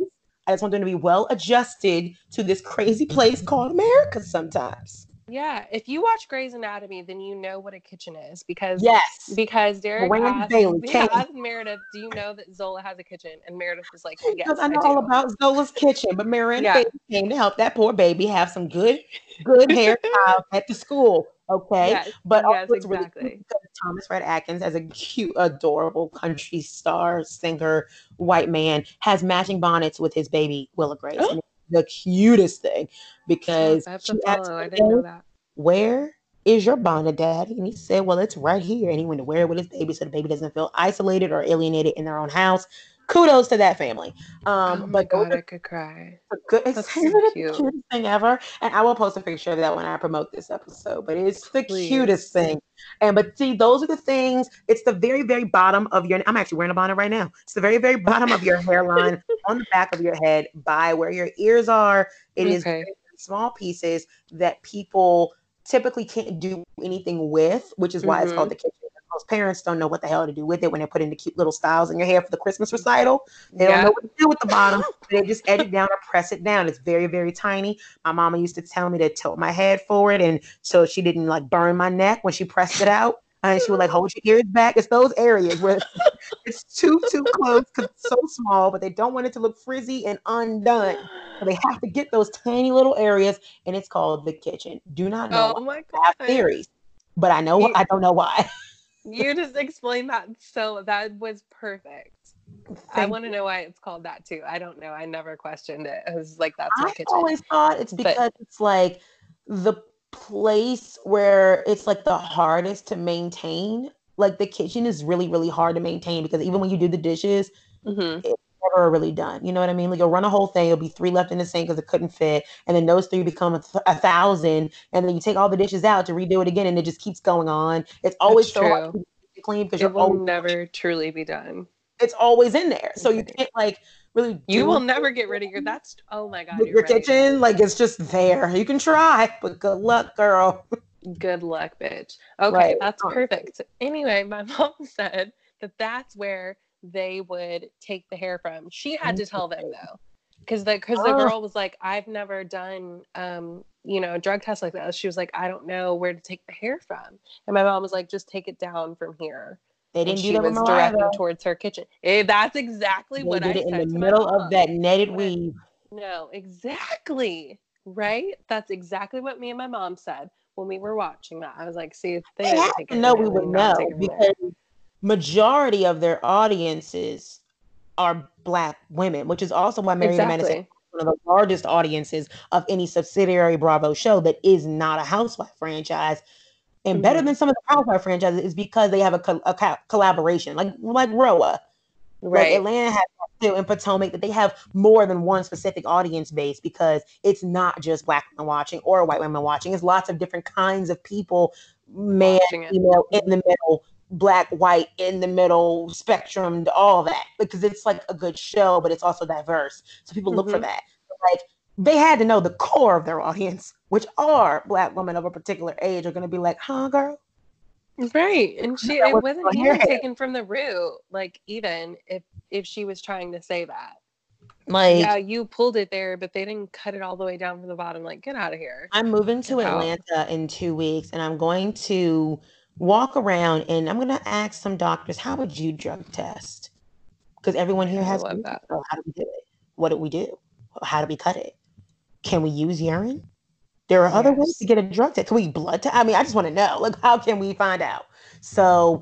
I just want them to be well adjusted to this crazy place called America sometimes. Yeah, if you watch Grey's Anatomy, then you know what a kitchen is because Yes. because Derek asked, Bailey came. asked Meredith, "Do you know that Zola has a kitchen?" And Meredith was like, "Yes, I I, know do." all about Zola's kitchen, but Miranda Yeah. Came to help that poor baby have some good, good hairstyles at the school. Okay. Yes, But yes, also it's really exactly. because Thomas Rhett Akins, as a cute, adorable country star, singer, white man, has matching bonnets with his baby Willa Grace. and it's the cutest thing because I have to follow. I didn't know that. Where is your bonnet, Dad? And he said, Well, it's right here. And he went to wear it with his baby so the baby doesn't feel isolated or alienated in their own house. Kudos to that family. Um, oh but god, I could cry. good That's it's so the cute. cutest thing ever. And I will post a picture of that when I promote this episode. But it's the Please. cutest thing. And but see, those are the things. It's the very, very bottom of your. I'm actually wearing a bonnet right now. It's the very, very bottom of your hairline on the back of your head by where your ears are. It is Okay. very small pieces that people typically can't do anything with, which is why it's called the kitchen. Most parents don't know what the hell to do with it when they're putting the cute little styles in your hair for the Christmas recital. They don't know what to do with the bottom. they just edge it down or press it down. It's very, very tiny. My mama used to tell me to tilt my head forward, and so she didn't like burn my neck when she pressed it out. And she would like hold your ears back. It's those areas where it's too too close because it's so small, but they don't want it to look frizzy and undone. So they have to get those tiny little areas, and it's called the kitchen. Do not know. Oh my I have god. theories, but I know I don't know why. You just explained that so that was perfect. I want to know why it's called that too. I don't know. I never questioned it. I was like, that's my I kitchen. always thought it's But- because it's like the place where it's like the hardest to maintain. Like the kitchen is really, really hard to maintain because even when you do the dishes, Mhm. Never really done. You know what I mean? Like you'll run a whole thing, it'll be three left in the sink because it couldn't fit, and then those three become a, th- a thousand, and then you take all the dishes out to redo it again, and it just keeps going on. It's always That's so hard to clean because It you're will always, never truly be done. it's always in there, so you can't like really. You will anything never get rid of your. That's oh my god. your right. kitchen. Like it's just there. You can try, but good luck, girl. Good luck, bitch. Okay, Right. that's perfect. Anyway, my mom said that that's where they would take the hair from. She had to tell them though, because the because the Oh. girl was like, I've never done um you know drug tests like that. She was like, I don't know where to take the hair from, and my mom was like, just take it down from here. They And didn't do she that was directing towards her kitchen. Eh, that's exactly They what I did it said in the middle of that netted weave. No, exactly. Right? That's exactly what me and my mom said when we were watching that. I was like, see, if they, They have to know we would know because majority of their audiences are black women, which is also why Married to Medicine is one of the largest audiences of any subsidiary Bravo show that is not a housewife franchise. And better Mhm. than some of the housewife franchises is because they have a, co- a co- collaboration, like like Roa. Like Right. Atlanta has too, and Potomac that they have more than one specific audience base because it's not just black women watching or white women watching. It's lots of different kinds of people, man, female, in the middle, black, white, in the middle, spectrum, all that. Because it's like a good show, but it's also diverse. So people look for Mhm. that. Like they had to know the core of their audience, which are black women of a particular age, are going to be like, "Huh, girl." Right. And she it was wasn't even taken from the root, like even if if she was trying to say that. Like yeah, you pulled it there, but they didn't cut it all the way down from the bottom. Like, get out of here. I'm moving to Atlanta in two weeks, and I'm going to walk around and I'm going to ask some doctors, how would you drug test? Because everyone here I has. love that. How do we do it? What do we do? How do we cut it? Can we use urine? There are other ways to get a drug test. Can we blood test? I mean, I just want to know. Like, how can we find out? So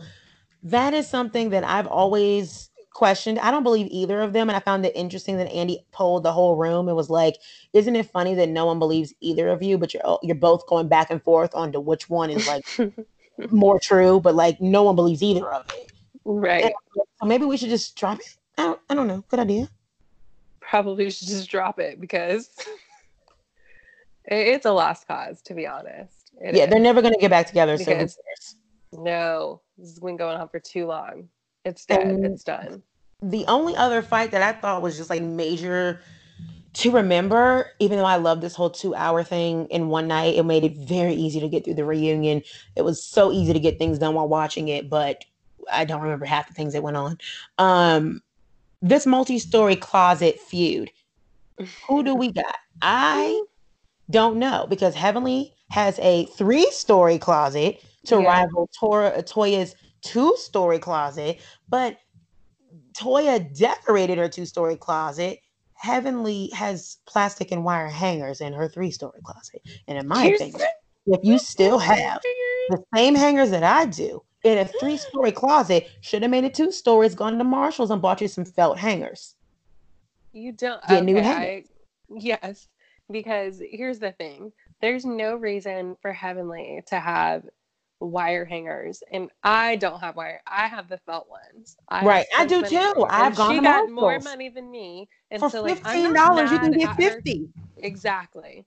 that is something that I've always questioned. I don't believe either of them. And I found it interesting that Andy told the whole room. It was like, isn't it funny that no one believes either of you, but you're you're both going back and forth on to which one is like more true, but like no one believes either of it. right. So maybe we should just drop it. I don't, I don't know. Good idea. Probably we should just drop it because it's a lost cause, to be honest. It yeah, is. they're never gonna get back together. So who Because- cares? No, this has been going on for too long. It's dead. And- it's done. the only other fight that I thought was just like major to remember, even though I love this whole two hour thing in one night, it made it very easy to get through the reunion. It was so easy to get things done while watching it, but I don't remember half the things that went on. Um, this multi story closet feud. Who do we got? I don't know because Heavenly has a three-story closet to Yeah. rival Tora, Toya's two-story closet, but Toya decorated her two-story closet. Heavenly has plastic and wire hangers in her three-story closet. And in my opinion, if you still have the same hangers that I do in a three-story closet, should have made it two stories, gone to Marshalls and bought you some felt hangers. You don't. Get new okay, hangers. I, yes, because here's the thing: there's no reason for Heavenly to have wire hangers, and I don't have wire. I have the felt ones. I Right, I do too. I've gone She got more money than me, and For so like $15 you can get at her. fifty. Exactly.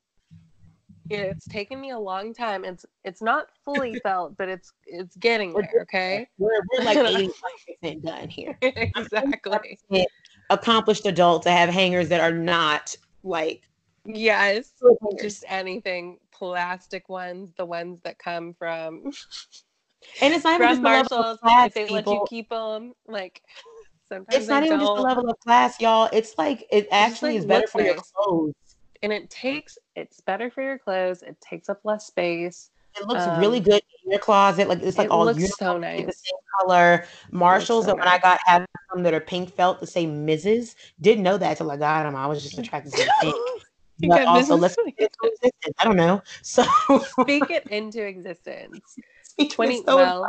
It's taken me a long time. It's it's not fully felt, but it's it's getting there. Okay. We're, we're like eighty-five percent done here. exactly. Accomplished adult to have hangers that are not like Yes. Just anything plastic ones, the ones that come from and it's not even just the level Marshalls. of class, If they let you keep them, like sometimes It's not even just the level of class, y'all. It's like it actually like, is better for your clothes. and it takes it's better for your clothes. It takes up less space. It looks Um, really good in your closet. Like it's like it all looks so the nice. same color. Marshalls so that when I got have some that are pink felt to say Mrs. Didn't know that till I got them. I was just attracted to the pink. You But also, let's get into existence. I don't know. So Speak it into existence. speaking 20 so well,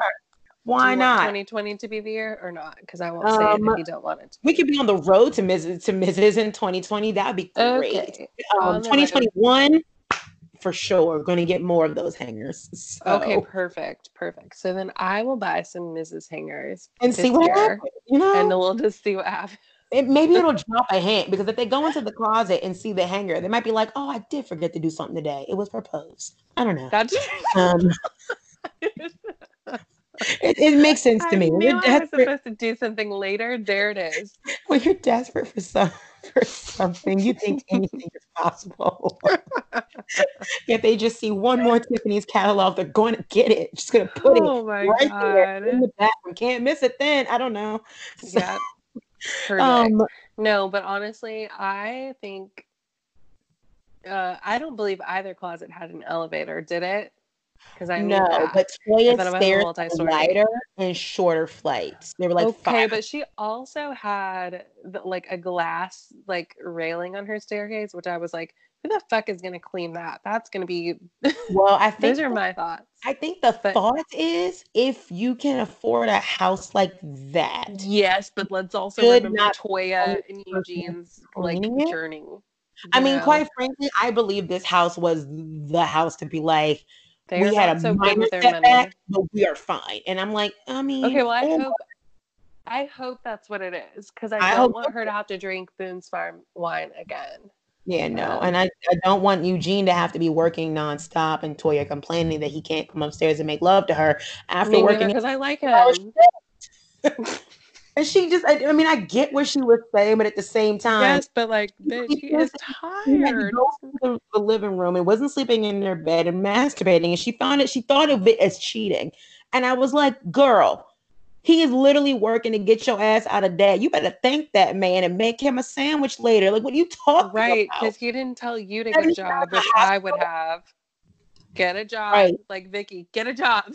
why not? 2020 to be the year or not? Because I won't say it Um, if you don't want it. to We could be on the road to Mrs. to Mrs. in 2020. That'd be great. Okay. Um, on the road. 2021 for sure. Going to get more of those hangers. So, Okay, perfect, perfect. So then I will buy some Mrs. Hangers and see what year, happens. You know, and we'll just see what happens. It, maybe it'll drop a hint because if they go into the closet and see the hanger, they might be like, "Oh, I did forget to do something today. It was proposed." I don't know. That's. Um, it, it makes sense to I me. When you're desperate, supposed to do something later. There it is. when you're desperate for some for something, you think anything is possible. if they just see one more Tiffany's catalog, they're going to get it. Just going to put it oh my right there in the bathroom. Can't miss it. Then I don't know. So, Yeah. Um, no, but honestly, I think uh, I don't believe either closet had an elevator. Did it? Because I no, but I Toya's thought about a stairs were and shorter flights. They were like okay, five. but she also had the, like a glass like railing on her staircase, which I was like, who the fuck is gonna clean that? That's gonna be. well, I think Those are my thoughts. I think the but- thought is if you can afford a house like that, Yes, but let's also remember not Toya and Eugene's like it. journey. I you mean, know? quite frankly, I believe this house was the house to be like, They're we had a so minor money. setback, but we are fine. And I'm like, I mean, Okay, well, I oh, hope, I hope that's what it is because I, I don't want her to have to drink Boone's Farm wine again. Yeah, no. Um, And I, I don't want Eugene to have to be working nonstop and Toya complaining that he can't come upstairs and make love to her after working. because I like him. And she just, I, I mean, I get what she was saying, but at the same time, Yes, but like, bitch, is she to tired. the, the living room and wasn't sleeping in their bed and masturbating. And she found it, she thought of it as cheating. And I was like, girl, he is literally working to get your ass out of debt. You better thank that man and make him a sandwich later. Like, what are you talking Right, about? because he didn't tell you to get a job, I would have. Get a job, Right. like Vicki. Get a job.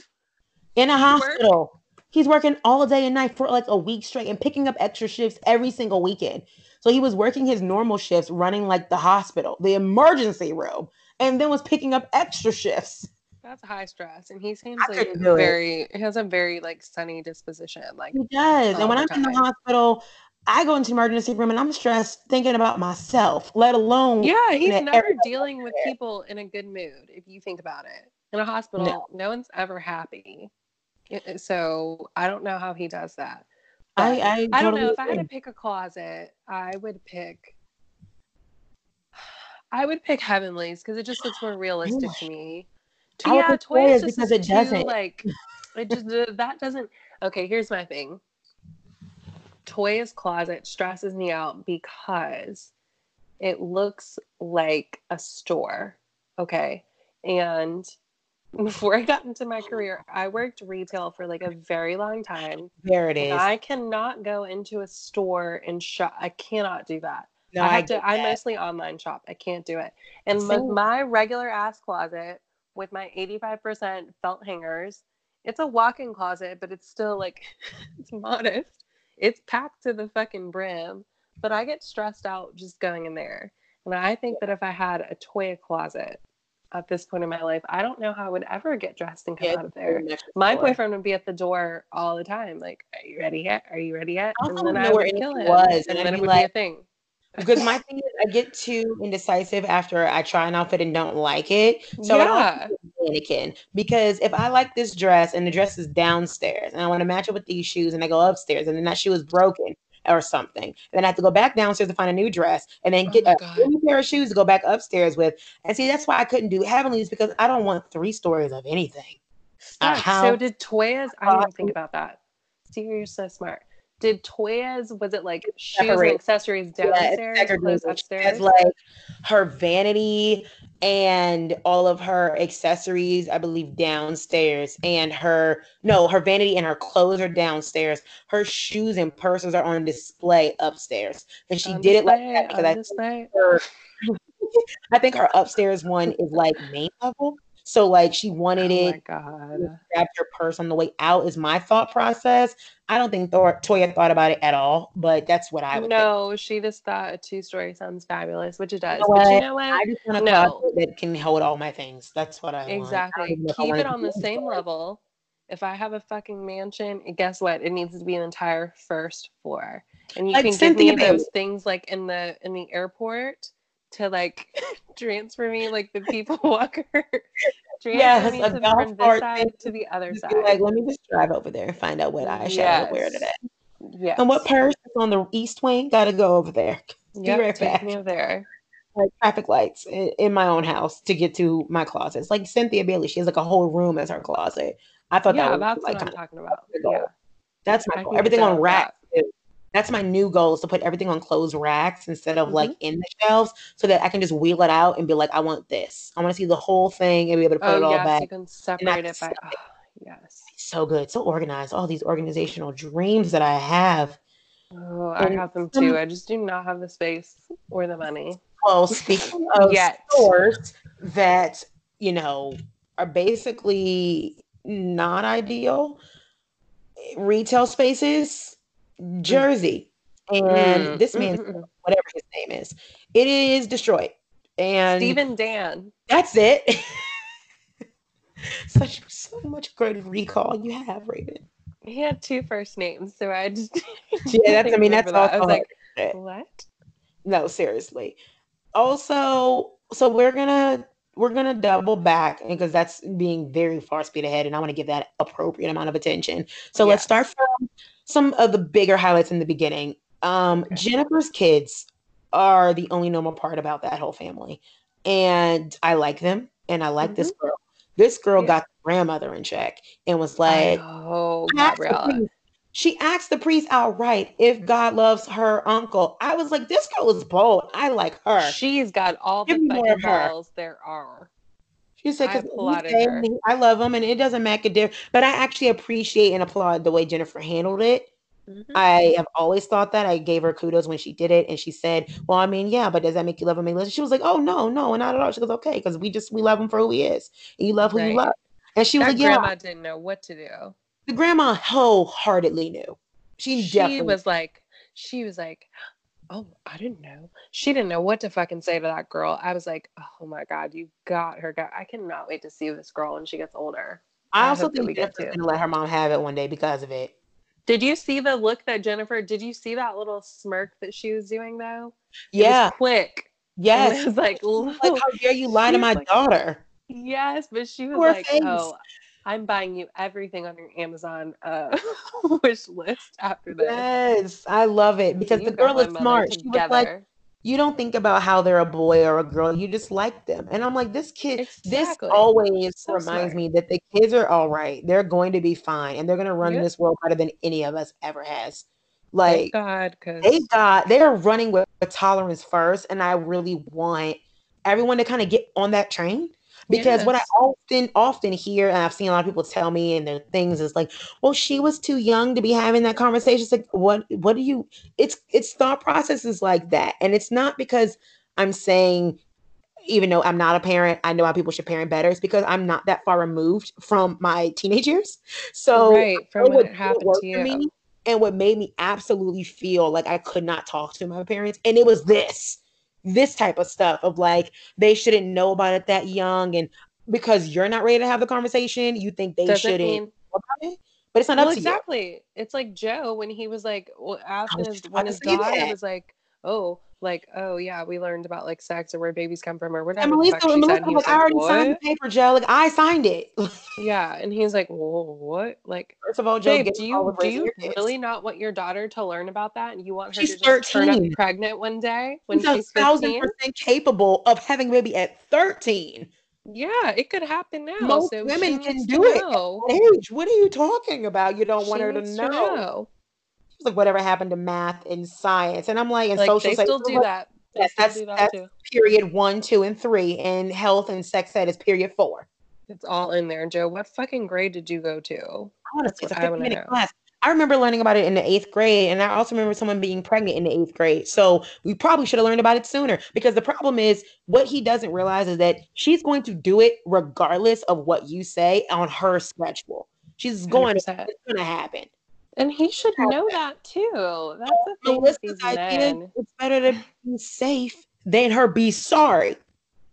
In a work. hospital. He's working all day and night for like a week straight and picking up extra shifts every single weekend. So he was working his normal shifts, running like the hospital, the emergency room, and then was picking up extra shifts. That's high stress, and he seems I like couldn't it. very. He has a very like sunny disposition. Like, He does. and when I'm in the hospital, I go into the emergency room and I'm stressed thinking about myself, let alone yeah, he's never dealing with people in a good mood. If you think about it, in a hospital, no, one's ever happy. Uh, so I don't know how he does that. I, But I, I don't know. totally If I had to pick a closet, I would pick. I would pick Heavenly's because it just looks more realistic to me. I would yeah, pick Toya's Toya's just because it too, doesn't. like it just that doesn't. Okay, here's my thing. Toya's closet stresses me out because it looks like a store. Okay, and before I got into my career, I worked retail for like a very long time. there it And. I cannot go into a store and shop. I cannot do that. No, I I have to. get I mostly online shop. I can't do it. And with my regular ass closet with my 85% felt hangers, it's a walk-in closet, but it's still like it's modest. It's packed to the fucking brim, but I get stressed out just going in there. And I think that if I had a Toya closet at this point in my life, I don't know how I would ever get dressed and come Yeah, out of there. My door. boyfriend would be at the door all the time, like, "Are you ready yet? Are you ready yet?" And then I would kill him, was, and and then it be would be a thing. Because my thing is I get too indecisive after I try an outfit and don't like it. So I yeah, also mannequin because if I like this dress and the dress is downstairs and I want to match it with these shoes and I go upstairs and then that shoe is broken or something, and then I have to go back downstairs to find a new dress and then Oh get a new pair of shoes to go back upstairs with. And see, that's why I couldn't do Heavenly's because I don't want three stories of anything. Fuck, so did Toya's? I didn't think about that. You're so smart. Did Toya's? Was it like shoes and accessories downstairs, segregated. clothes upstairs? like her vanity and all of her accessories, I believe, downstairs. And her no, her vanity and her clothes are downstairs. Her shoes and purses are on display upstairs. And she On did it like that because I think her, I think her upstairs one is like main level. So like she wanted Oh it my god. grab your purse on the way out is my thought process. I don't think Thor- Toya thought about it at all, but that's what I would think. No, she just thought a two story sounds fabulous, which it does. know but you know what? I just want a No. that can hold all my things. That's what I want. Exactly. I Keep it on the same store. level. If I have a fucking mansion, guess what? It needs to be an entire first floor. And you Like can give Cynthia me those things like in the in the airport to like transfer me like the people walker. transfer Yes, me a to, from this side to the other side. like, let me just drive over there and find out what eyeshadow to wear today. yes. And what purse is on the east wing? Got to go over there. Yep, right take back. me over there. Like traffic lights in, in my own house to get to my closets. Like Cynthia Bailey, she has like a whole room as her closet. I thought Yeah, that was that's like what I'm talking about. Yeah. that's my goal. Everything on too. That's my new goal is to put everything on closed racks instead of like Mm-hmm. in the shelves so that I can just wheel it out and be like, I want this. I want to see the whole thing and be able to put Oh it all yes, back. you can separate it by oh, yes. so good, so organized. All these organizational dreams that I have. Oh, I And have them too. I just do not have the space or the money. Well, speaking of Yet. stores that you know are basically not ideal, retail spaces, Jersey, and Mm, this man, mm, mm. whatever his name is, it is Detroit, and Stephen Dan. that's it. Such so much great recall you have, Raven. He had two first names, so I just Yeah, that's. I mean, that's that. I was like, what? no seriously also so we're gonna we're gonna double back because that's being very far speed ahead and i want to give that appropriate amount of attention so let's start from some of the bigger highlights in the beginning um Okay. jennifer's kids are the only normal part about that whole family and i like them and i like this girl this girl Mm-hmm. Yeah. got the grandmother in check and was like "Oh, Gabriella. She asked the priest outright if God loves her uncle. I was like, this girl is bold. I like her. She, She's got all Give the fucking balls there are. She said, I because her. I love him and it doesn't make a difference. But I actually appreciate and applaud the way Jennifer handled it. Mhm. I have always thought that. I gave her kudos when she did it. And she said, Well, I mean, yeah, but does that make you love him? less?" She was like, Oh, no, no, not at all. She goes, Okay, because we just, we love him for who he is. And you love who you love. And she was That like, Yeah, grandma didn't know what to do. The grandma wholeheartedly knew. She, She definitely was like, she was like, oh, I didn't know. She didn't know what to fucking say to that girl. I was like, oh my god, you got her. Guy. I cannot wait to see this girl when she gets older. I I also think that we think get Jennifer's to. gonna let her mom have it one day because of it. Did you see the look that Jennifer? Did you see that little smirk that she was doing though? Yeah. quick. Yes. it was like, like, how dare you lie to my like- daughter? yes, but she was her like, face. oh, I'm buying you everything on your Amazon uh, wish list after this. Yes, I love it because You the girl is mother smart. She was like, you don't think about how they're a boy or a girl. You just like them. And I'm like, this kid, Exactly. this always So reminds smart. me that the kids are all right. They're going to be fine and they're going to run Yep. this world better than any of us ever has. Like, Thank Like, God, because they got, they're running with tolerance first. And I really want everyone to kind of get on that train Because what I often often hear, and I've seen a lot of people tell me and their things is like, well, she was too young to be having that conversation. It's like, what what do you it's it's thought processes like that. And it's not because I'm saying even though I'm not a parent, I know how people should parent better. It's because I'm not that far removed from my teenage years. So right from what happened to you. me and what made me absolutely feel like I could not talk to my parents. And it was this, this type of stuff of like they shouldn't know about it that young. And because you're not ready to have the conversation, you think they Doesn't shouldn't mean know about it. But it's not well up to you. exactly. It's like Joe when he was like well, asking his when his daughter was like, oh, like oh yeah, we learned about like sex or where babies come from or And whatever the Melissa, she Melissa said. And he was was like, I already signed the paper, Joe. Like I signed it. Yeah, and he's like, whoa, what? Like, First of all, Joe, babe, do you do you really not want your daughter to learn about that, and you want her She's to just turn up pregnant one day when She's a she's thousand percent capable of having a baby at 13. Yeah, it could happen now. Most So women can do it age. What are you talking about? You don't She want her to know. to know. She's like, whatever happened to math and science? And I'm like, and Like social they still do that. They Yes, still that's do that that's too. period one, two, and three. And health and sex ed is period four. It's all in there, Joe. What fucking grade did you go to? I want to That's it's a what I 50 minute know. class. I remember learning about it in the eighth grade, and I also remember someone being pregnant in the eighth grade. So we probably should have learned about it sooner because the problem is what he doesn't realize is that she's going to do it regardless of what you say on her schedule. She's going, 100%. it's going to happen. And he should know that too. That's the thing Melissa's idea, it's better to be safe than her be sorry.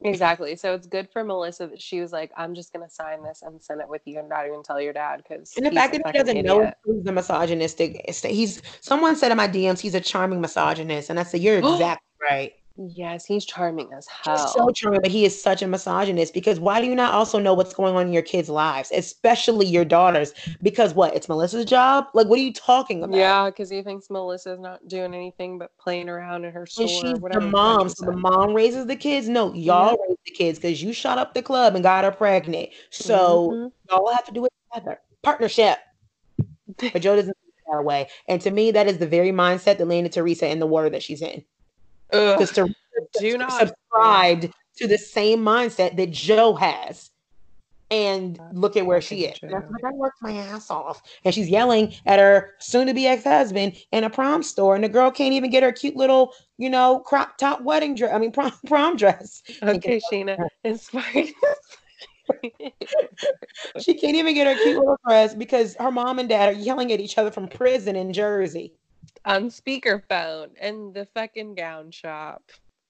Exactly. So it's good for Melissa that she was like, I'm just gonna sign this and send it with you and not even tell your dad because And the fact that he doesn't know idiot. he's a misogynistic, he's someone said in my DMs he's a charming misogynist, and I said you're exactly right. Yes, he's charming as He's hell. so charming, but he is such a misogynist because why do you not also know what's going on in your kids' lives, especially your daughters? Because what? It's Melissa's job. Like, what are you talking about? yeah, because he thinks Melissa's not doing anything but playing around in her store And she's the mom, so the mom raises the kids. No, y'all raise the kids because you shot up the club and got her pregnant. So Mhm. y'all have to do it together. Partnership. But Joe doesn't think that way. And to me, that is the very mindset that landed Teresa in the water that she's in. Because Teresa do not. subscribed to the same mindset that Joe has. And look at where she is. Fucking And I was Joe. like, I worked my ass off. And she's yelling at her soon to be ex husband in a prom store. And the girl can't even get her cute little, you know, crop top wedding dress. I mean, prom, prom dress. Okay, Shein, inspired. She can't even get her cute little dress because her mom and dad are yelling at each other from prison in Jersey. On speakerphone in the fucking gown shop.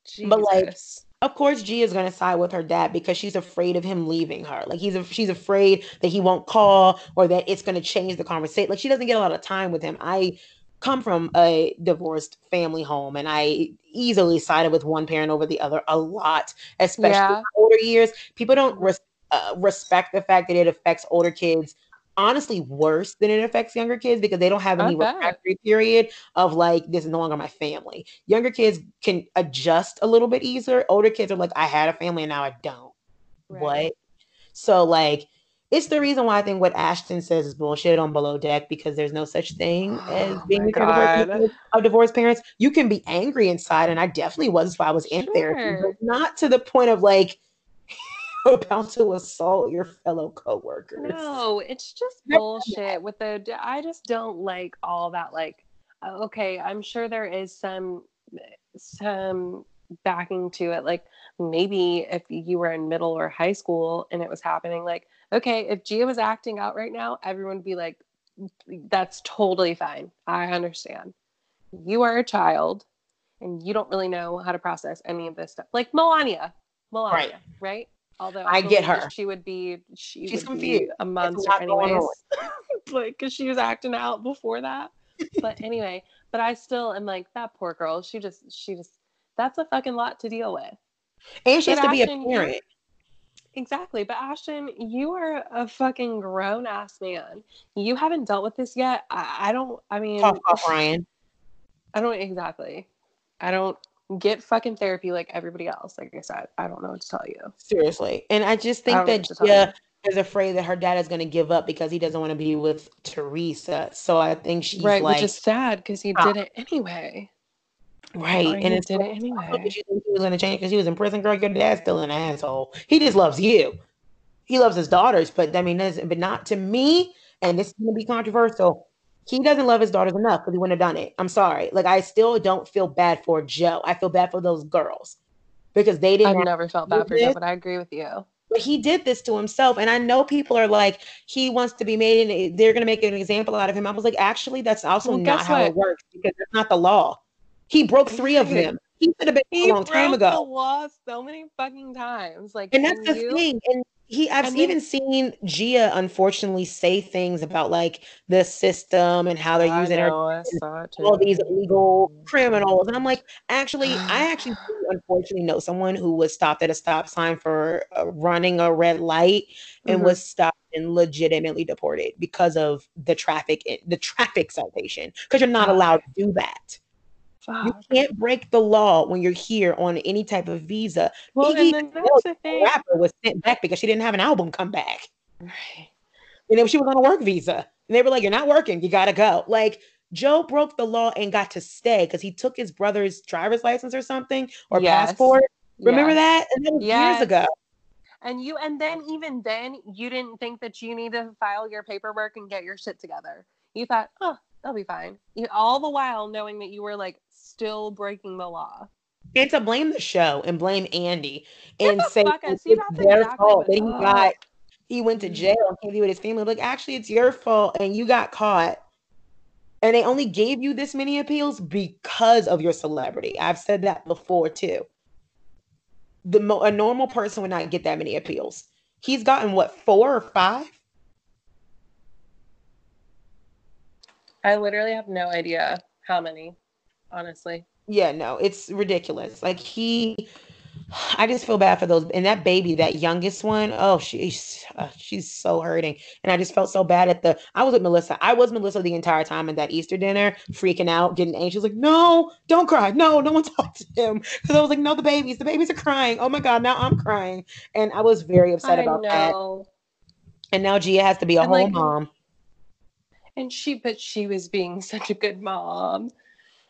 Jesus. But, like, Of course, G is gonna side with her dad because she's afraid of him leaving her. Like he's a, she's afraid that he won't call or that it's gonna change the conversation. Like she doesn't get a lot of time with him. I come from a divorced family home, and I easily sided with one parent over the other a lot, especially Yeah. in older years. People don't res- uh, respect the fact that it affects older kids. Honestly, worse than it affects younger kids because they don't have any refractory period of like this is no longer my family. Younger kids can adjust a little bit easier. Older kids are like, I had a family and now I don't. Right. What? So like it's the reason why I think what Ashton says is bullshit on below deck because there's no such thing as Oh being my the type of God. person of divorced parents. You can be angry inside, and I definitely was. Why I was in therapy, but not to the point of like about to assault your fellow coworkers. No, it's just bullshit with the I just don't like all that like uh, okay, I'm sure there is some some backing to it like maybe if you were in middle or high school and it was happening like okay, if Gia was acting out right now, everyone would be like that's totally fine. I understand. You are a child and you don't really know how to process any of this stuff. Like Milania. Milania, right? Although I get her. she would be she She's confused. a monster lot anyways. like cuz she was acting out before that. But anyway, but I still am like that poor girl. She just she just that's a fucking lot to deal with. And she has But to be a Ashton, parent. Exactly. But Ashton, you are a fucking grown ass man. You haven't dealt with this yet. I, I don't I mean Cough, cough, Ryan. I don't exactly. I don't get fucking therapy like everybody else. Like I said, I don't know what to tell you. Seriously. And I just think don't that to Gia is afraid that her dad is going to give up because he doesn't want to be with Teresa. So I think she's right, like, which is sad because he Stop. did it anyway. Right. Or and he it's did it anyway. how could you think he was gonna change because he was in prison, girl. Your dad's still an asshole. He just loves you. He loves his daughters, but I mean, but not to me. And this is gonna be controversial. He doesn't love his daughters enough because he wouldn't have done it. I'm sorry. Like I still don't feel bad for Joe. I feel bad for those girls because they didn't. I've never felt bad for. Joe, but I agree with you. but he did this to himself. And I know people are like, he wants to be made, and they're going to make an example out of him. I was like, actually, that's also Well, not how it works because that's not the law. He broke three of them. He should have been He a long time broke the law so many fucking times. Like, And that's the you, thing. And he, I've then- even seen Gia unfortunately say things about like the system and how they're using her know, I saw it all these illegal criminals. And I'm like, actually, I actually do unfortunately know someone who was stopped at a stop sign for uh, running a red light and Mhm. was stopped and legitimately deported because of the traffic, the traffic citation. Because you're not allowed to do that. You can't break the law when you're here on any type of visa. Well, Iggy and that's the the thing. rapper was sent back because she didn't have an album come back. Right. And then she was on a work visa. And they were like, You're not working, you gotta go. Like Joe broke the law and got to stay because he took his brother's driver's license or something or Yes. passport. Remember Yes. that? And that was Yes. years ago. And you, and then even then, you didn't think that you need to file your paperwork and get your shit together. You thought, oh, they'll be fine. You, all the while knowing that you were like still breaking the law. And to blame the show and blame Andy and the say out. it's their exactly fault that he got he went to jail and can't be with his family. Like, actually, it's your fault and you got caught. And they only gave you this many appeals because of your celebrity. I've said that before too. The mo- a normal person would not get that many appeals. He's gotten what four or five? I literally have no idea how many, honestly. Yeah, no, it's ridiculous. Like he, I just feel bad for those. And that baby, that youngest one, oh, she's uh, she's so hurting. And I just felt so bad at the. I was with Melissa. I was Melissa the entire time at that Easter dinner, freaking out, getting anxious. Like, no, don't cry. No, no one talk to him. Because I was like, no, the babies, the babies are crying. Oh my god, now I'm crying, and I was very upset I about that. And now Gia has to be a And, whole like, mom. And she, but she was being such a good mom.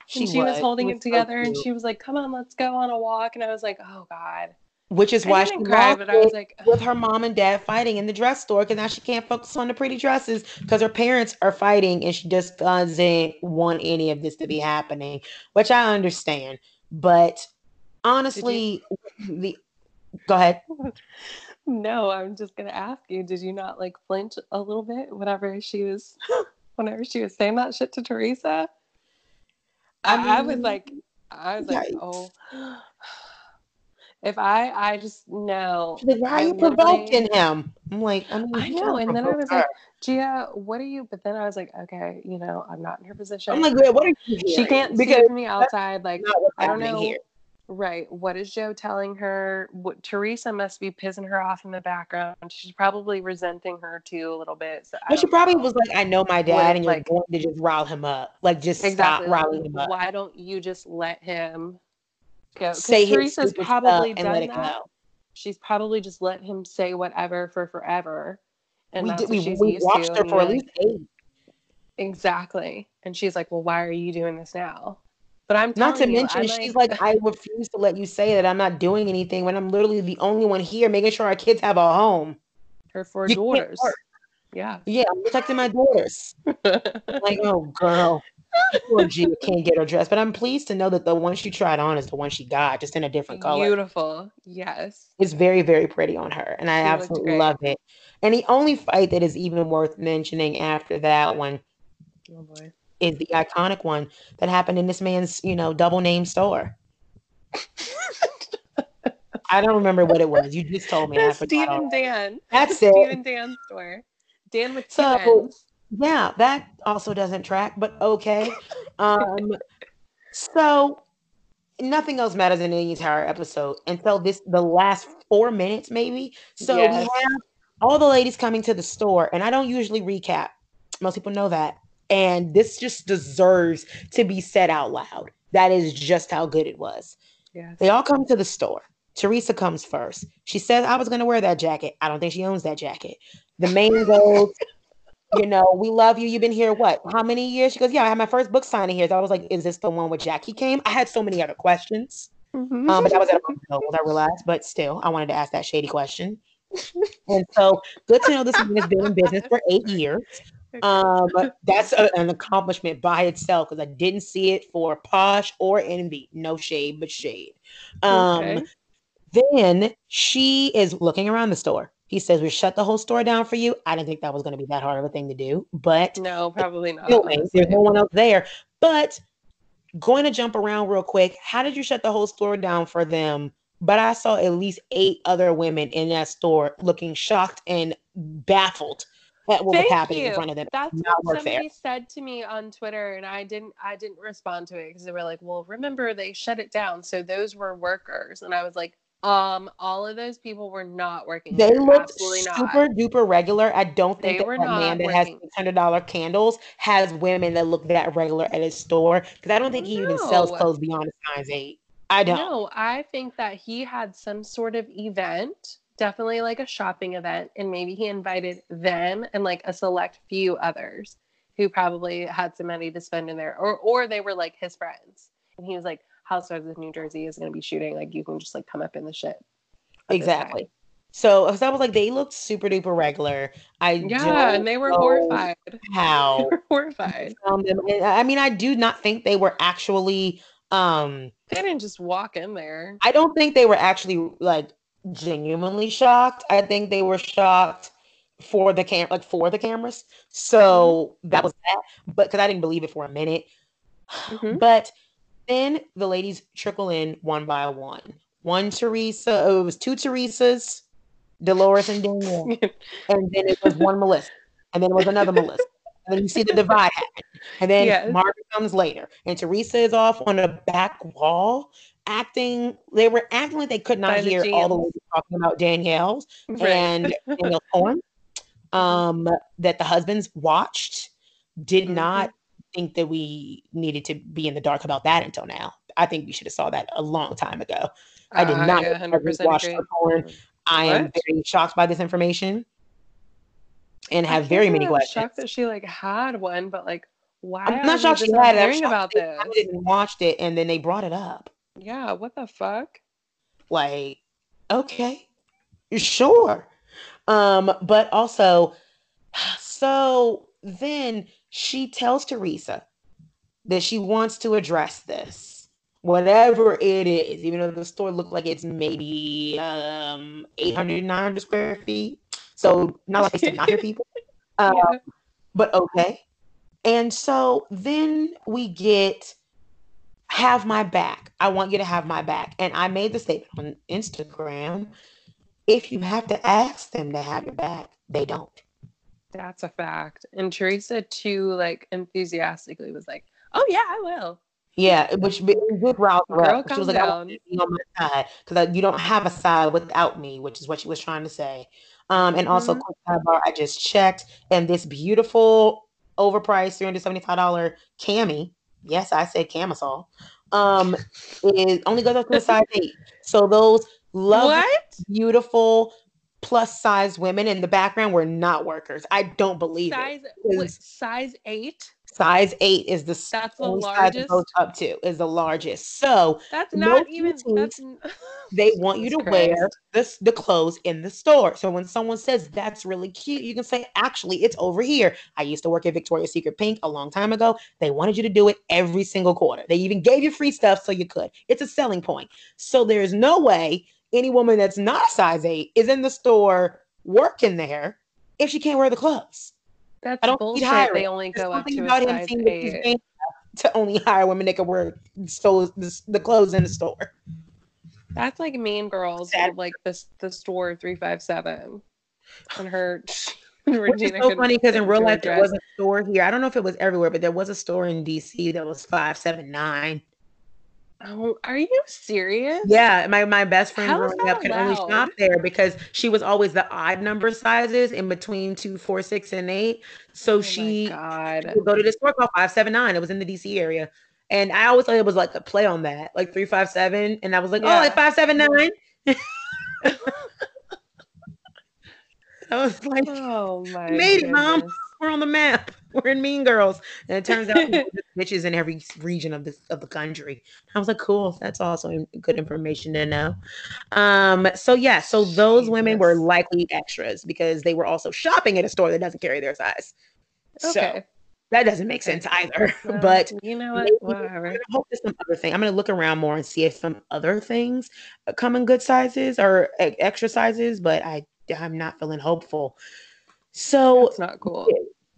She and she was, holding She it was so together and she was like, come on, let's go on a walk. And I was like, oh God. which is I why she didn't but I was like, with her mom and dad fighting in the dress store because now she can't focus on the pretty dresses because her parents are fighting and she just doesn't want any of this to be happening, which I understand. But honestly, the go ahead. no, I'm just gonna ask you, did you not like flinch a little bit whenever she was whenever she was saying that shit to Teresa? I, I I was um, like I was like, oh if I I just know like, why are you provoking him? I'm like, I, mean, I know, and then I was her. like, Gia, what are you? But then I was like, okay, you know, I'm not in her position. I'm like, what are you she hearing?" can't see because from the outside. Like, that's not what's I don't know. here. Right. What is Joe telling her? What Teresa must be pissing her off in the background. She's probably resenting her too a little bit. So she probably know. was like, I know my dad, What, and you're like- going to just rile him up. Like, just exactly. stop like, riling him up. why don't you just let him go? Say Teresa's probably done and let it that. go. She's probably just let him say whatever for forever. And we did, we, we watched her for at least eight. Exactly. And she's like, Well, why are you doing this now? But I'm Not to you, mention, I'm she's like, I refuse to let you say that I'm not doing anything when I'm literally the only one here making sure our kids have a home. her four You daughters. Yeah. Yeah, I'm protecting my daughters. Like, oh, girl. Poor Gia can't get her dress. But I'm pleased to know that the one she tried on is the one she got, just in a different color. Beautiful. Yes. It's very, very pretty on her. And I She absolutely love it. And the only fight that is even worth mentioning after that one Oh boy. Is the iconic one that happened in this man's, you know, double name store. I don't remember what it was. You just told me. That's and. Dan. That's it. Steve and Dan's store. Dan with So-. Yeah, that also doesn't track, but okay. Um, so nothing else matters in the entire episode until this the last four minutes, maybe. So Yes. we have all the ladies coming to the store, and I don't usually recap. Most people know that. And this just deserves to be said out loud. That is just how good it was. Yes. They all come to the store. Teresa comes first. She says, I was going to wear that jacket. I don't think she owns that jacket. The man goes, you know, we love you. You've been here what? How many years? She goes, yeah, I had my first book signing here. So I was like, is this the one where Jackie came? I had so many other questions. Mhm. Um, but that was at a hotel, I realized. But still, I wanted to ask that shady question. and so, good to know this woman has been in business for eight years. Um, that's a- an accomplishment by itself because I didn't see it for Posh or Envy. No shade, but shade. Um, Okay. then she is looking around the store. He says, We shut the whole store down for you. I didn't think that was going to be that hard of a thing to do, but No, probably not. there's no one else there. But going to jump around real quick, how did you shut the whole store down for them? But I saw at least eight other women in that store looking shocked and baffled at what Thank happening in you. front of them. That's Not what somebody said to me on Twitter, and I didn't. I didn't respond to it because they were like, "Well, remember they shut it down, so those were workers." And I was like, "Um, all of those people were not working. They there. looked Absolutely not. super duper regular. I don't think They that, were that man not that has working. hundred dollar candles has women that look that regular at his store because I don't think he even sells clothes beyond a size eight. I don't. No, I think that he had some sort of event, definitely like a shopping event, and maybe he invited them and like a select few others who probably had some money to spend in there, or or they were like his friends, and he was like, "Housewives of New Jersey is going to be shooting, like you can just like come up in the shit." Exactly. So, I was like, they looked super duper regular. I Yeah, and they were horrified. How were horrified. them. I mean, I do not think they were actually. Um, They didn't just walk in there. I don't think they were actually like genuinely shocked. I think they were shocked for the cam, like for the cameras. So that was that. But because I didn't believe it for a minute. Mhm. But then the ladies trickle in one by one. One Teresa, oh, it was two Teresas, Dolores and Danielle, and then it was one Melissa, and then it was another Melissa. And then you see the divide happen. And then Yes. Margaret comes later, and Teresa is off on a back wall acting. They were acting like they could not By the hear all the ladies talking about Danielle's Right. and Danielle's porn. Um, that the husbands watched, did Mhm. not think that we needed to be in the dark about that until now. I think we should have saw that a long time ago. I did not that 100% watch agree. her porn. I am very shocked by this information and have very many questions. Shocked that she like had one, but like, why? I'm not shocked she not had it. Hearing about this? I didn't watch it and then they brought it up. Yeah, what the fuck? Like, okay, sure. Um, but also, so then she tells Teresa that she wants to address this, whatever it is, even though the store looked like it's maybe um 800, 900 square feet. So not like it's not here people. Uh, Yeah. but okay. And so then we get have my back. I want you to have my back. And I made the statement on Instagram if you have to ask them to have your back, they don't. That's a fact. And Teresa too, like enthusiastically was like, "Oh yeah, I will." Yeah, which did rouse her She was like, I down. you be on my side because you don't have a side without me, which is what she was trying to say. Um, and also, Mhm. quick I just checked, and this beautiful, overpriced $375 cami, yes, I said camisole, um, is only goes up to a size eight. So those lovely, beautiful, plus size women in the background were not workers. I don't believe it. Size size eight? Size eight is the That's the size largest. up to is the largest. So That's not even. That's. they want you to wear this the clothes in the store. So when someone says that's really cute, you can say, actually, it's over here. I used to work at Victoria's Secret Pink a long time ago. They wanted you to do it every single quarter. They even gave you free stuff so you could. It's a selling point. So there's no way any woman that's not a size eight is in the store working there if she can't wear the clothes. That's I don't bullshit. hiring. They only There's go up to about him size seeing that he's eight. to only hire women that can wear so the, the clothes in the store. That's like Mean Girls, Sad. like the the store three five seven, and her. Which is so funny because in real into a life there was a store here. I don't know if it was everywhere, but there was a store in DC that was five seven nine. Oh, are you serious? Yeah, my my best friend How growing up could only shop there because she was always the odd number sizes in between two, four, six, and eight. So Oh she God. would go to this store called five seven nine. It was in the DC area, and I always thought it was like a play on that, like three five seven, and I was like, oh, Yeah. like five seven nine. I was like, Oh my. made it, Mom. We're on the map. We're in Mean Girls, and it turns out bitches in every region of the of the country. I was like, cool. That's also good information to know. Um, so yeah, so those women were likely extras because they were also shopping at a store that doesn't carry their size. Okay. So that doesn't make sense either. Well, but you know what? Whatever. I hope there's some other thing. I'm gonna look around more and see if some other things come in good sizes or extra sizes, but I I'm not feeling hopeful. So That's not cool.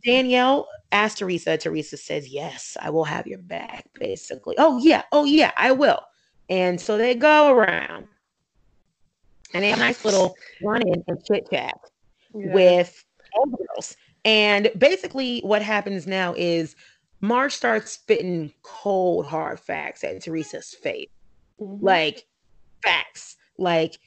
Danielle asked Teresa. Teresa says, Yes, I will have your back, basically. Oh, yeah. Oh, yeah, I will. And so they go around and they have a nice little run in and chit chat Yeah. with all girls. And basically, what happens now is Marge starts spitting cold, hard facts at Teresa's face Mhm. like facts like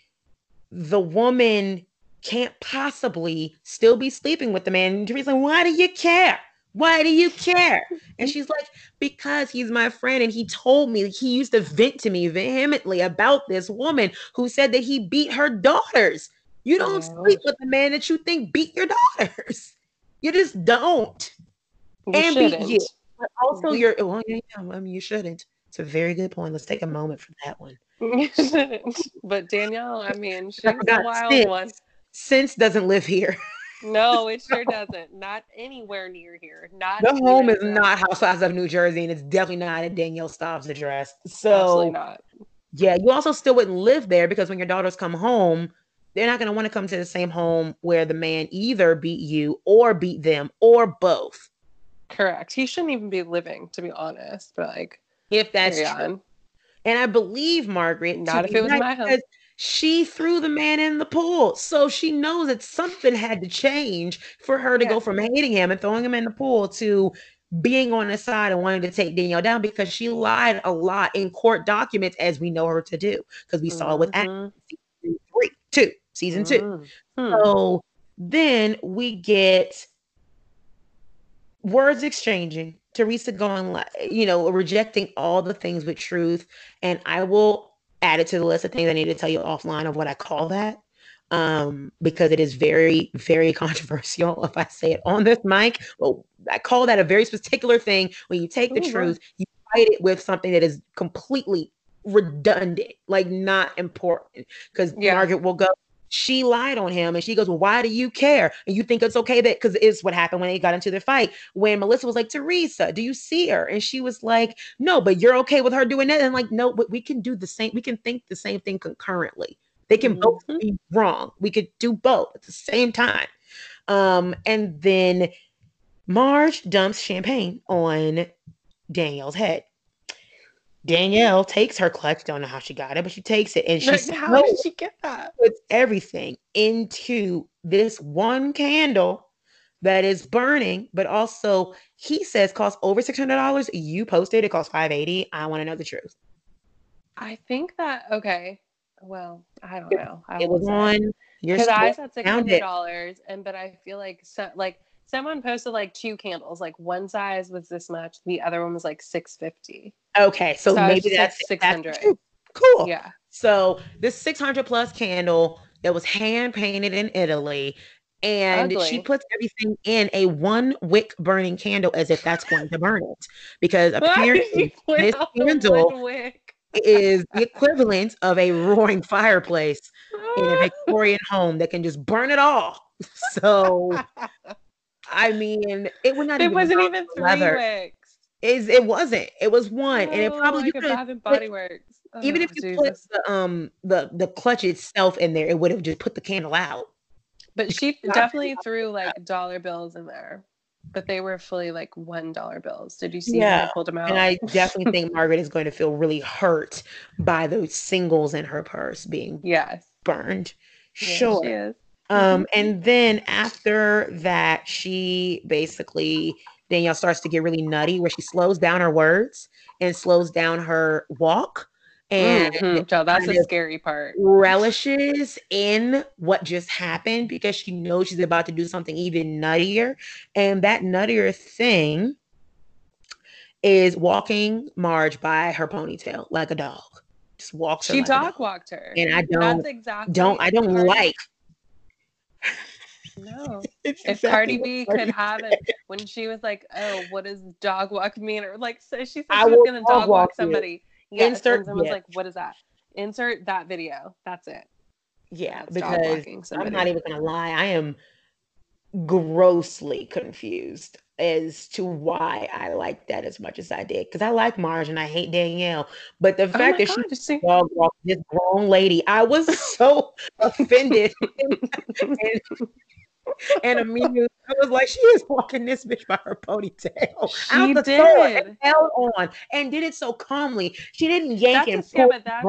the woman can't possibly still be sleeping with the man. And Teresa's like why do you care? Why do you care? And she's like because he's my friend and he told me he used to vent to me vehemently about this woman who said that he beat her daughters. You don't Oh. sleep with the man that you think beat your daughters. You just don't. You and beat shouldn't. you. but also you're well yeah, yeah, I mean you shouldn't. It's a very good point. Let's take a moment for that one. But Danielle, I mean, she's a wild one. Sense doesn't live here. No, it sure doesn't. Not anywhere near here. Not The home is not Housewives of New Jersey, and it's definitely not at Danielle Staub's address. Absolutely So not. yeah, you also still wouldn't live there because when your daughters come home, they're not going to want to come to the same home where the man either beat you or beat them or both. Correct. He shouldn't even be living, to be honest. But like, If that's true. on. And I believe Margaret, Not if it was my home. She threw the man in the pool. So she knows that something had to change for her to Yeah. go from hating him and throwing him in the pool to being on his side and wanting to take Danielle down because she lied a lot in court documents as we know her to do. Because we saw it with Act Mhm. season three, two, season two. Mhm. Hmm. So then we get words exchanging, Teresa going you know, rejecting all the things with truth. And I will add it to the list of things I need to tell you offline of what I call that. Um, because it is very, very controversial if I say it on this mic. Well, I call that a very particular thing when you take the Ooh, wow. truth, you fight it with something that is completely redundant, like not important. Because Yeah. Margaret will go, she lied on him and she goes well why do you care? And you think it's okay that because it's what happened when they got into their fight when melissa was like teresa do you see her? And she was like no but you're okay with her doing that. And like no but we can do the same we can think the same thing concurrently. They can both Mhm. be wrong. We could do both at the same time. Um and then marge dumps champagne on danielle's head danielle takes her clutch don't know how she got it but she takes it and she Like, how did she get that? puts everything into this one candle that is burning, but also he says costs over six hundred dollars. You posted it costs five eighty. I want to know the truth. I think that okay. Well, I don't know. I It was on your because I said six hundred dollars, and but I feel like so, like someone posted like two candles, like one size was this much, the other one was like six fifty. Okay, so, So maybe that's that's 600. Cool. Yeah, So this six hundred plus candle that was hand painted in Italy. And she puts everything in a one wick burning candle as if that's going to burn it. Because apparently this candle is the equivalent of a roaring fireplace in a Victorian home that can just burn it all. So I mean, it would not it even wasn't even three leather. Is it wasn't. It was one, and it Oh, probably like you could and Body Works. even Oh, if you put the um the the clutch itself in there, it would have just put the candle out. But she definitely threw like dollar bills in there, but they were fully like one dollar bills. Did you see Yeah, I pulled them out? And I definitely think Margaret is going to feel really hurt by those singles in her purse being yes, burned. yes, Sure. she is. Um, and then after that, she basically Danielle starts to get really nutty where she slows down her words and slows down her walk and Mhm. So that's the scary part. relishes in what just happened because she knows she's about to do something even nuttier. And that nuttier thing is walking Marge by her ponytail like a dog. Just walks her She like dog walked her, And I don't- That's exactly. don't I don't like No. It's If exactly Cardi B Cardi could have it when she was like, "Oh, what does dog walk mean?" or like, so she said she was gonna dog dog walk somebody. Yes, Insert and GIF. like, "What is that?" Insert that video. That's it. Yeah, That's because I'm not even gonna lie, I am grossly confused as to why I like that as much as I did. Because I like Marge and I hate Danielle, but the Oh fact that she god! See, dog walked this grown lady, I was so offended. and, and immediately I was like, she is walking this bitch by her ponytail She out the store and did. held on and did it so calmly. She didn't yank That's and pull but that's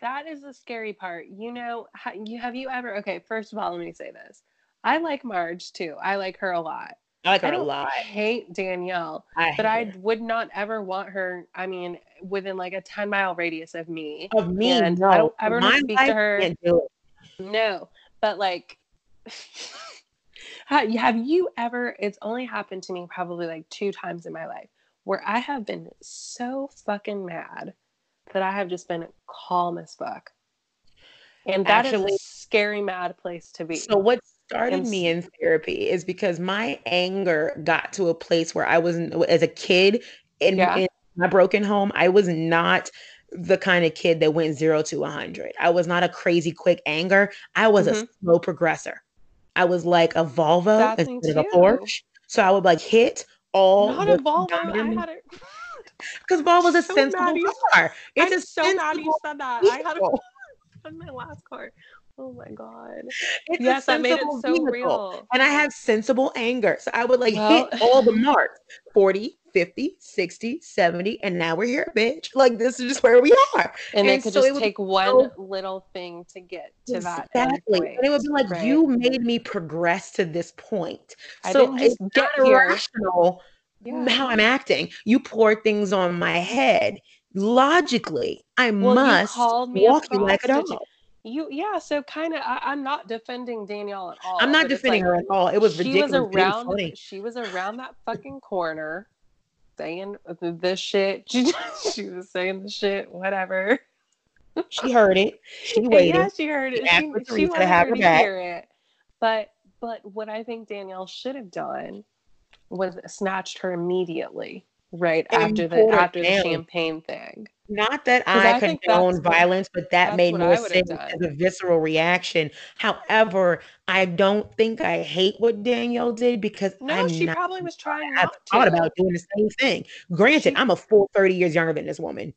that is the scary part. You know, you have you ever? Okay, first of all, let me say this. I like Marge too. I like her a lot. I like her I a lot. hate Danielle, I but hate I would not ever want her. I mean, within like a ten mile radius of me. of me, and no. I don't ever My speak to her. can't do it. No, but like, have you ever? It's only happened to me probably like two times in my life where I have been so fucking mad that I have just been calm as fuck. And that is Actually- a scary mad place to be. So what started And me in therapy is because my anger got to a place where I was as a kid in, Yeah. in my broken home, I was not the kind of kid that went zero to a hundred. I was not a crazy quick anger. I was a Mhm. slow progressor. I was like a Volvo That's me instead of a. Porsche. So I would like hit all Not a Volvo. I diamond- had it. because Volvo's a So sensible car. It's I'm a so mad you said that. I had a vehicle. on my last car. Oh my god. It's a yes, that made it so vehicle. real. and I have sensible anger. So I would like Well- hit all the marks 40, 50, 60, 70, and now we're here, bitch. Like this is just where we are. And, it And could so just take one so- little thing to get to that Exactly. And it would be like, right? you made me progress to this point. I so it's get irrational Yeah. how I'm acting. You pour things on my head. Logically, I Well, must called me a walk you like a dog. You yeah, so kind of I'm not defending Danielle at all. I'm not defending like, her at all. It was she ridiculous. was around she was around that fucking corner saying this shit. She, she was saying the shit, whatever. She heard it. She waited. yeah, she heard it. She, for she Teresa to wanted have her her to back. hear it. But but what I think Danielle should have done was snatched her immediately right after the after the champagne thing. Not that I, I condone that's what- violence, but that made more I sense as a visceral reaction. However, I don't think I hate what Danielle did because No, I'm she not. probably was trying I've to. thought about doing the same thing. Granted, She- I'm a full 30 years younger than this woman.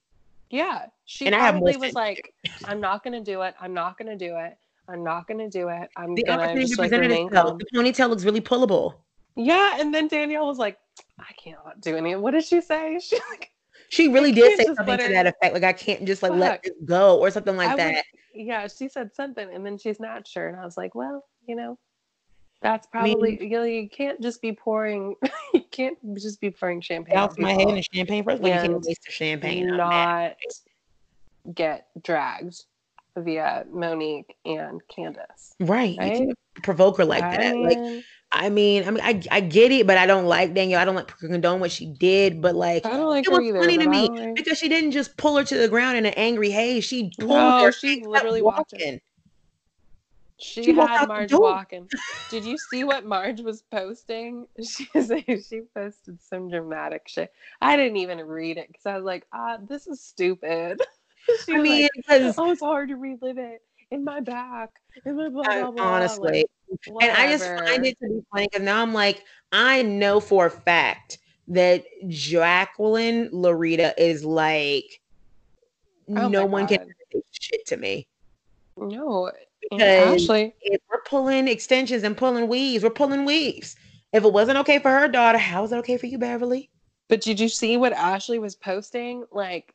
Yeah, she And I probably was like, "I'm not gonna do it. I'm not gonna do it. I'm not gonna do it. I'm The gonna just like itself. The ponytail looks really pullable. Yeah, and then Danielle was like, "I can't do any." What did she say? She like, She really did say something let to that effect. Like I can't just like let Fuck. this go or something like I would- that. yeah, she said something, and then she's not sure. and I was like, "Well, you know, that's probably you, know, you can't just be pouring. you can't just be pouring champagne Out my head and champagne. First all, you can't waste the champagne. Not get dragged via Monique and Candiace." Right. You Right? can't provoke her like I that. Like mean, I mean, I mean, I, I get it, but I don't like Danielle. I don't like condone what she did, but like I don't like it was either. funny to me like- because she didn't just pull her to the ground in an angry haze. She pulled No, her. she literally walked her. walking. She, She had Marge walking. Did you see what Marge was posting? She she posted some dramatic shit. I didn't even read it because I was like, ah, this is stupid. she I mean, like, because oh, it's hard to relive it in my back. In my blah, blah, blah. honestly, like, and I just find it to be funny because now I'm like, I know for a fact that Jacqueline Laurita is like, Oh no one can say shit to me. no. Because Ashley, if we're pulling extensions and pulling weaves, we're pulling weaves. If it wasn't okay for her daughter, how is it okay for you, Beverly? But did you see what Ashley was posting like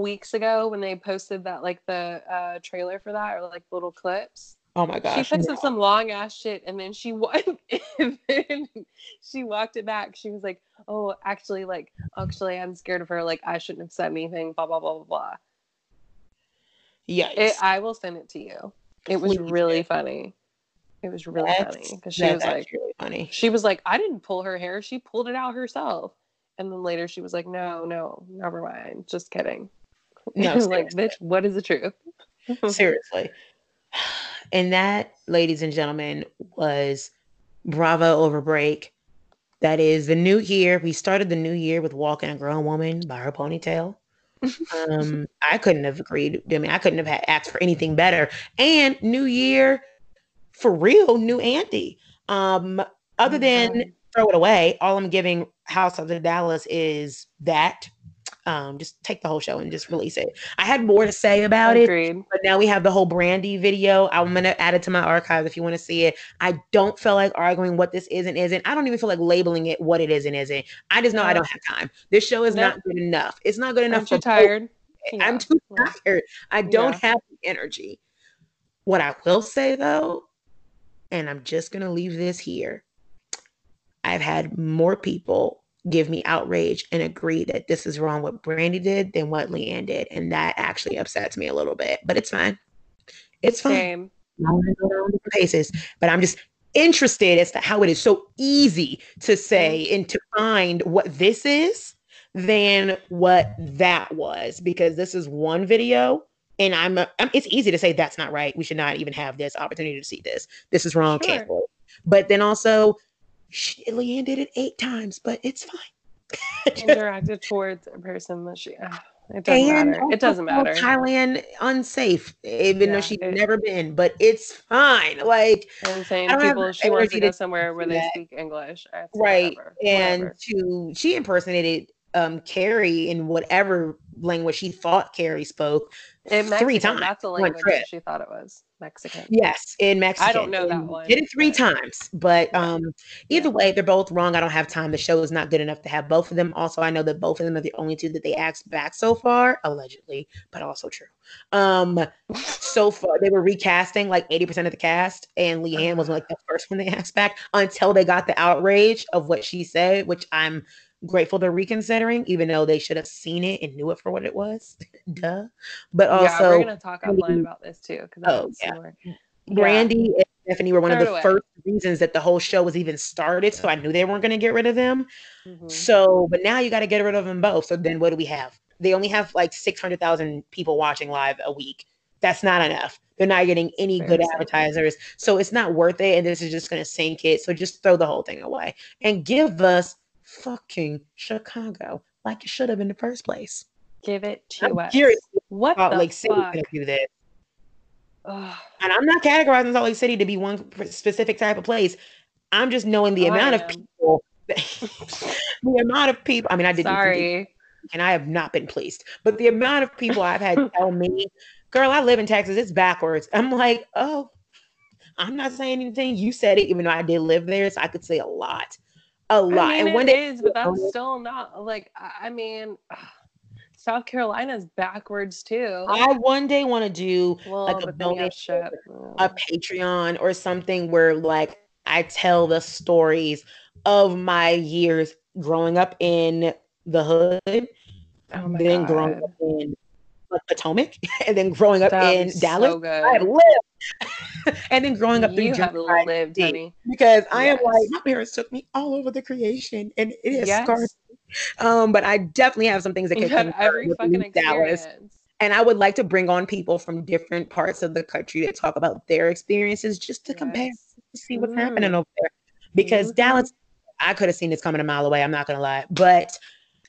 weeks ago when they posted that like the uh, trailer for that or like little clips? Oh my gosh. she posted some long ass shit and then she wa- and then she walked it back. She was like, "Oh, actually, like actually, I'm scared of her. Like I shouldn't have said anything." Blah blah blah blah blah. It, I will send it to you. It was Please really funny. It was really That's- funny because she that's was like, really funny. she was like, I didn't pull her hair. She pulled it out herself. And then later she was like, No, no, never mind. Just kidding. No, like, bitch, what is the truth? Seriously. And that, ladies and gentlemen, was Bravo over break. That is the new year. We started the new year with Walking a Grown Woman by her ponytail. um, I couldn't have agreed. I mean, I couldn't have had, asked for anything better. And New Year, for real, new Andy. Um, other than throw it away, all I'm giving House of the Dallas is that um, just take the whole show and just release it. I had more to say about Agreed. it, but now we have the whole Brandi video. I'm gonna add it to my archive if you want to see it. I don't feel like arguing what this is and isn't. I don't even feel like labeling it what it is and isn't. I just know no. I don't have time. This show is no. not good enough. It's not good enough. I'm too tired. Yeah. I'm too tired. I don't yeah. have the energy. What I will say though, and I'm just gonna leave this here. I've had more people give me outrage and agree that this is wrong what Brandi did than what LeeAnne did. And that actually upsets me a little bit, but it's fine. It's fine. Paces, but I'm just interested as to how it is so easy to say mm-hmm. and to find what this is than what that was because this is one video and I'm, a, I'm, it's easy to say that's not right we should not even have this opportunity to see this this is wrong sure. but then also she, LeeAnne did it eight times, but it's fine. Interacted towards a person that she. Uh, it doesn't and matter. It doesn't matter. Thailand unsafe, even yeah, though she's it, never been, but it's fine. Like I'm saying, people she wants to go somewhere where they speak English, right? Whatever, and whatever. to she impersonated um Cary in whatever language she thought Cary spoke three times. That's the language she thought it was. Mexican. Yes, in Mexican. I don't know that one. Did it three but... times, but um, either way, they're both wrong. I don't have time. The show is not good enough to have both of them. Also, I know that both of them are the only two that they asked back so far, allegedly, but also true. Um, so far they were recasting like eighty percent of the cast, and LeeAnne was like the first one they asked back until they got the outrage of what she said, which I'm grateful they're reconsidering, even though they should have seen it and knew it for what it was. Duh. But also, yeah, we're gonna talk offline about this too. Because oh yeah. Brandi yeah. and Stephanie were one of the first reasons that the whole show was even started. So I knew they weren't going to get rid of them. Mm-hmm. So, but now you got to get rid of them both. So then what do we have? They only have like 600,000 people watching live a week. That's not enough. They're not getting any Fair good advertisers. So it's not worth it. And this is just going to sink it. So just throw the whole thing away and give us fucking Chicago like it should have in the first place. Give it to I'm us. Curious what Salt Lake City gonna do this. Ugh. And I'm not categorizing Salt Lake City to be one specific type of place. I'm just knowing the oh, amount of people, the amount of people. I mean, I didn't. Sorry. and I have not been pleased. But the amount of people I've had tell me, "Girl, I live in Texas. It's backwards." I'm like, "Oh, I'm not saying anything. You said it, even though I did live there, so I could say a lot." A lot. I mean, and when it is, but that's oh. still not like I mean. South Carolina's backwards too. I one day want to do well, like a donation, a Patreon or something where like I tell the stories of my years growing up in the hood, oh then God. growing up in Potomac, and then growing up that in Dallas. So I lived, and then growing up you in have lived, honey. because yes. I am like my parents took me all over the creation, and it is yes. scarred. Um, but I definitely have some things that can every fucking experience. Dallas. And I would like to bring on people from different parts of the country to talk about their experiences, just to yes. compare, to see what's mm. happening over there. Because mm-hmm. Dallas, I could have seen this coming a mile away. I'm not gonna lie, but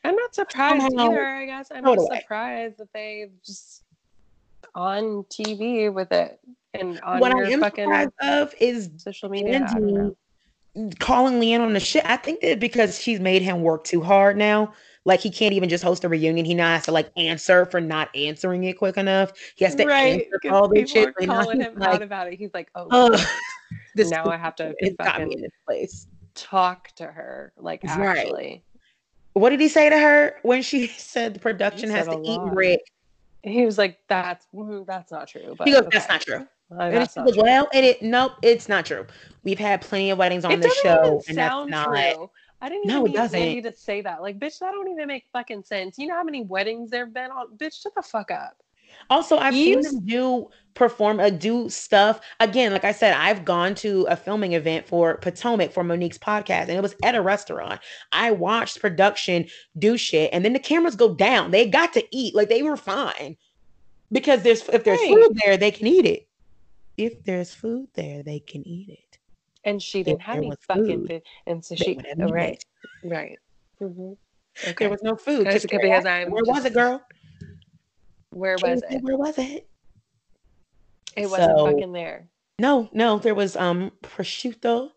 I'm not surprised either. I guess I'm not surprised that they just on TV with it and on what your I am fucking of is social media. Calling LeeAnne on the shit. I think that because she's made him work too hard now. Like he can't even just host a reunion. He now has to like answer for not answering it quick enough. He has to right, answer all this shit. Are calling him like, out about it. He's like, oh, this now I have to fucking in this place. talk to her. Like actually. Right what did he say to her when she said the production has to eat Rick? He was like, "That's mm, that's not true." But he goes, "That's not true." Uh, that's not true. Well, and it nope, it's not true. We've had plenty of weddings on the show, and that's not. True. I didn't even no, doesn't. need to say that. Like, bitch, that don't even make fucking sense. You know how many weddings there've been on? Bitch, shut the fuck up. Also, I've you... seen them do perform, uh, do stuff. Again, like I said, I've gone to a filming event for Potomac for Monique's podcast, and it was at a restaurant. I watched production do shit, and then the cameras go down. They got to eat, like they were fine because there's if there's right. food there, they can eat it. if there's food there, they can eat it. And she didn't have any fucking food. And so she, right, right. hmm Okay. There was no food. Because where was just- it, girl? Where was it? Where was it? It wasn't So- fucking there. No, no. There was um prosciutto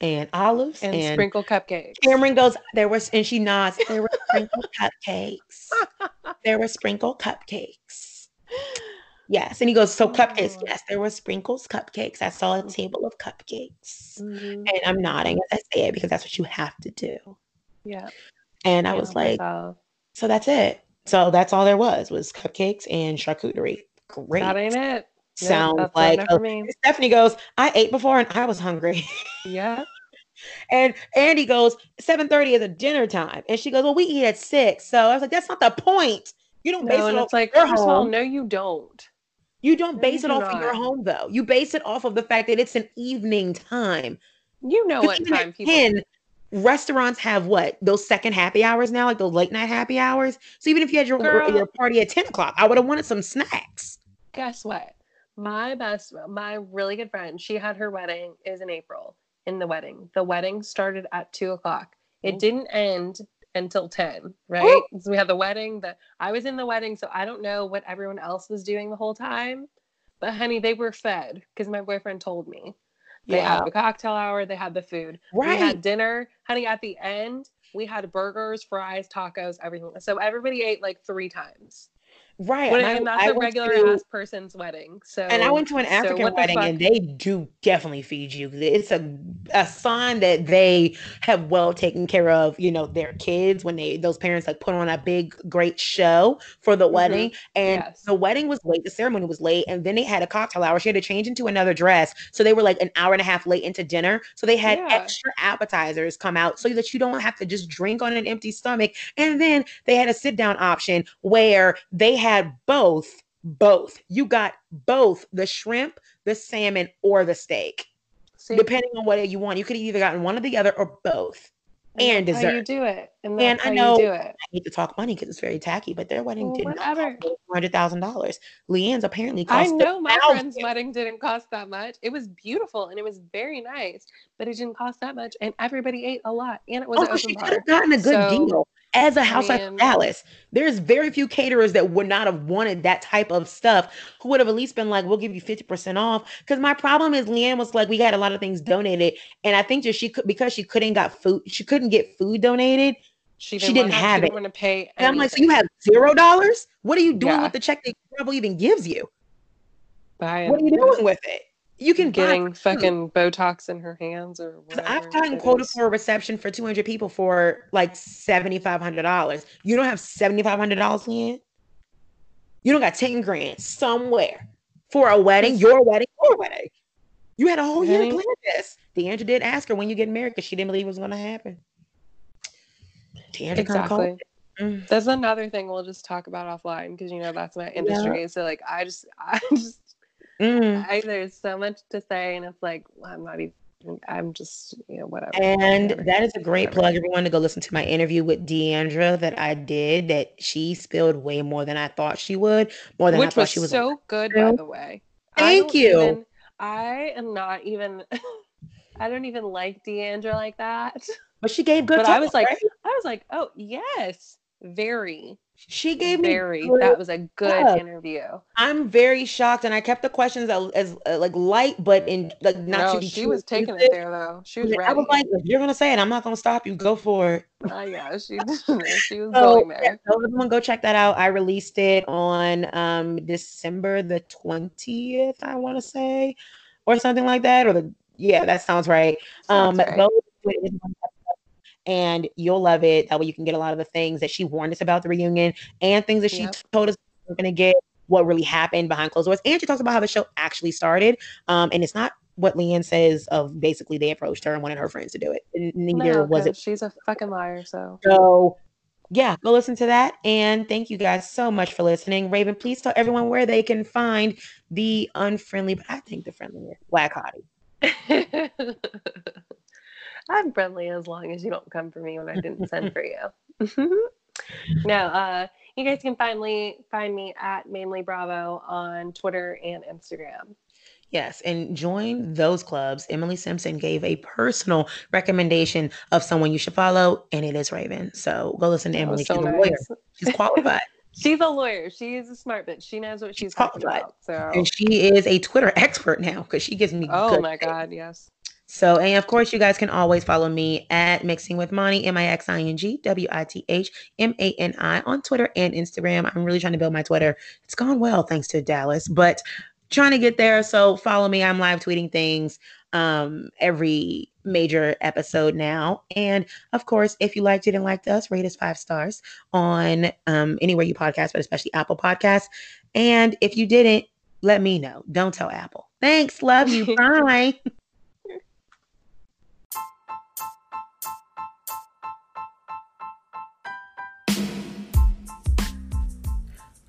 and olives And, and, sprinkle cupcakes. Cameron goes. There was and she nods. There were sprinkle cupcakes. There were sprinkle cupcakes. Yes, and he goes. So cupcakes. Oh. Yes, there were sprinkles cupcakes. I saw a table of cupcakes, Mhm. and I'm nodding as I say it because that's what you have to do. Yeah. And I Can't was like, myself. so that's it. So that's all there was was cupcakes and charcuterie. Great. that ain't it. Sounds not like a-. Stephanie goes, I ate before and I was hungry. Yeah. and Andy goes, 7:30 is a dinner time. And she goes, Well, we eat at six. So I was like, That's not the point. You don't base No, it off it's like, your of all, home. no, you don't. You don't No, base you it do off of your home though. You base it off of the fact that it's an evening time. You know what time people 10, restaurants have what? Those second happy hours now, like those late night happy hours. So even if you had your, Girl. your party at 10 o'clock, I would have wanted some snacks. guess what? My best, my really good friend, she had her wedding is in April. In the wedding, the wedding started at two o'clock. It didn't end until ten, right? So we had the wedding. The I was in the wedding, so I don't know what everyone else was doing the whole time. But honey, they were fed because my boyfriend told me. They Yeah. had the cocktail hour. They had the food. Right. We had dinner, honey. At the end, we had burgers, fries, tacos, everything. So everybody ate like three times. Right. When, and I- that's I a regular to- ass person's wedding. So And I went to an African the wedding, and they do definitely feed you. It's a a sign that they have well taken care of, you know, their kids when they those parents like put on a big great show for the Mhm. wedding. And Yes. the wedding was late, the ceremony was late, and then they had a cocktail hour. She had to change into another dress, so they were like an hour and a half late into dinner. So they had Yeah. extra appetizers come out so that you don't have to just drink on an empty stomach. And then they had a sit down option where they had both both. You got both the shrimp, the salmon, or the steak, See, depending on what you want. You could have either gotten one or the other or both. and that's how you do it. And And I know- you do it. I hate to talk money because it's very tacky, but their wedding Well, did not whatever. cost hundred thousand dollars. LeeAnne's apparently I know my $1,000. friend's wedding didn't cost that much. It was beautiful and it was very nice, but it didn't cost that much. And everybody ate a lot. And it was Oh, an she open could bar. have gotten a good So, deal as a housewife of mean- Dallas. There's very few caterers that would not have wanted that type of stuff who would have at least been like, we'll give you 50% off. Because my problem is LeeAnne was like, we got a lot of things donated. And I think just she could because she couldn't got food, she couldn't get food donated. She She didn't, didn't want have she it. didn't want to pay. And I'm like, so you have zero dollars? What are you doing Yeah. with the check that probably even gives you? Buying- What are you doing with it? You can getting fucking Botox in her hands or whatever. I've gotten is. for a reception for 200 people for like $7,500. You don't have $7,500, in? You don't got 10 grand somewhere for a wedding, your wedding, your wedding. You had a whole year to plan this. D'Andra did ask her when you get married because she didn't believe it was going to happen. D'Andra Exactly. Mm. That's another thing we'll just talk about offline because you know that's my industry. So like I just I just Mm. I, there's so much to say and it's like well, I'm not even I'm just you know whatever. And whatever. that is a great Whatever. plug, everyone, to go listen to my interview with D'Andra that I did. That she spilled way more than I thought she would, more than I which thought was she was. so good by the way. Thank don't you. even- I am not even I don't even like D'Andra like that. but she gave good. But I talk, was like, right? I was like, oh yes, very, she gave me very. good That was a good stuff. interview. I'm very shocked, and I kept the questions as, as uh, like light, but in like not no, to be she was taking it there though. She was. I was like, if you're gonna say it, I'm not gonna stop you. Go for it. Uh, yeah, she she was So, going yeah, there. so everyone go check that out. I released it on um December the 20th, I want to say, or something like that, or the yeah, that sounds right. Um, right. go and you'll love it. That way, you can get a lot of the things that she warned us about the reunion and things that she Yep. told us we're gonna get. What really happened behind closed doors, and she talks about how the show actually started. Um, and it's not what LeeAnne says of basically they approached her and wanted her friends to do it. Neither No, was it She's a fucking liar. So so, yeah, go listen to that. And thank you guys so much for listening. Raven, please tell everyone where they can find the unfriendly, but I think the friendlier Black Hottie. I'm friendly as long as you don't come for me when I didn't send for you. no, uh, you guys can finally find me at mainly Bravo on Twitter and Instagram. Yes, and join those clubs. Emily Simpson gave a personal recommendation of someone you should follow, and it is Raven. So go listen to Emily. So she's nice. a lawyer. She's qualified. she's a lawyer. She is a smart bitch. She knows what she's, she's talking about. So and she is a Twitter expert now because she gives me. Oh my god, yes. So, and of course, you guys can always follow me at Mixing with Mani, M I X I N G W I T H M A N I on Twitter and Instagram. I'm really trying to build my Twitter. It's gone well thanks to Dallas, but trying to get there. So follow me. I'm live tweeting things um, every major episode now. And of course, if you liked it and liked us, rate us five stars on um, anywhere you podcast, but especially Apple Podcasts. And if you didn't, let me know. Don't tell Apple. Thanks. Love you. Bye.